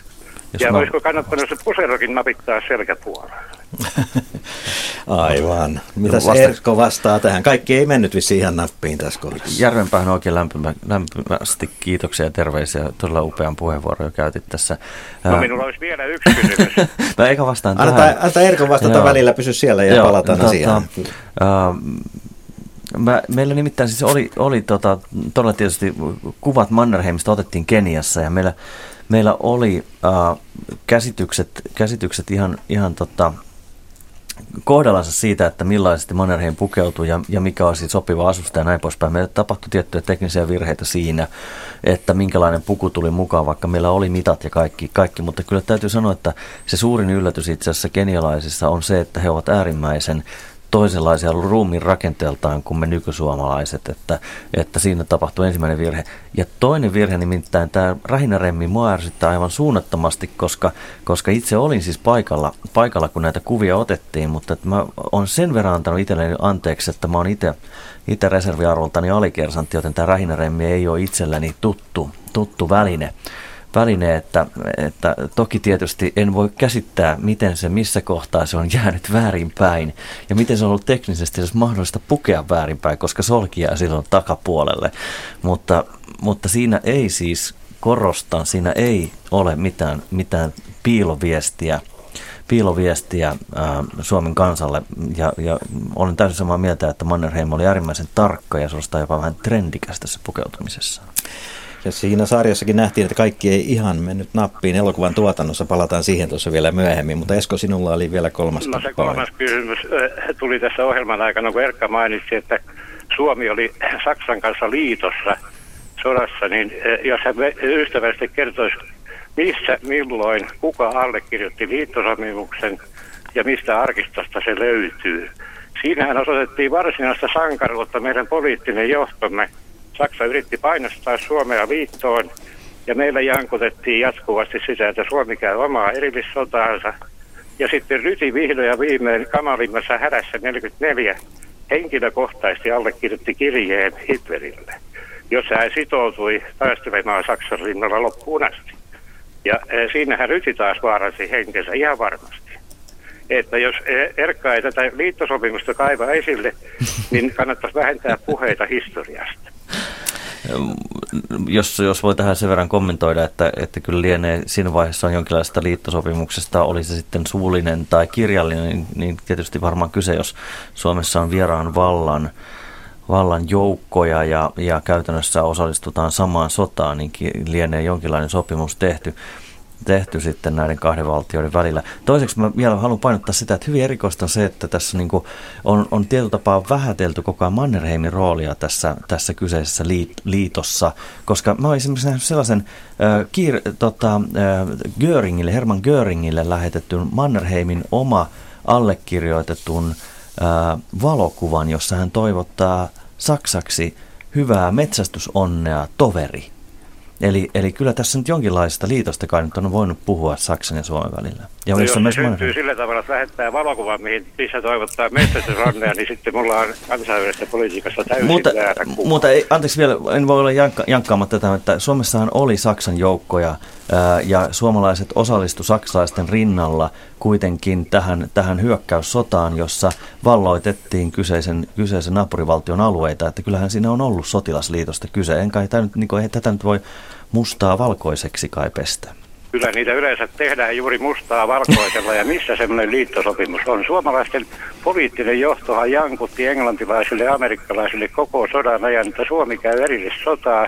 Jos ja mä... olisiko kannattanut se puserokin napittaa selkäpuolelle? Aivan. Mitäs Vasta... Erkko vastaa tähän? Kaikki ei mennyt vissi ihan nappiin tässä kohdassa. Järvenpäähän oikein lämpimä, lämpimästi kiitoksia ja terveisiä. Todella upean puheenvuoron jo käytit tässä. No minulla olisi vielä yksi kysymys. no eikä vastaan anna, tähän. Anna Erkko vastata Joo. välillä, pysy siellä ja Joo, palataan tota, asiaan. Uh, Mä, meillä nimittäin siis oli, oli tota, todella tietysti kuvat Mannerheimista otettiin Keniassa ja meillä, meillä oli äh, käsitykset, käsitykset ihan, ihan tota, kohdallansa siitä, että millaisesti Mannerheim pukeutui ja, ja mikä olisi sopiva asusta ja näin poispäin. Meillä tapahtui tiettyjä teknisiä virheitä siinä, että minkälainen puku tuli mukaan, vaikka meillä oli mitat ja kaikki, kaikki. mutta kyllä täytyy sanoa, että se suurin yllätys itse asiassa kenialaisissa on se, että he ovat äärimmäisen toisenlaisia ruumiin rakenteeltaan kuin me nykysuomalaiset, että, että siinä tapahtui ensimmäinen virhe. Ja toinen virhe nimittäin tämä rähinäremmi mua ärsyttää aivan suunnattomasti, koska, koska itse olin siis paikalla, paikalla, kun näitä kuvia otettiin, mutta että mä olen sen verran antanut itselleni anteeksi, että mä oon itse itse reserviarvoltani alikersantti, joten tämä rähinäremmi ei ole itselleni tuttu, tuttu väline väline, että, että toki tietysti en voi käsittää, miten se, missä kohtaa se on jäänyt väärinpäin ja miten se on ollut teknisesti edes mahdollista pukea väärinpäin, koska solki jää silloin takapuolelle. Mutta, mutta siinä ei siis, korostan, siinä ei ole mitään, mitään piiloviestiä piiloviestiä Suomen kansalle ja, ja olen täysin samaa mieltä, että Mannerheim oli äärimmäisen tarkka ja suorastaan jopa vähän trendikäs tässä pukeutumisessa. Ja siinä sarjassakin nähtiin, että kaikki ei ihan mennyt nappiin elokuvan tuotannossa. Palataan siihen tuossa vielä myöhemmin, mutta Esko, sinulla oli vielä kolmas No se kolmas kysymys tuli tässä ohjelman aikana, kun Erkka mainitsi, että Suomi oli Saksan kanssa liitossa sodassa, niin jos hän ystävällisesti kertoisi, missä, milloin, kuka allekirjoitti liittosopimuksen ja mistä arkistosta se löytyy. Siinähän osoitettiin varsinaista sankaruutta meidän poliittinen johtomme Saksa yritti painostaa Suomea liittoon ja meillä jankutettiin jatkuvasti sitä, että Suomi käy omaa erillissotaansa. Ja sitten Ryti vihdoin ja viimein kamalimmassa hädässä 44 henkilökohtaisesti allekirjoitti kirjeen Hitlerille, jossa hän sitoutui taistelemaan Saksan rinnalla loppuun asti. Ja e, siinähän Ryti taas vaarasi henkensä ihan varmasti. Että jos e, Erkka ei tätä liittosopimusta kaiva esille, niin kannattaisi vähentää puheita historiasta jos, jos voi tähän sen verran kommentoida, että, että kyllä lienee siinä vaiheessa on jonkinlaista liittosopimuksesta, oli se sitten suullinen tai kirjallinen, niin, niin tietysti varmaan kyse, jos Suomessa on vieraan vallan, vallan joukkoja ja, ja käytännössä osallistutaan samaan sotaan, niin lienee jonkinlainen sopimus tehty tehty sitten näiden kahden valtioiden välillä. Toiseksi mä vielä haluan painottaa sitä, että hyvin erikoista on se, että tässä niin on, on tietyllä tapaa vähätelty koko ajan Mannerheimin roolia tässä, tässä kyseisessä liit, liitossa, koska mä olisin esimerkiksi nähnyt sellaisen äh, kiir, tota, äh, Göringille, Herman Göringille lähetetyn Mannerheimin oma allekirjoitetun äh, valokuvan, jossa hän toivottaa saksaksi hyvää metsästysonnea toveri. Eli, eli kyllä tässä nyt jonkinlaista liitosta kai nyt on voinut puhua Saksan ja Suomen välillä. Ja no jos se syntyy sillä tavalla, että lähettää valokuvan, mihin missä toivottaa metsästysrannea, niin sitten mulla on kansainvälisessä politiikassa täysin mutta, väärä kuva. Mutta ei, anteeksi vielä, en voi olla jankka, jankkaamatta tätä, että Suomessahan oli Saksan joukkoja ja suomalaiset osallistu saksalaisten rinnalla kuitenkin tähän, tähän hyökkäyssotaan, jossa valloitettiin kyseisen, kyseisen naapurivaltion alueita. Että kyllähän siinä on ollut sotilasliitosta kyse. En kai tämä nyt, niin kuin, ei tätä nyt voi mustaa valkoiseksi kai pestä. Kyllä niitä yleensä tehdään juuri mustaa valkoisella ja missä semmoinen liittosopimus on. Suomalaisten poliittinen johtohan jankutti englantilaisille ja amerikkalaisille koko sodan ajan, että Suomi käy erillissotaa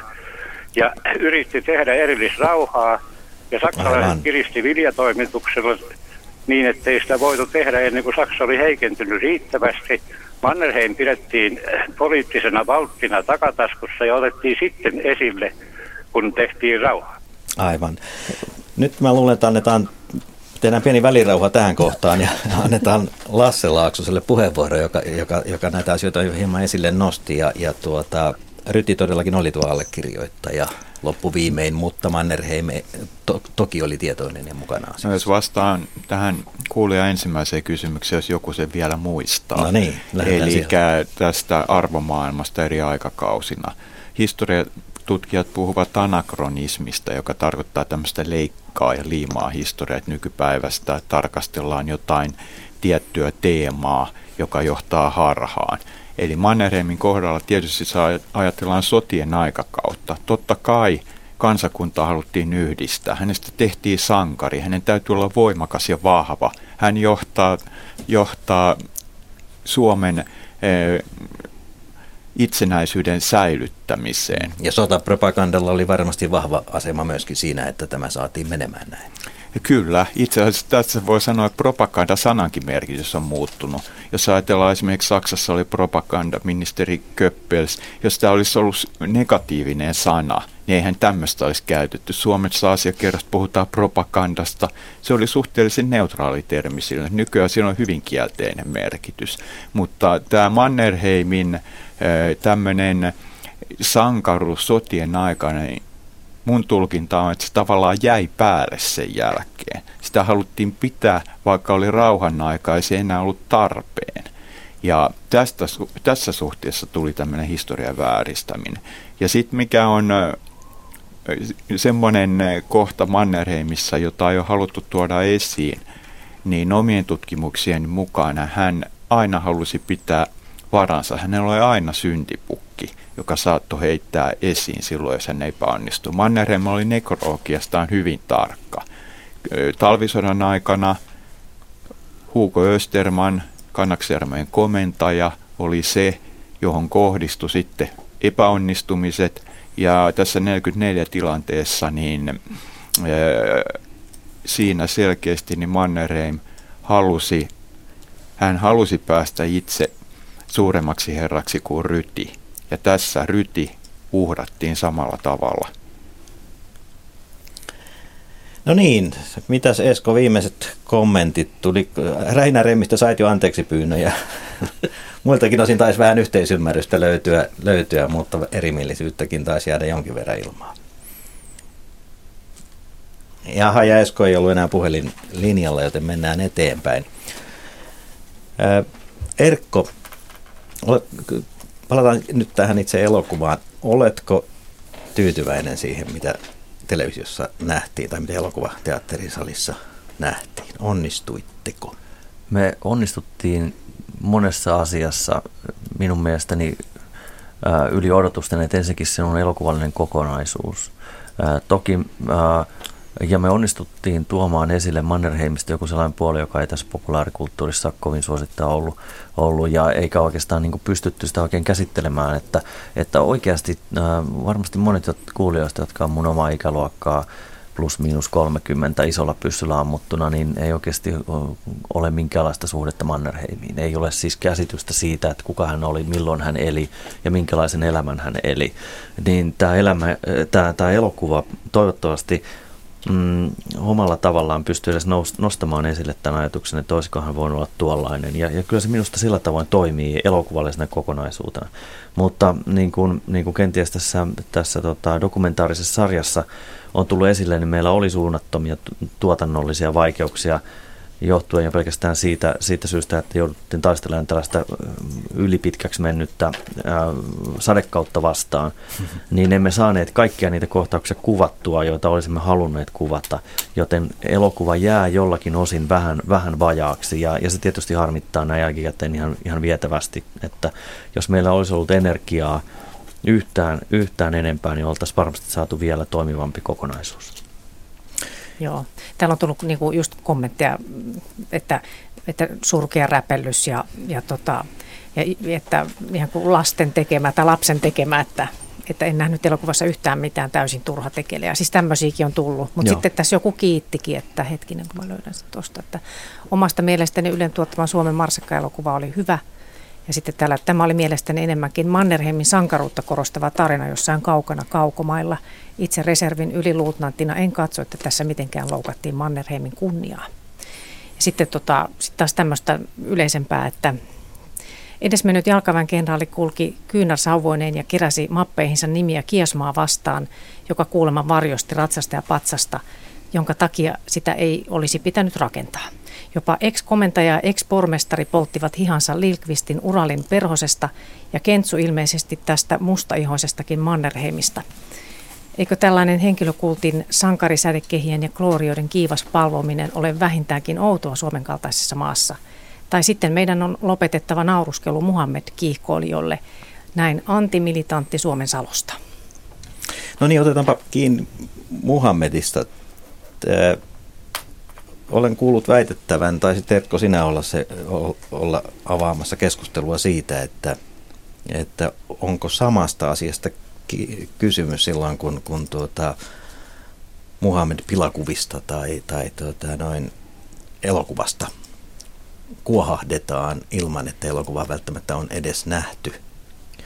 ja yritti tehdä erillisrauhaa ja saksalaiset Aivan. kiristi viljatoimituksella niin, ettei sitä voitu tehdä ennen kuin Saksa oli heikentynyt riittävästi. Mannerheim pidettiin poliittisena valttina takataskussa ja otettiin sitten esille, kun tehtiin rauhaa. Aivan. Nyt mä luulen, että annetaan, tehdään pieni välirauha tähän kohtaan ja annetaan Lasse Laaksoselle puheenvuoro, joka, joka, joka näitä asioita jo hieman esille nosti. Ja, ja tuota, Ryti todellakin oli tuo allekirjoittaja loppuviimein, mutta Mannerheim to, toki oli tietoinen ja mukana No jos vastaan tähän kuulija ensimmäiseen kysymykseen, jos joku sen vielä muistaa. No niin, Eli siellä. tästä arvomaailmasta eri aikakausina. Historia tutkijat puhuvat anakronismista, joka tarkoittaa tämmöistä leikkaa ja liimaa historiaa, että nykypäivästä tarkastellaan jotain tiettyä teemaa, joka johtaa harhaan. Eli Mannerheimin kohdalla tietysti ajatellaan sotien aikakautta. Totta kai kansakuntaa haluttiin yhdistää. Hänestä tehtiin sankari. Hänen täytyy olla voimakas ja vahva. Hän johtaa, johtaa Suomen eh, itsenäisyyden säilyttämiseen. Ja sotapropagandalla oli varmasti vahva asema myöskin siinä, että tämä saatiin menemään näin. Kyllä, itse asiassa tässä voi sanoa, että propaganda-sanankin merkitys on muuttunut. Jos ajatellaan esimerkiksi Saksassa oli propaganda-ministeri Köppels, jos tämä olisi ollut negatiivinen sana, niin eihän tämmöistä olisi käytetty. Suomessa asiakirjasta puhutaan propagandasta. Se oli suhteellisen neutraali termi sillä. Nykyään siinä on hyvin kielteinen merkitys. Mutta tämä Mannerheimin tämmöinen sankaruus sotien aikana, niin mun tulkinta on, että se tavallaan jäi päälle sen jälkeen. Sitä haluttiin pitää, vaikka oli rauhan aika, ei se enää ollut tarpeen. Ja tästä, tässä suhteessa tuli tämmöinen historian vääristäminen. Ja sitten mikä on semmoinen kohta Mannerheimissa, jota ei ole haluttu tuoda esiin, niin omien tutkimuksien mukana hän aina halusi pitää varansa. Hänellä oli aina syntipukki, joka saattoi heittää esiin silloin, jos hän epäonnistui. Mannerheim oli nekrologiastaan hyvin tarkka. Talvisodan aikana Hugo Österman, Kannaksermojen komentaja, oli se, johon kohdistui sitten epäonnistumiset. Ja tässä 44 tilanteessa niin siinä selkeästi niin Mannerheim halusi, hän halusi päästä itse suuremmaksi herraksi kuin Ryti. Ja tässä Ryti uhrattiin samalla tavalla. No niin, mitäs Esko viimeiset kommentit tuli? Räinä Remmistä sait jo anteeksi pyynnöjä. Muiltakin osin taisi vähän yhteisymmärrystä löytyä, löytyä, mutta erimielisyyttäkin taisi jäädä jonkin verran ilmaan. Jaha, ja Esko ei ollut enää puhelin linjalla, joten mennään eteenpäin. Erkko, palataan nyt tähän itse elokuvaan. Oletko tyytyväinen siihen, mitä televisiossa nähtiin tai mitä elokuvateatterin salissa nähtiin? Onnistuitteko? Me onnistuttiin monessa asiassa minun mielestäni yli odotusten, että ensinnäkin se on elokuvallinen kokonaisuus. Toki ja me onnistuttiin tuomaan esille Mannerheimista joku sellainen puoli, joka ei tässä populaarikulttuurissa ole kovin suosittaa ollut, ollut ja eikä oikeastaan niin pystytty sitä oikein käsittelemään, että, että oikeasti äh, varmasti monet kuulijoista, jotka on mun omaa ikäluokkaa, plus miinus 30 isolla pyssyllä ammuttuna, niin ei oikeasti ole minkäänlaista suhdetta Mannerheimiin. Ei ole siis käsitystä siitä, että kuka hän oli, milloin hän eli ja minkälaisen elämän hän eli. Niin tämä, elämä, tämä, tämä elokuva toivottavasti mm, omalla tavallaan pystyy edes nostamaan esille tämän ajatuksen, että olisikohan voinut olla tuollainen. Ja, ja kyllä se minusta sillä tavoin toimii elokuvallisena kokonaisuutena. Mutta niin kuin, niin kuin kenties tässä, tässä tota, dokumentaarisessa sarjassa on tullut esille, niin meillä oli suunnattomia tuotannollisia vaikeuksia – johtuen jo pelkästään siitä, siitä syystä, että jouduttiin taistelemaan tällaista ylipitkäksi mennyttä ää, sadekautta vastaan, niin emme saaneet kaikkia niitä kohtauksia kuvattua, joita olisimme halunneet kuvata, joten elokuva jää jollakin osin vähän, vähän vajaaksi ja, ja se tietysti harmittaa näin jälkikäteen ihan, ihan vietävästi, että jos meillä olisi ollut energiaa yhtään, yhtään enempää, niin oltaisiin varmasti saatu vielä toimivampi kokonaisuus. Joo. Täällä on tullut niinku just kommentteja, että, että surkea räpellys ja, ja, tota, ja että ihan kuin lasten tekemä tai lapsen tekemä, että, että en nähnyt elokuvassa yhtään mitään täysin turha tekeleä. Siis tämmöisiäkin on tullut. Mutta sitten tässä joku kiittikin, että hetkinen kun mä löydän sen tuosta, että omasta mielestäni Ylen tuottama Suomen Marsekka-elokuva oli hyvä – ja sitten täällä, tämä oli mielestäni enemmänkin Mannerheimin sankaruutta korostava tarina jossain kaukana kaukomailla. Itse reservin yliluutnanttina en katso, että tässä mitenkään loukattiin Mannerheimin kunniaa. Ja sitten tota, sit taas tämmöistä yleisempää, että edesmennyt jalkaväen kenraali kulki kyynärsauvoineen ja keräsi mappeihinsa nimiä Kiasmaa vastaan, joka kuulemma varjosti ratsasta ja patsasta, jonka takia sitä ei olisi pitänyt rakentaa. Jopa ex-komentaja ja ex-pormestari polttivat hihansa Lilkvistin Uralin perhosesta ja Kentsu ilmeisesti tästä mustaihoisestakin Mannerheimista. Eikö tällainen henkilökultin sankarisädekehien ja kloorioiden kiivas palvominen ole vähintäänkin outoa Suomen kaltaisessa maassa? Tai sitten meidän on lopetettava nauruskelu Muhammed kiihkoilijolle, näin antimilitantti Suomen Salosta. No niin, otetaanpa kiinni Muhammedista olen kuullut väitettävän, tai sitten Erkko sinä olla, se, olla avaamassa keskustelua siitä, että, että onko samasta asiasta kysymys silloin, kun, kun tuota, Muhammed pilakuvista tai, tai tuota, noin elokuvasta kuohahdetaan ilman, että elokuva välttämättä on edes nähty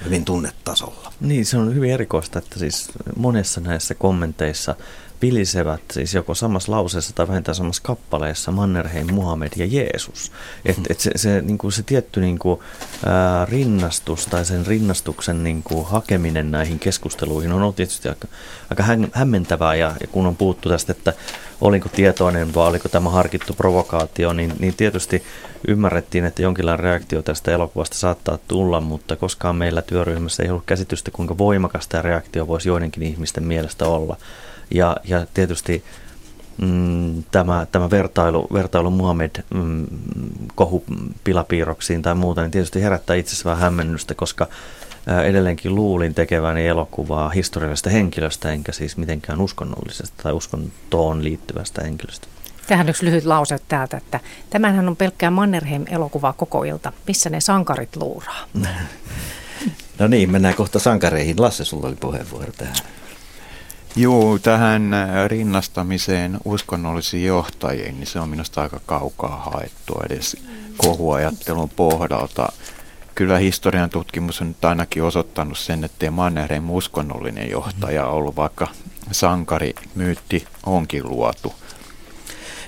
hyvin tunnetasolla. Niin, se on hyvin erikoista, että siis monessa näissä kommenteissa – pilisevät siis joko samassa lauseessa tai vähintään samassa kappaleessa Mannerheim, Muhammed ja Jeesus. Et, et se, se, niin kuin se tietty niin kuin, ää, rinnastus tai sen rinnastuksen niin kuin, hakeminen näihin keskusteluihin on ollut tietysti aika, aika hämmentävää ja, ja kun on puhuttu tästä, että olinko tietoinen vai oliko tämä harkittu provokaatio, niin, niin tietysti ymmärrettiin, että jonkinlainen reaktio tästä elokuvasta saattaa tulla, mutta koskaan meillä työryhmässä ei ollut käsitystä, kuinka voimakas tämä reaktio voisi joidenkin ihmisten mielestä olla. Ja, ja tietysti mm, tämä, tämä vertailu, vertailu Muhammed mm, kohupilapiirroksiin tai muuta, niin tietysti herättää itse asiassa vähän hämmennystä, koska edelleenkin luulin tekeväni elokuvaa historiallisesta henkilöstä, enkä siis mitenkään uskonnollisesta tai uskontoon liittyvästä henkilöstä. Tähän yksi lyhyt lause täältä, että tämähän on pelkkää Mannerheim-elokuvaa koko ilta. Missä ne sankarit luuraa? No niin, mennään kohta sankareihin. Lasse, sulla oli puheenvuoro tähän. Joo, tähän rinnastamiseen uskonnollisiin johtajiin, niin se on minusta aika kaukaa haettua edes kohuajattelun pohdalta. Kyllä historian tutkimus on nyt ainakin osoittanut sen, että Mannerheim uskonnollinen johtaja ollut, vaikka sankari myytti onkin luotu.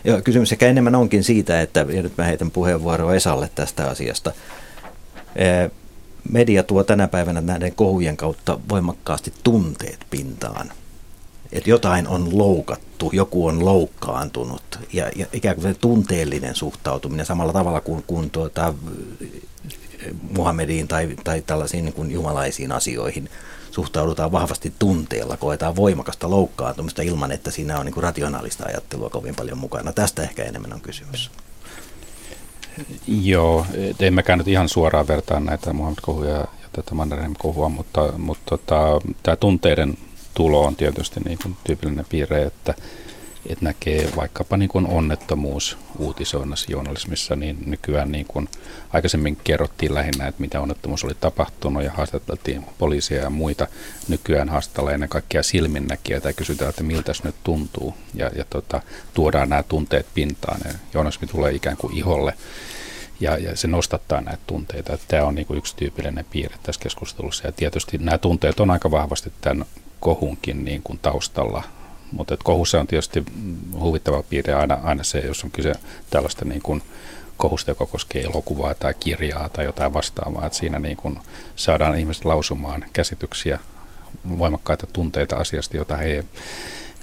Joo, kysymys ehkä enemmän onkin siitä, että ja nyt mä heitän puheenvuoroa Esalle tästä asiasta. Media tuo tänä päivänä näiden kohujen kautta voimakkaasti tunteet pintaan että jotain on loukattu, joku on loukkaantunut ja, ja ikään kuin se tunteellinen suhtautuminen samalla tavalla kuin, kuin tuota, Muhammediin tai, tai tällaisiin niin kuin jumalaisiin asioihin suhtaudutaan vahvasti tunteella, koetaan voimakasta loukkaantumista ilman, että siinä on niin kuin rationaalista ajattelua kovin paljon mukana. Tästä ehkä enemmän on kysymys. Joo, en mäkään nyt ihan suoraan vertaan näitä Muhammed-kohuja ja tätä Mannerheim-kohua, mutta, mutta tota, tämä tunteiden tulo on tietysti niin kuin tyypillinen piirre, että, että näkee vaikkapa niin kuin onnettomuus uutisoinnassa journalismissa, niin nykyään niin kuin aikaisemmin kerrottiin lähinnä, että mitä onnettomuus oli tapahtunut ja haastateltiin poliisia ja muita. Nykyään haastatellaan ennen kaikkea silminnäkijöitä ja kysytään, että miltä se nyt tuntuu ja, ja tota, tuodaan nämä tunteet pintaan ja journalismi tulee ikään kuin iholle ja, ja se nostattaa näitä tunteita. Tämä on niin kuin yksi tyypillinen piirre tässä keskustelussa ja tietysti nämä tunteet on aika vahvasti tämän kohunkin niin kuin taustalla. Mutta kohussa on tietysti huvittava piirre aina, aina se, jos on kyse tällaista niin kuin kohusta, joka koskee elokuvaa tai kirjaa tai jotain vastaavaa. Että siinä niin kuin saadaan ihmiset lausumaan käsityksiä, voimakkaita tunteita asiasta, jota he ei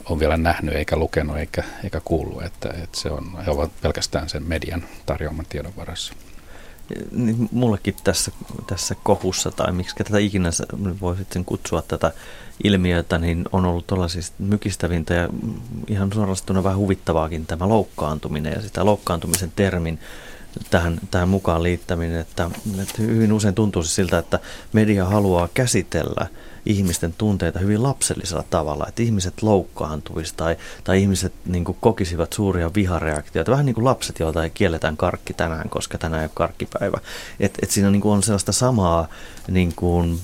ole vielä nähnyt eikä lukenut eikä, eikä kuullut. Että, että se on, he ovat pelkästään sen median tarjoaman tiedon varassa niin mullekin tässä, tässä kohussa, tai miksi tätä ikinä voi sitten kutsua tätä ilmiötä, niin on ollut siis mykistävintä ja ihan suorastaan vähän huvittavaakin tämä loukkaantuminen ja sitä loukkaantumisen termin tähän, tähän mukaan liittäminen, että, että hyvin usein tuntuu siltä, että media haluaa käsitellä – ihmisten tunteita hyvin lapsellisella tavalla, että ihmiset loukkaantuisivat tai, tai ihmiset niin kuin, kokisivat suuria vihareaktioita, vähän niin kuin lapset, joilta ei kielletään karkki tänään, koska tänään ei ole karkkipäivä. Et, et siinä niin kuin, on sellaista samaa niin kuin,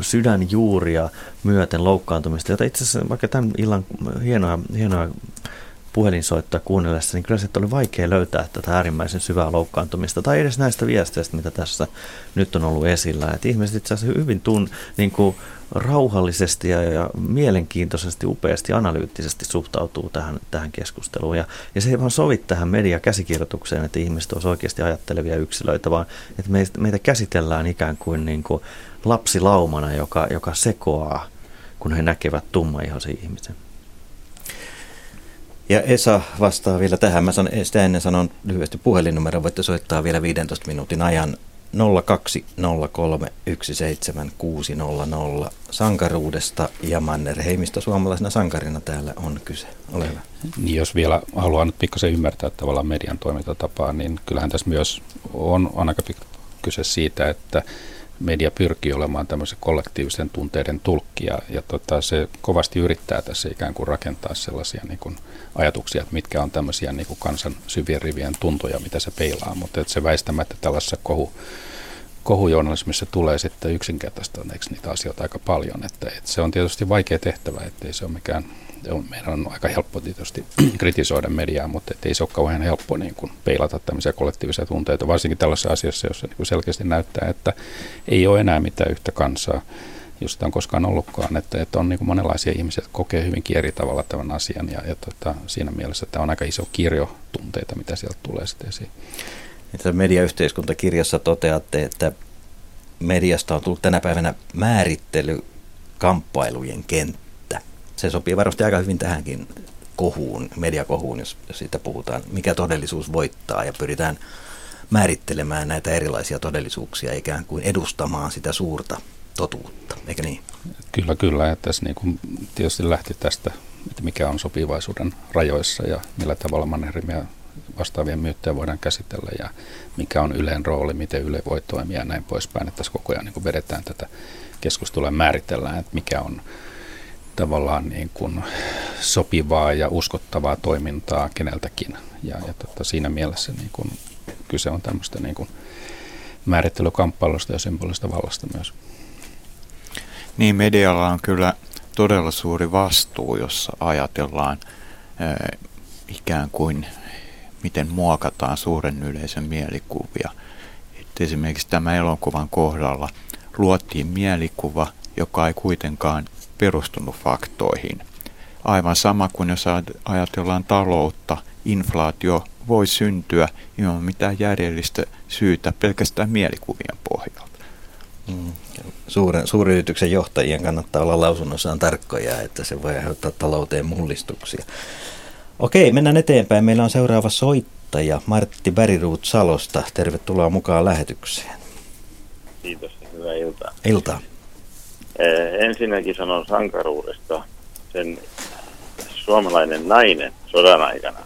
sydänjuuria myöten loukkaantumista, jota itse asiassa vaikka tämän illan hienoa, hienoa puhelinsoittoa kuunnellessa, niin kyllä se oli vaikea löytää tätä äärimmäisen syvää loukkaantumista, tai edes näistä viesteistä, mitä tässä nyt on ollut esillä. Että ihmiset itse asiassa hyvin tun, niin kuin rauhallisesti ja, ja mielenkiintoisesti, upeasti, analyyttisesti suhtautuu tähän, tähän keskusteluun. Ja, ja se ei vaan sovi tähän mediakäsikirjoitukseen, että ihmiset olisivat oikeasti ajattelevia yksilöitä, vaan että meitä, meitä käsitellään ikään kuin, niin kuin lapsilaumana, joka, joka sekoaa, kun he näkevät tummaihoisen ihmisen. Ja Esa vastaa vielä tähän. Mä sanon, sitä ennen sanon lyhyesti puhelinnumero. Voitte soittaa vielä 15 minuutin ajan 0203 sankaruudesta ja Mannerheimista suomalaisena sankarina täällä on kyse. Ole hyvä. Niin jos vielä haluaa nyt pikkasen ymmärtää tavallaan median toimintatapaa, niin kyllähän tässä myös on, on aika kyse siitä, että media pyrkii olemaan tämmöisen kollektiivisen tunteiden tulkki ja, ja tota, se kovasti yrittää tässä ikään kuin rakentaa sellaisia niin kuin ajatuksia, että mitkä on tämmöisiä niin kuin kansan syvien rivien tuntoja, mitä se peilaa, mutta että se väistämättä tällaisessa kohu, kohujournalismissa tulee sitten yksinkertaistaneeksi niitä asioita aika paljon, että, että se on tietysti vaikea tehtävä, ettei se ole mikään on, meidän on aika helppo tietysti kritisoida mediaa, mutta ei se ole kauhean helppo niin kuin peilata tämmöisiä kollektiivisia tunteita, varsinkin tällaisessa asiassa, jossa niin kuin selkeästi näyttää, että ei ole enää mitään yhtä kansaa, josta on koskaan ollutkaan, että, että on niin kuin monenlaisia ihmisiä, jotka kokee hyvinkin eri tavalla tämän asian ja, ja tota, siinä mielessä tämä on aika iso kirjo tunteita, mitä sieltä tulee sitten esiin. Että mediayhteiskuntakirjassa toteatte, että mediasta on tullut tänä päivänä määrittelykamppailujen kenttä se sopii varmasti aika hyvin tähänkin kohuun, mediakohuun, jos, siitä puhutaan, mikä todellisuus voittaa ja pyritään määrittelemään näitä erilaisia todellisuuksia ikään kuin edustamaan sitä suurta totuutta, eikö niin? Kyllä, kyllä. Ja tässä niin kuin tietysti lähti tästä, että mikä on sopivaisuuden rajoissa ja millä tavalla Mannerheimia vastaavia myyttejä voidaan käsitellä ja mikä on Ylen rooli, miten Yle voi toimia ja näin poispäin. Että tässä koko ajan niin vedetään tätä keskustelua ja määritellään, että mikä on tavallaan niin kuin sopivaa ja uskottavaa toimintaa keneltäkin. Ja, ja tota, siinä mielessä niin kun, kyse on tämmöistä niin kun, määrittelykamppailusta ja symbolista vallasta myös. Niin, medialla on kyllä todella suuri vastuu, jossa ajatellaan ikään kuin miten muokataan suuren yleisön mielikuvia. Et esimerkiksi tämä elokuvan kohdalla luotiin mielikuva, joka ei kuitenkaan perustunut faktoihin. Aivan sama kuin jos ajatellaan taloutta, inflaatio voi syntyä ilman mitään järjellistä syytä pelkästään mielikuvien pohjalta. Mm. Suuren, suuryrityksen johtajien kannattaa olla lausunnossaan tarkkoja, että se voi aiheuttaa talouteen mullistuksia. Okei, mennään eteenpäin. Meillä on seuraava soittaja Martti Bäriruut Salosta. Tervetuloa mukaan lähetykseen. Kiitos ja hyvää iltaa. Iltaa. Ensinnäkin sanon sankaruudesta. Sen suomalainen nainen sodan aikana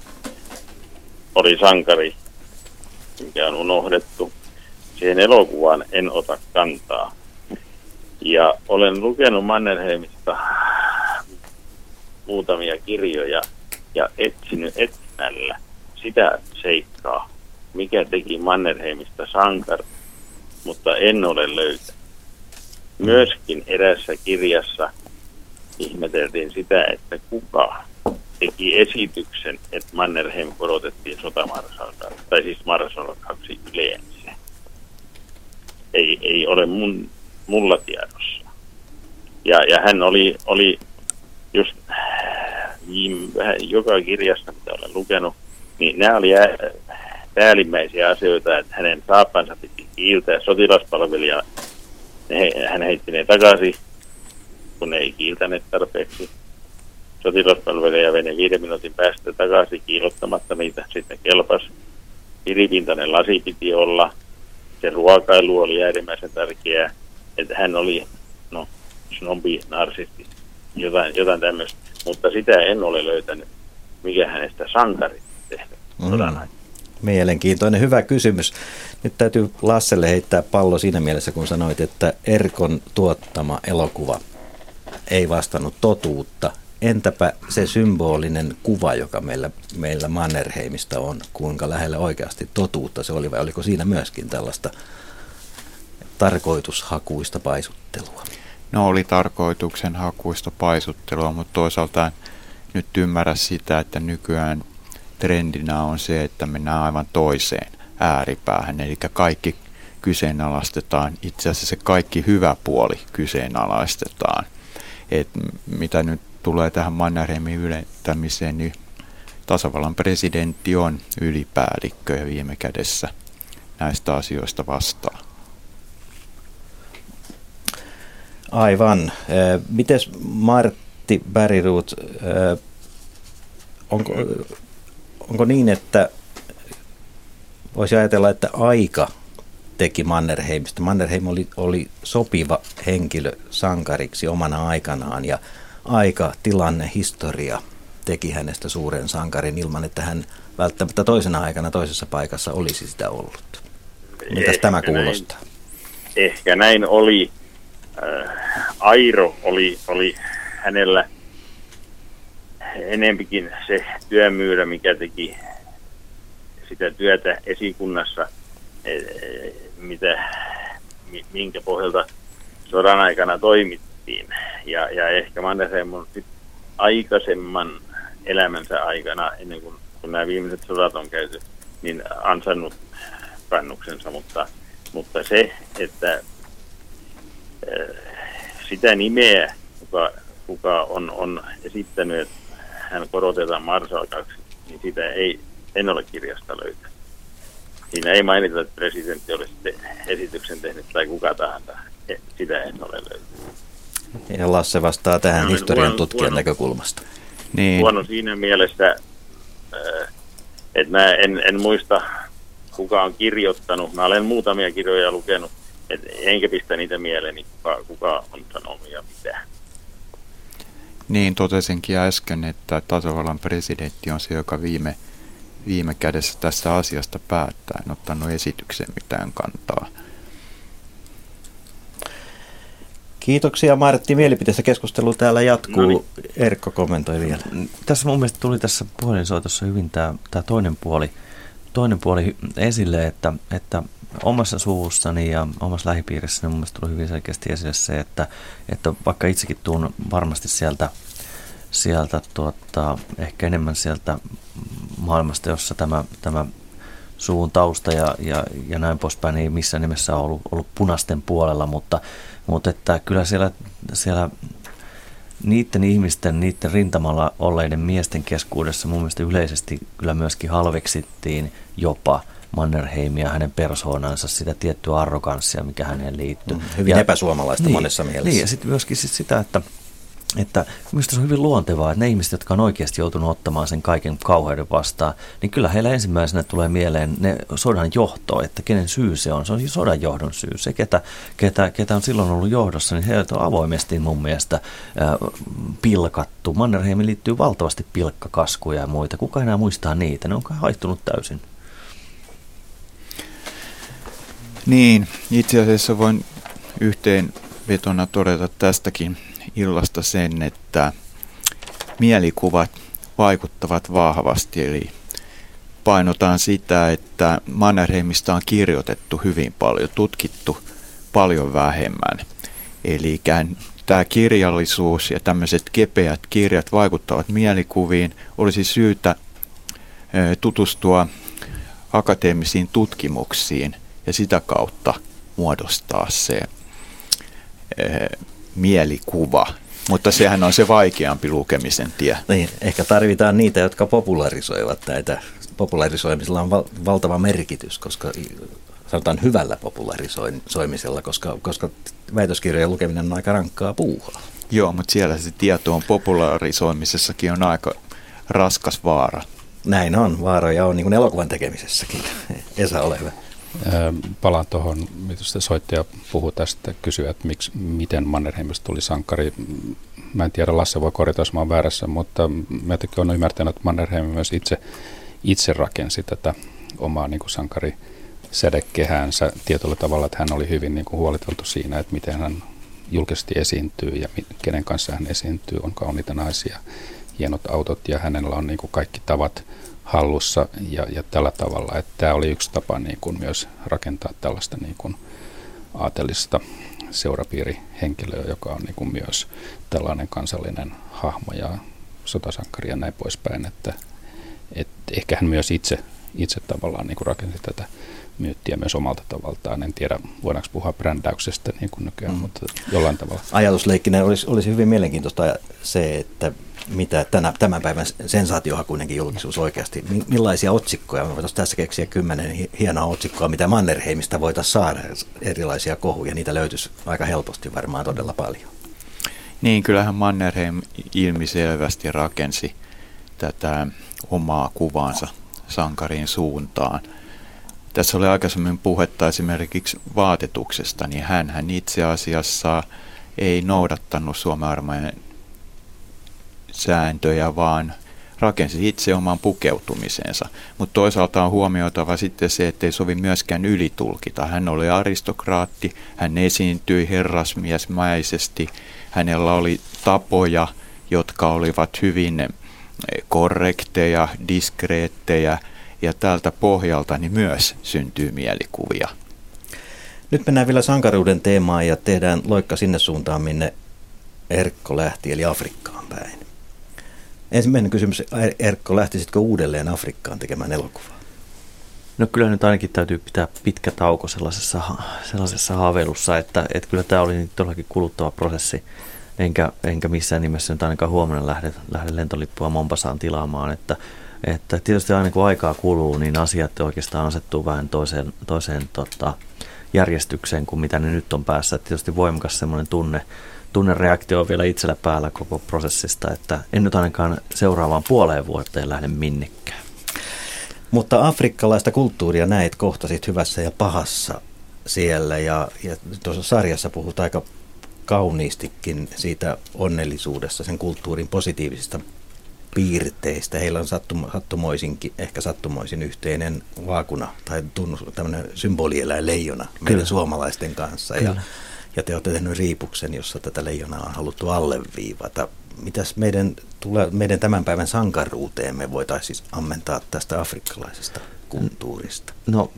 oli sankari, mikä on unohdettu. Siihen elokuvaan en ota kantaa. Ja olen lukenut Mannerheimista muutamia kirjoja ja etsinyt etsimällä sitä seikkaa, mikä teki Mannerheimista sankar, mutta en ole löytänyt. Myöskin erässä kirjassa ihmeteltiin sitä, että kuka teki esityksen, että Mannerheim korotettiin sotamarsalkaksi, tai siis marsalkaksi yleensä. Ei, ei ole mun, mulla tiedossa. Ja, ja hän oli, oli just joka kirjassa, mitä olen lukenut, niin nämä oli päällimmäisiä asioita, että hänen saappansa piti kiiltää sotilaspalvelija. Hän heitti ne takaisin, kun ne ei kiiltäneet tarpeeksi. Sotilaspalvelija vei ne viiden minuutin päästä takaisin kiilottamatta niitä. Sitten kelpas. Piripintainen lasi piti olla. Se ruokailu oli äärimmäisen tärkeää. Että hän oli, no, snobi, narsisti, jotain, jotain tämmöistä mutta sitä en ole löytänyt, mikä hänestä sankari tehdä mm. Mielenkiintoinen, hyvä kysymys. Nyt täytyy Lasselle heittää pallo siinä mielessä, kun sanoit, että Erkon tuottama elokuva ei vastannut totuutta. Entäpä se symbolinen kuva, joka meillä, meillä Mannerheimista on, kuinka lähellä oikeasti totuutta se oli, vai oliko siinä myöskin tällaista tarkoitushakuista paisuttelua? No oli tarkoituksen hakuista paisuttelua, mutta toisaalta nyt ymmärrä sitä, että nykyään trendinä on se, että mennään aivan toiseen ääripäähän, eli kaikki kyseenalaistetaan, itse asiassa se kaikki hyvä puoli kyseenalaistetaan. Et mitä nyt tulee tähän Mannerheimin ylentämiseen, niin tasavallan presidentti on ylipäällikkö ja viime kädessä näistä asioista vastaa. Aivan. Mites Martti Bäriruut, onko, onko niin, että voisi ajatella, että aika teki Mannerheimista. Mannerheim oli, oli sopiva henkilö sankariksi omana aikanaan ja aika, tilanne, historia teki hänestä suuren sankarin ilman, että hän välttämättä toisena aikana toisessa paikassa olisi sitä ollut. Mitäs ehkä tämä kuulostaa? Näin, ehkä näin oli. Äh, Airo oli, oli hänellä enempikin se työmyyrä, mikä teki sitä työtä esikunnassa, e, mitä, minkä pohjalta sodan aikana toimittiin. Ja, ja ehkä Mannerheim on aikaisemman elämänsä aikana, ennen kuin kun nämä viimeiset sodat on käyty, niin ansannut kannuksensa, mutta, mutta se, että sitä nimeä, kuka, kuka on, on esittänyt, että hän korotetaan marsalkaksi, niin sitä ei, en ole kirjasta löytänyt. Siinä ei mainita, että presidentti olisi te- esityksen tehnyt tai kuka tahansa. E, sitä en ole löytänyt. Ja Lasse vastaa tähän no, historian huono, tutkijan huono, näkökulmasta. Niin. Huono siinä mielessä, että mä en, en muista, kuka on kirjoittanut. Mä olen muutamia kirjoja lukenut et enkä pistä niitä mieleeni, kuka, kuka on sanonut ja mitä. Niin, totesinkin äsken, että tasavallan presidentti on se, joka viime, viime kädessä tästä asiasta päättää. En ottanut esityksen mitään kantaa. Kiitoksia Martti. Mielipiteessä keskustelu täällä jatkuu. No niin. Erkko kommentoi vielä. Tässä mun mielestä tuli tässä puhelinsoitossa hyvin tämä, tämä toinen, puoli, toinen puoli esille, että, että omassa suvussani ja omassa lähipiirissäni mun mielestä tuli hyvin selkeästi esille se, että, että vaikka itsekin tuun varmasti sieltä, sieltä tuota, ehkä enemmän sieltä maailmasta, jossa tämä, tämä suvun tausta ja, ja, ja näin poispäin ei missään nimessä ollut, ollut punaisten puolella, mutta, mutta että kyllä siellä, siellä niiden ihmisten, niiden rintamalla olleiden miesten keskuudessa mun mielestä yleisesti kyllä myöskin halveksittiin jopa Mannerheimia, hänen persoonansa, sitä tiettyä arroganssia, mikä häneen liittyy. Mm, hyvin ja, epäsuomalaista niin, monessa mielessä. Niin, ja sitten myöskin sit sitä, että että minusta se on hyvin luontevaa, että ne ihmiset, jotka on oikeasti joutunut ottamaan sen kaiken kauheuden vastaan, niin kyllä heillä ensimmäisenä tulee mieleen ne sodan johto, että kenen syy se on. Se on sodan johdon syy. Se, ketä, ketä, ketä on silloin ollut johdossa, niin heiltä on avoimesti mun mielestä pilkattu. Mannerheimin liittyy valtavasti pilkkakaskuja ja muita. Kuka enää muistaa niitä? Ne on haittunut täysin. Niin, itse asiassa voin yhteenvetona todeta tästäkin illasta sen, että mielikuvat vaikuttavat vahvasti. Eli painotaan sitä, että Mannerheimista on kirjoitettu hyvin paljon, tutkittu paljon vähemmän. Eli tämä kirjallisuus ja tämmöiset kepeät kirjat vaikuttavat mielikuviin. Olisi syytä tutustua akateemisiin tutkimuksiin ja sitä kautta muodostaa se mielikuva. Mutta sehän on se vaikeampi lukemisen tie. Niin, ehkä tarvitaan niitä, jotka popularisoivat näitä. Popularisoimisella on val- valtava merkitys, koska sanotaan hyvällä popularisoimisella, koska, koska väitöskirjojen lukeminen on aika rankkaa puuhaa. Joo, mutta siellä se tieto on popularisoimisessakin on aika raskas vaara. Näin on, vaaroja on niin kuin elokuvan tekemisessäkin. Esa, ole hyvä. Palaan tuohon, mitä soittaja puhui tästä, kysyä, että miksi, miten Mannerheimista tuli sankari. Mä en tiedä, Lasse voi korjata, jos mä oon väärässä, mutta mä olen ymmärtänyt, että Mannerheim myös itse, itse rakensi tätä omaa niin kuin sankari sädekehäänsä tietyllä tavalla, että hän oli hyvin niin kuin huoliteltu siinä, että miten hän julkisesti esiintyy ja kenen kanssa hän esiintyy, on kauniita naisia, hienot autot ja hänellä on niin kuin kaikki tavat hallussa ja, ja tällä tavalla, että tämä oli yksi tapa niin kuin myös rakentaa tällaista niin kuin aatelista seurapiirihenkilöä, joka on niin kuin myös tällainen kansallinen hahmo ja sotasankari ja näin poispäin, että, että ehkä hän myös itse, itse tavallaan niin kuin rakensi tätä myyttiä myös omalta tavaltaan. En tiedä, voidaanko puhua brändäyksestä niin kuin nykyään, mm. mutta jollain tavalla. Ajatusleikkinen olisi, olisi hyvin mielenkiintoista se, että mitä tänä, tämän päivän sensaatiohakuinenkin julkisuus oikeasti, millaisia otsikkoja, me voitaisiin tässä keksiä kymmenen hienoa otsikkoa, mitä Mannerheimista voitaisiin saada, erilaisia kohuja, niitä löytyisi aika helposti varmaan todella paljon. Niin, kyllähän Mannerheim ilmiselvästi rakensi tätä omaa kuvaansa sankarin suuntaan. Tässä oli aikaisemmin puhetta esimerkiksi vaatetuksesta, niin hän itse asiassa ei noudattanut Suomen armeijan sääntöjä, vaan rakensi itse oman pukeutumisensa. Mutta toisaalta on huomioitava sitten se, että ei sovi myöskään ylitulkita. Hän oli aristokraatti, hän esiintyi herrasmiesmäisesti, hänellä oli tapoja, jotka olivat hyvin eh, korrekteja, diskreettejä ja tältä pohjalta niin myös syntyy mielikuvia. Nyt mennään vielä sankaruuden teemaan ja tehdään loikka sinne suuntaan, minne Erkko lähti, eli Afrikkaan päin. Ensimmäinen kysymys, Erkko, lähtisitkö uudelleen Afrikkaan tekemään elokuvaa? No kyllä nyt ainakin täytyy pitää pitkä tauko sellaisessa, sellaisessa haaveilussa, että, että kyllä tämä oli todellakin kuluttava prosessi. Enkä, enkä missään nimessä nyt ainakaan huomenna lähde, lähde lentolippua Mompasaan tilaamaan, että, että tietysti aina kun aikaa kuluu, niin asiat oikeastaan asettuu vähän toiseen, toiseen tota, järjestykseen kuin mitä ne nyt on päässä. Että tietysti voimakas semmoinen tunne, tunnereaktio on vielä itsellä päällä koko prosessista, että en nyt ainakaan seuraavaan puoleen vuoteen lähde minnekään. Mutta afrikkalaista kulttuuria näet kohtasit hyvässä ja pahassa siellä ja, ja tuossa sarjassa puhut aika kauniistikin siitä onnellisuudessa, sen kulttuurin positiivisista piirteistä. Heillä on sattum, sattumoisinkin, ehkä sattumoisin yhteinen vaakuna tai tunnus, tämmöinen symbolieläin leijona meidän suomalaisten kanssa. Kyllä. Ja ja te olette tehnyt riipuksen, jossa tätä leijonaa on haluttu alleviivata. Mitäs meidän, tule, meidän tämän päivän sankaruuteemme voitaisiin siis ammentaa tästä afrikkalaisesta kulttuurista? No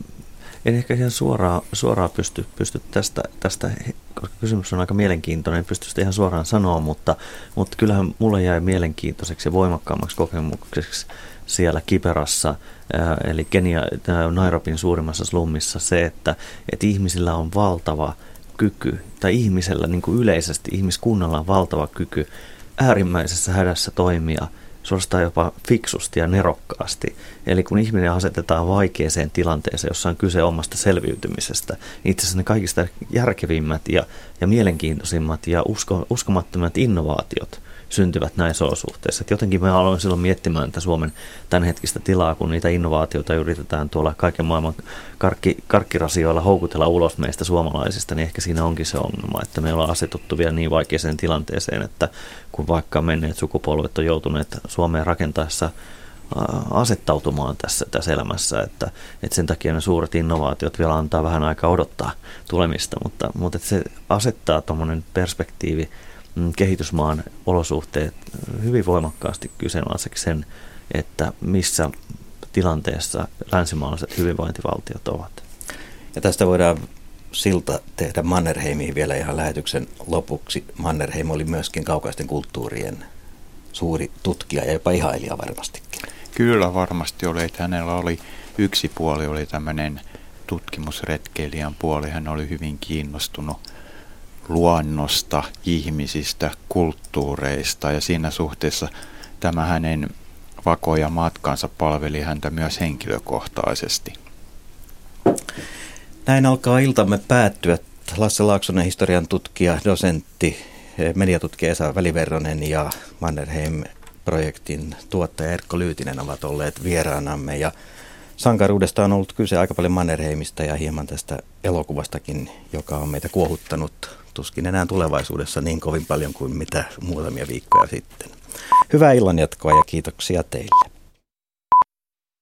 en ehkä ihan suoraan, suoraan pysty, pysty tästä, tästä, koska kysymys on aika mielenkiintoinen, en pysty sitä ihan suoraan sanoa, mutta, mutta kyllähän mulle jäi mielenkiintoiseksi ja voimakkaammaksi kokemukseksi siellä Kiperassa, eli Kenia, Nairobin suurimmassa slummissa se, että, että ihmisillä on valtava kyky, tai ihmisellä niin kuin yleisesti, ihmiskunnalla on valtava kyky äärimmäisessä hädässä toimia – suorastaan jopa fiksusti ja nerokkaasti. Eli kun ihminen asetetaan vaikeeseen tilanteeseen, jossa on kyse omasta selviytymisestä, niin itse asiassa ne kaikista järkevimmät ja, ja mielenkiintoisimmat ja usko, uskomattomat innovaatiot – syntyvät näissä olosuhteissa. Jotenkin me aloin silloin miettimään että Suomen tämänhetkistä tilaa, kun niitä innovaatioita yritetään tuolla kaiken maailman karkki, karkkirasioilla houkutella ulos meistä suomalaisista, niin ehkä siinä onkin se ongelma, että me ollaan asetuttu vielä niin vaikeaseen tilanteeseen, että kun vaikka menneet sukupolvet on joutuneet Suomeen rakentaessa asettautumaan tässä, tässä elämässä, että, että sen takia ne suuret innovaatiot vielä antaa vähän aikaa odottaa tulemista, mutta, mutta että se asettaa tuommoinen perspektiivi kehitysmaan olosuhteet hyvin voimakkaasti kyseenalaiseksi sen, että missä tilanteessa länsimaalaiset hyvinvointivaltiot ovat. Ja tästä voidaan silta tehdä Mannerheimiin vielä ihan lähetyksen lopuksi. Mannerheim oli myöskin kaukaisten kulttuurien suuri tutkija ja jopa ihailija varmastikin. Kyllä varmasti oli, että hänellä oli yksi puoli, oli tämmöinen tutkimusretkeilijän puoli. Hän oli hyvin kiinnostunut luonnosta, ihmisistä, kulttuureista ja siinä suhteessa tämä hänen vakoja matkansa palveli häntä myös henkilökohtaisesti. Näin alkaa iltamme päättyä. Lasse Laaksonen, historian tutkija, dosentti, mediatutkija Esa Väliverronen ja Mannerheim-projektin tuottaja Erkko Lyytinen ovat olleet vieraanamme. Ja sankaruudesta on ollut kyse aika paljon Mannerheimista ja hieman tästä elokuvastakin, joka on meitä kuohuttanut tuskin enää tulevaisuudessa niin kovin paljon kuin mitä muutamia viikkoja sitten. Hyvää illanjatkoa ja kiitoksia teille.